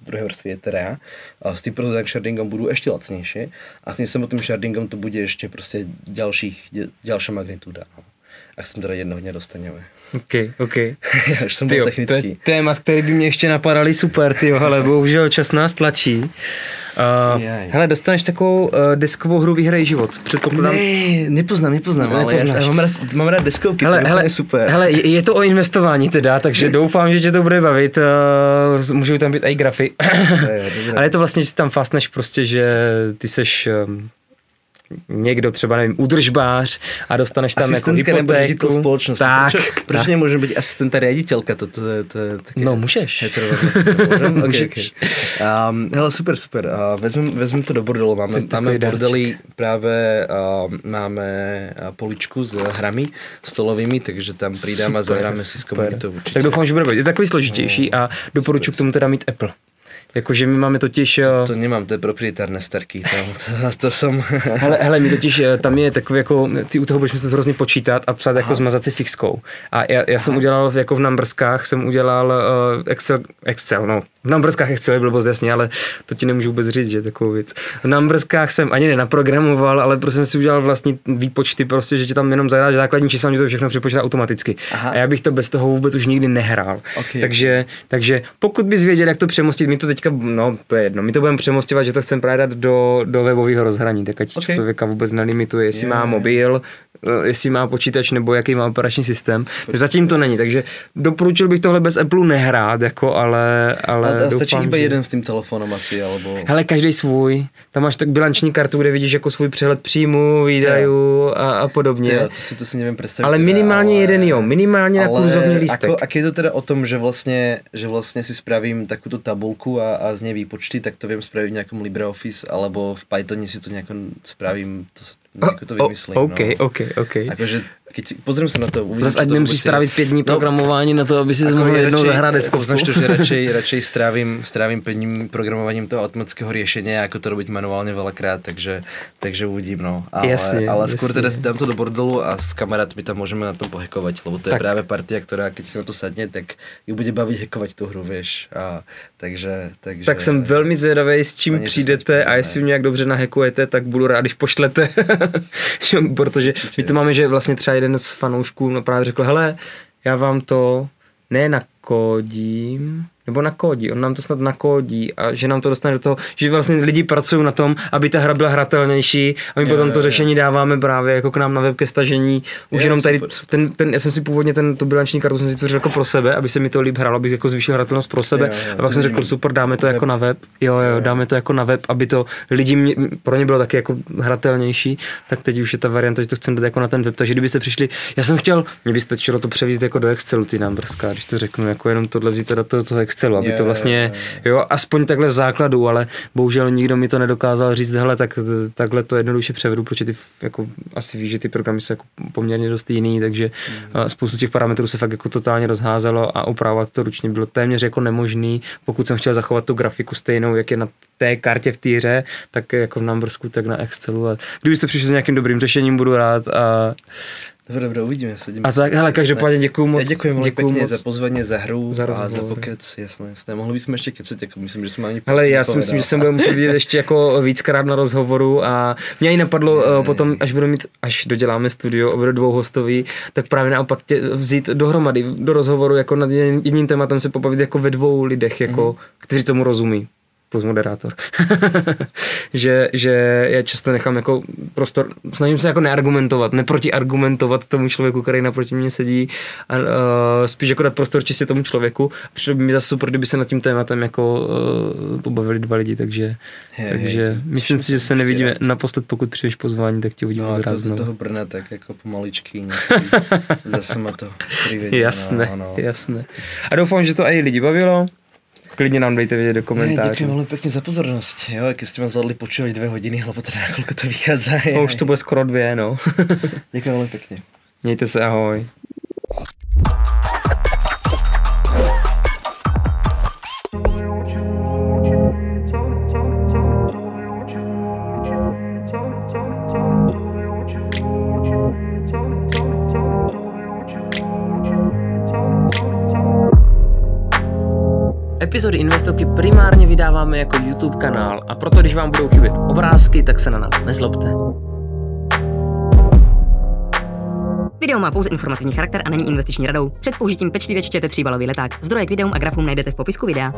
druhé vrstvy Ethera a s tým prototype shardingom budú ešte lacnejšie a s tým samotným shardingom to bude ešte proste ďalších, ďalšia magnitúda. No. Ak sa teda jednoho dňa dostaneme. OK, OK. Já už jsem byl technický. To je téma, který by mě ještě napadaly super, ty ale bohužel čas nás tlačí. Uh, hele, dostaneš takovou uh, deskovou hru Vyhraj život. Předpokládám. Ne, nepoznám, nepoznám, ale Nepoznáš. já, mám, rád, mám rád deskovky, hele, hele, je super. Hele, je, je to o investování teda, takže doufám, že tě to bude bavit. Uh, můžou tam být i grafy. je, ale je to vlastně, že tam fastneš prostě, že ty seš um, někdo třeba, nevím, udržbář a dostaneš tam jako hypotéku. společnost. Tak. Proč, proč tak. být asistenta ředitelka? To, to, to, je také no, můžeš. Můžem? Okay, můžeš. Okay. Um, hele, super, super. Uh, vezmem, vezmem to do bordelu. Máme, Ty, máme bordely právě, uh, máme poličku s hrami stolovými, takže tam přijdeme a zahráme si s komunitou. Tak doufám, že bude být. Je takový složitější no, a doporučuji k tomu teda mít Apple. Jakože my máme totiž... To, to nemám, to je proprietárne starky, to, to, to som... hele, hele, my totiž, eh, tam je takový jako, ty u toho budeš muset hrozně počítat a psát jako Aha. jako zmazací fixkou. A já, já jsem udělal jako v Numberskách, jsem udělal uh, Excel, Excel, no, v Excel je blbost jasně, ale to ti nemůžu vůbec říct, že takovou věc. V Numberskách jsem ani nenaprogramoval, ale prostě jsem si udělal vlastní výpočty, prostě, že ti tam jenom zadáš základní čísla, mě to všechno připočítá automaticky. Aha. A já bych to bez toho vůbec už nikdy nehrál. Okay. Takže, takže pokud bys věděl, jak to přemostit, my to teď teďka, no to je jedno, my to budeme přemostovat, že to chceme právě dát do, do webového rozhraní, tak ať okay. člověka vůbec nelimituje, jestli yeah. má mobil, eh, jestli má počítač nebo jaký má operační systém. Tak zatím to není, takže doporučil bych tohle bez Apple nehrát, jako, ale, ale a, a doufám, stačí iba že... jeden s tím telefonem asi, alebo... Hele, každý svůj. Tam máš tak bilanční kartu, kde vidíš jako svůj přehled příjmu, výdajů a, a podobně. Tě, to si to si nevím představit. Ale minimálně ale... jeden jo, minimálně ale... na kurzovní lístek. Ako, a je to teda o tom, že vlastně, že vlastně si spravím takovou tabulku a, a z nej výpočty, tak to viem spraviť v nejakom LibreOffice, alebo v Pythone si to nejako spravím, to sa nejako to vymyslím. OK, no. OK, OK. Akože keď si, pozriem sa na to, uvidím, Zas ať nemusíš strávit pět dní no, programování na to, aby si mohl jednou zahrát deskovku. Znaš to, že radšej, radšej strávim, strávim pět dní programovaním toho automatického riešenia, ako to robiť manuálne veľakrát, takže, takže uvidím, no. Ale, jasne, ale jasne. skôr teda si dám to do bordelu a s kamarátmi tam môžeme na tom pohekovať, lebo to je tak. práve partia, ktorá keď si na to sadne, tak ju bude baviť hekovať tú hru, vieš. A, takže, takže, tak jsem velmi zvědavý, s čím přijdete a jestli ju nějak dobře nahekujete, tak budu rád, když pošlete, protože my to máme, že vlastně třeba jeden z fanoušků no právě řekl, hele, já vám to nenakodím, nebo nakódí, on nám to snad nakódí a že nám to dostane do toho, že vlastně lidi pracují na tom, aby ta hra byla hratelnější a my Jo, potom jo, to jo. řešení dáváme právě jako k nám na web ke stažení. Už Jo, jenom tady, super, ten, ten, já jsem si původně ten, tu bilanční kartu jsem si tvořil jako pro sebe, aby se mi to líp hralo, abych jako zvýšil hratelnost pro sebe. Jo, jo, a pak to jsem řekl, super, dáme to Web. jako na web. Jo, jo, dáme to jako na web, aby to lidi mě, pro ně bylo taky jako hratelnější, tak teď už je ta varianta, že to chceme dát jako na ten web. Takže kdybyste přišli, já jsem chtěl, mě by stačilo to převíst jako do Excelu, ty námbrská, když to řeknu, jako jenom tohle vzít teda do toho Excelu, aby Jo, to vlastně, jo, jo, aspoň takhle v základu, ale bohužel nikdo mi to nedokázal říct, hele, tak takhle to jednoduše převedu, protože ty jako asi víš, že ty programy jsou jako poměrně dost jiný, takže mm. spoustu těch parametrů se fakt jako totálně rozházelo a opravovat to ručně bylo téměř jako nemožný, pokud jsem chtěl zachovat tu grafiku stejnou, jak je na té kartě v té hře, tak jako v Numbersku, tak na Excelu. A kdybyste přišli s nějakým dobrým řešením, budu rád. A, Dobre, dobre, uvidíme sa. a tak, hele, každopádně děkuju moc. Ja ďakujem veľmi pekne moc. za pozvanie, za hru Za a za rozhovor. pokec, jasné, jasné. Mohli by sme ešte kecať, ako myslím, že som ani Hele, já si myslím, že jsem bude muset vidět ještě jako víckrát na rozhovoru a mě i napadlo uh, potom, až budu mít, až doděláme studio a bude dvouhostový, tak právě naopak tě vzít dohromady do rozhovoru jako nad jedním jedním tématem se pobavit jako ve dvou lidech, jako, mm. kteří tomu rozumí plus moderátor. že, že já často nechám jako prostor, snažím se jako neargumentovat, neprotiargumentovat tomu člověku, který naproti mě sedí a uh, spíš jako dát prostor čistě tomu člověku. Přišlo by mi zase super, kdyby se nad tím tématem jako uh, pobavili dva lidi, takže, Hej, takže hej, myslím si, že se nevidíme rád. naposled, pokud přijdeš pozvání, tak tě uvidíme No, no, zraz do toho. Brna, tak ako pomaličky. Zase ma to privedie. Jasné, no, no. jasné. A doufám, že to i lidi bavilo. Klidně nám dejte vědět do komentářů. ďakujem veľmi pekne za pozornosť. Jo, keď ste ma zvládli počúvať dve hodiny, alebo teda nakoľko to vychádza. No, už to bude skoro dvě, no. Ďakujem veľmi pekne. Mějte se, ahoj. Epizody Investoky primárně vydáváme jako YouTube kanál a proto, když vám budou chybět obrázky, tak se na nás nezlobte. Video má pouze informativní charakter a není investiční radou. Před použitím pečlivě čtěte tříbalový leták. Zdroje k videům a grafům najdete v popisku videa.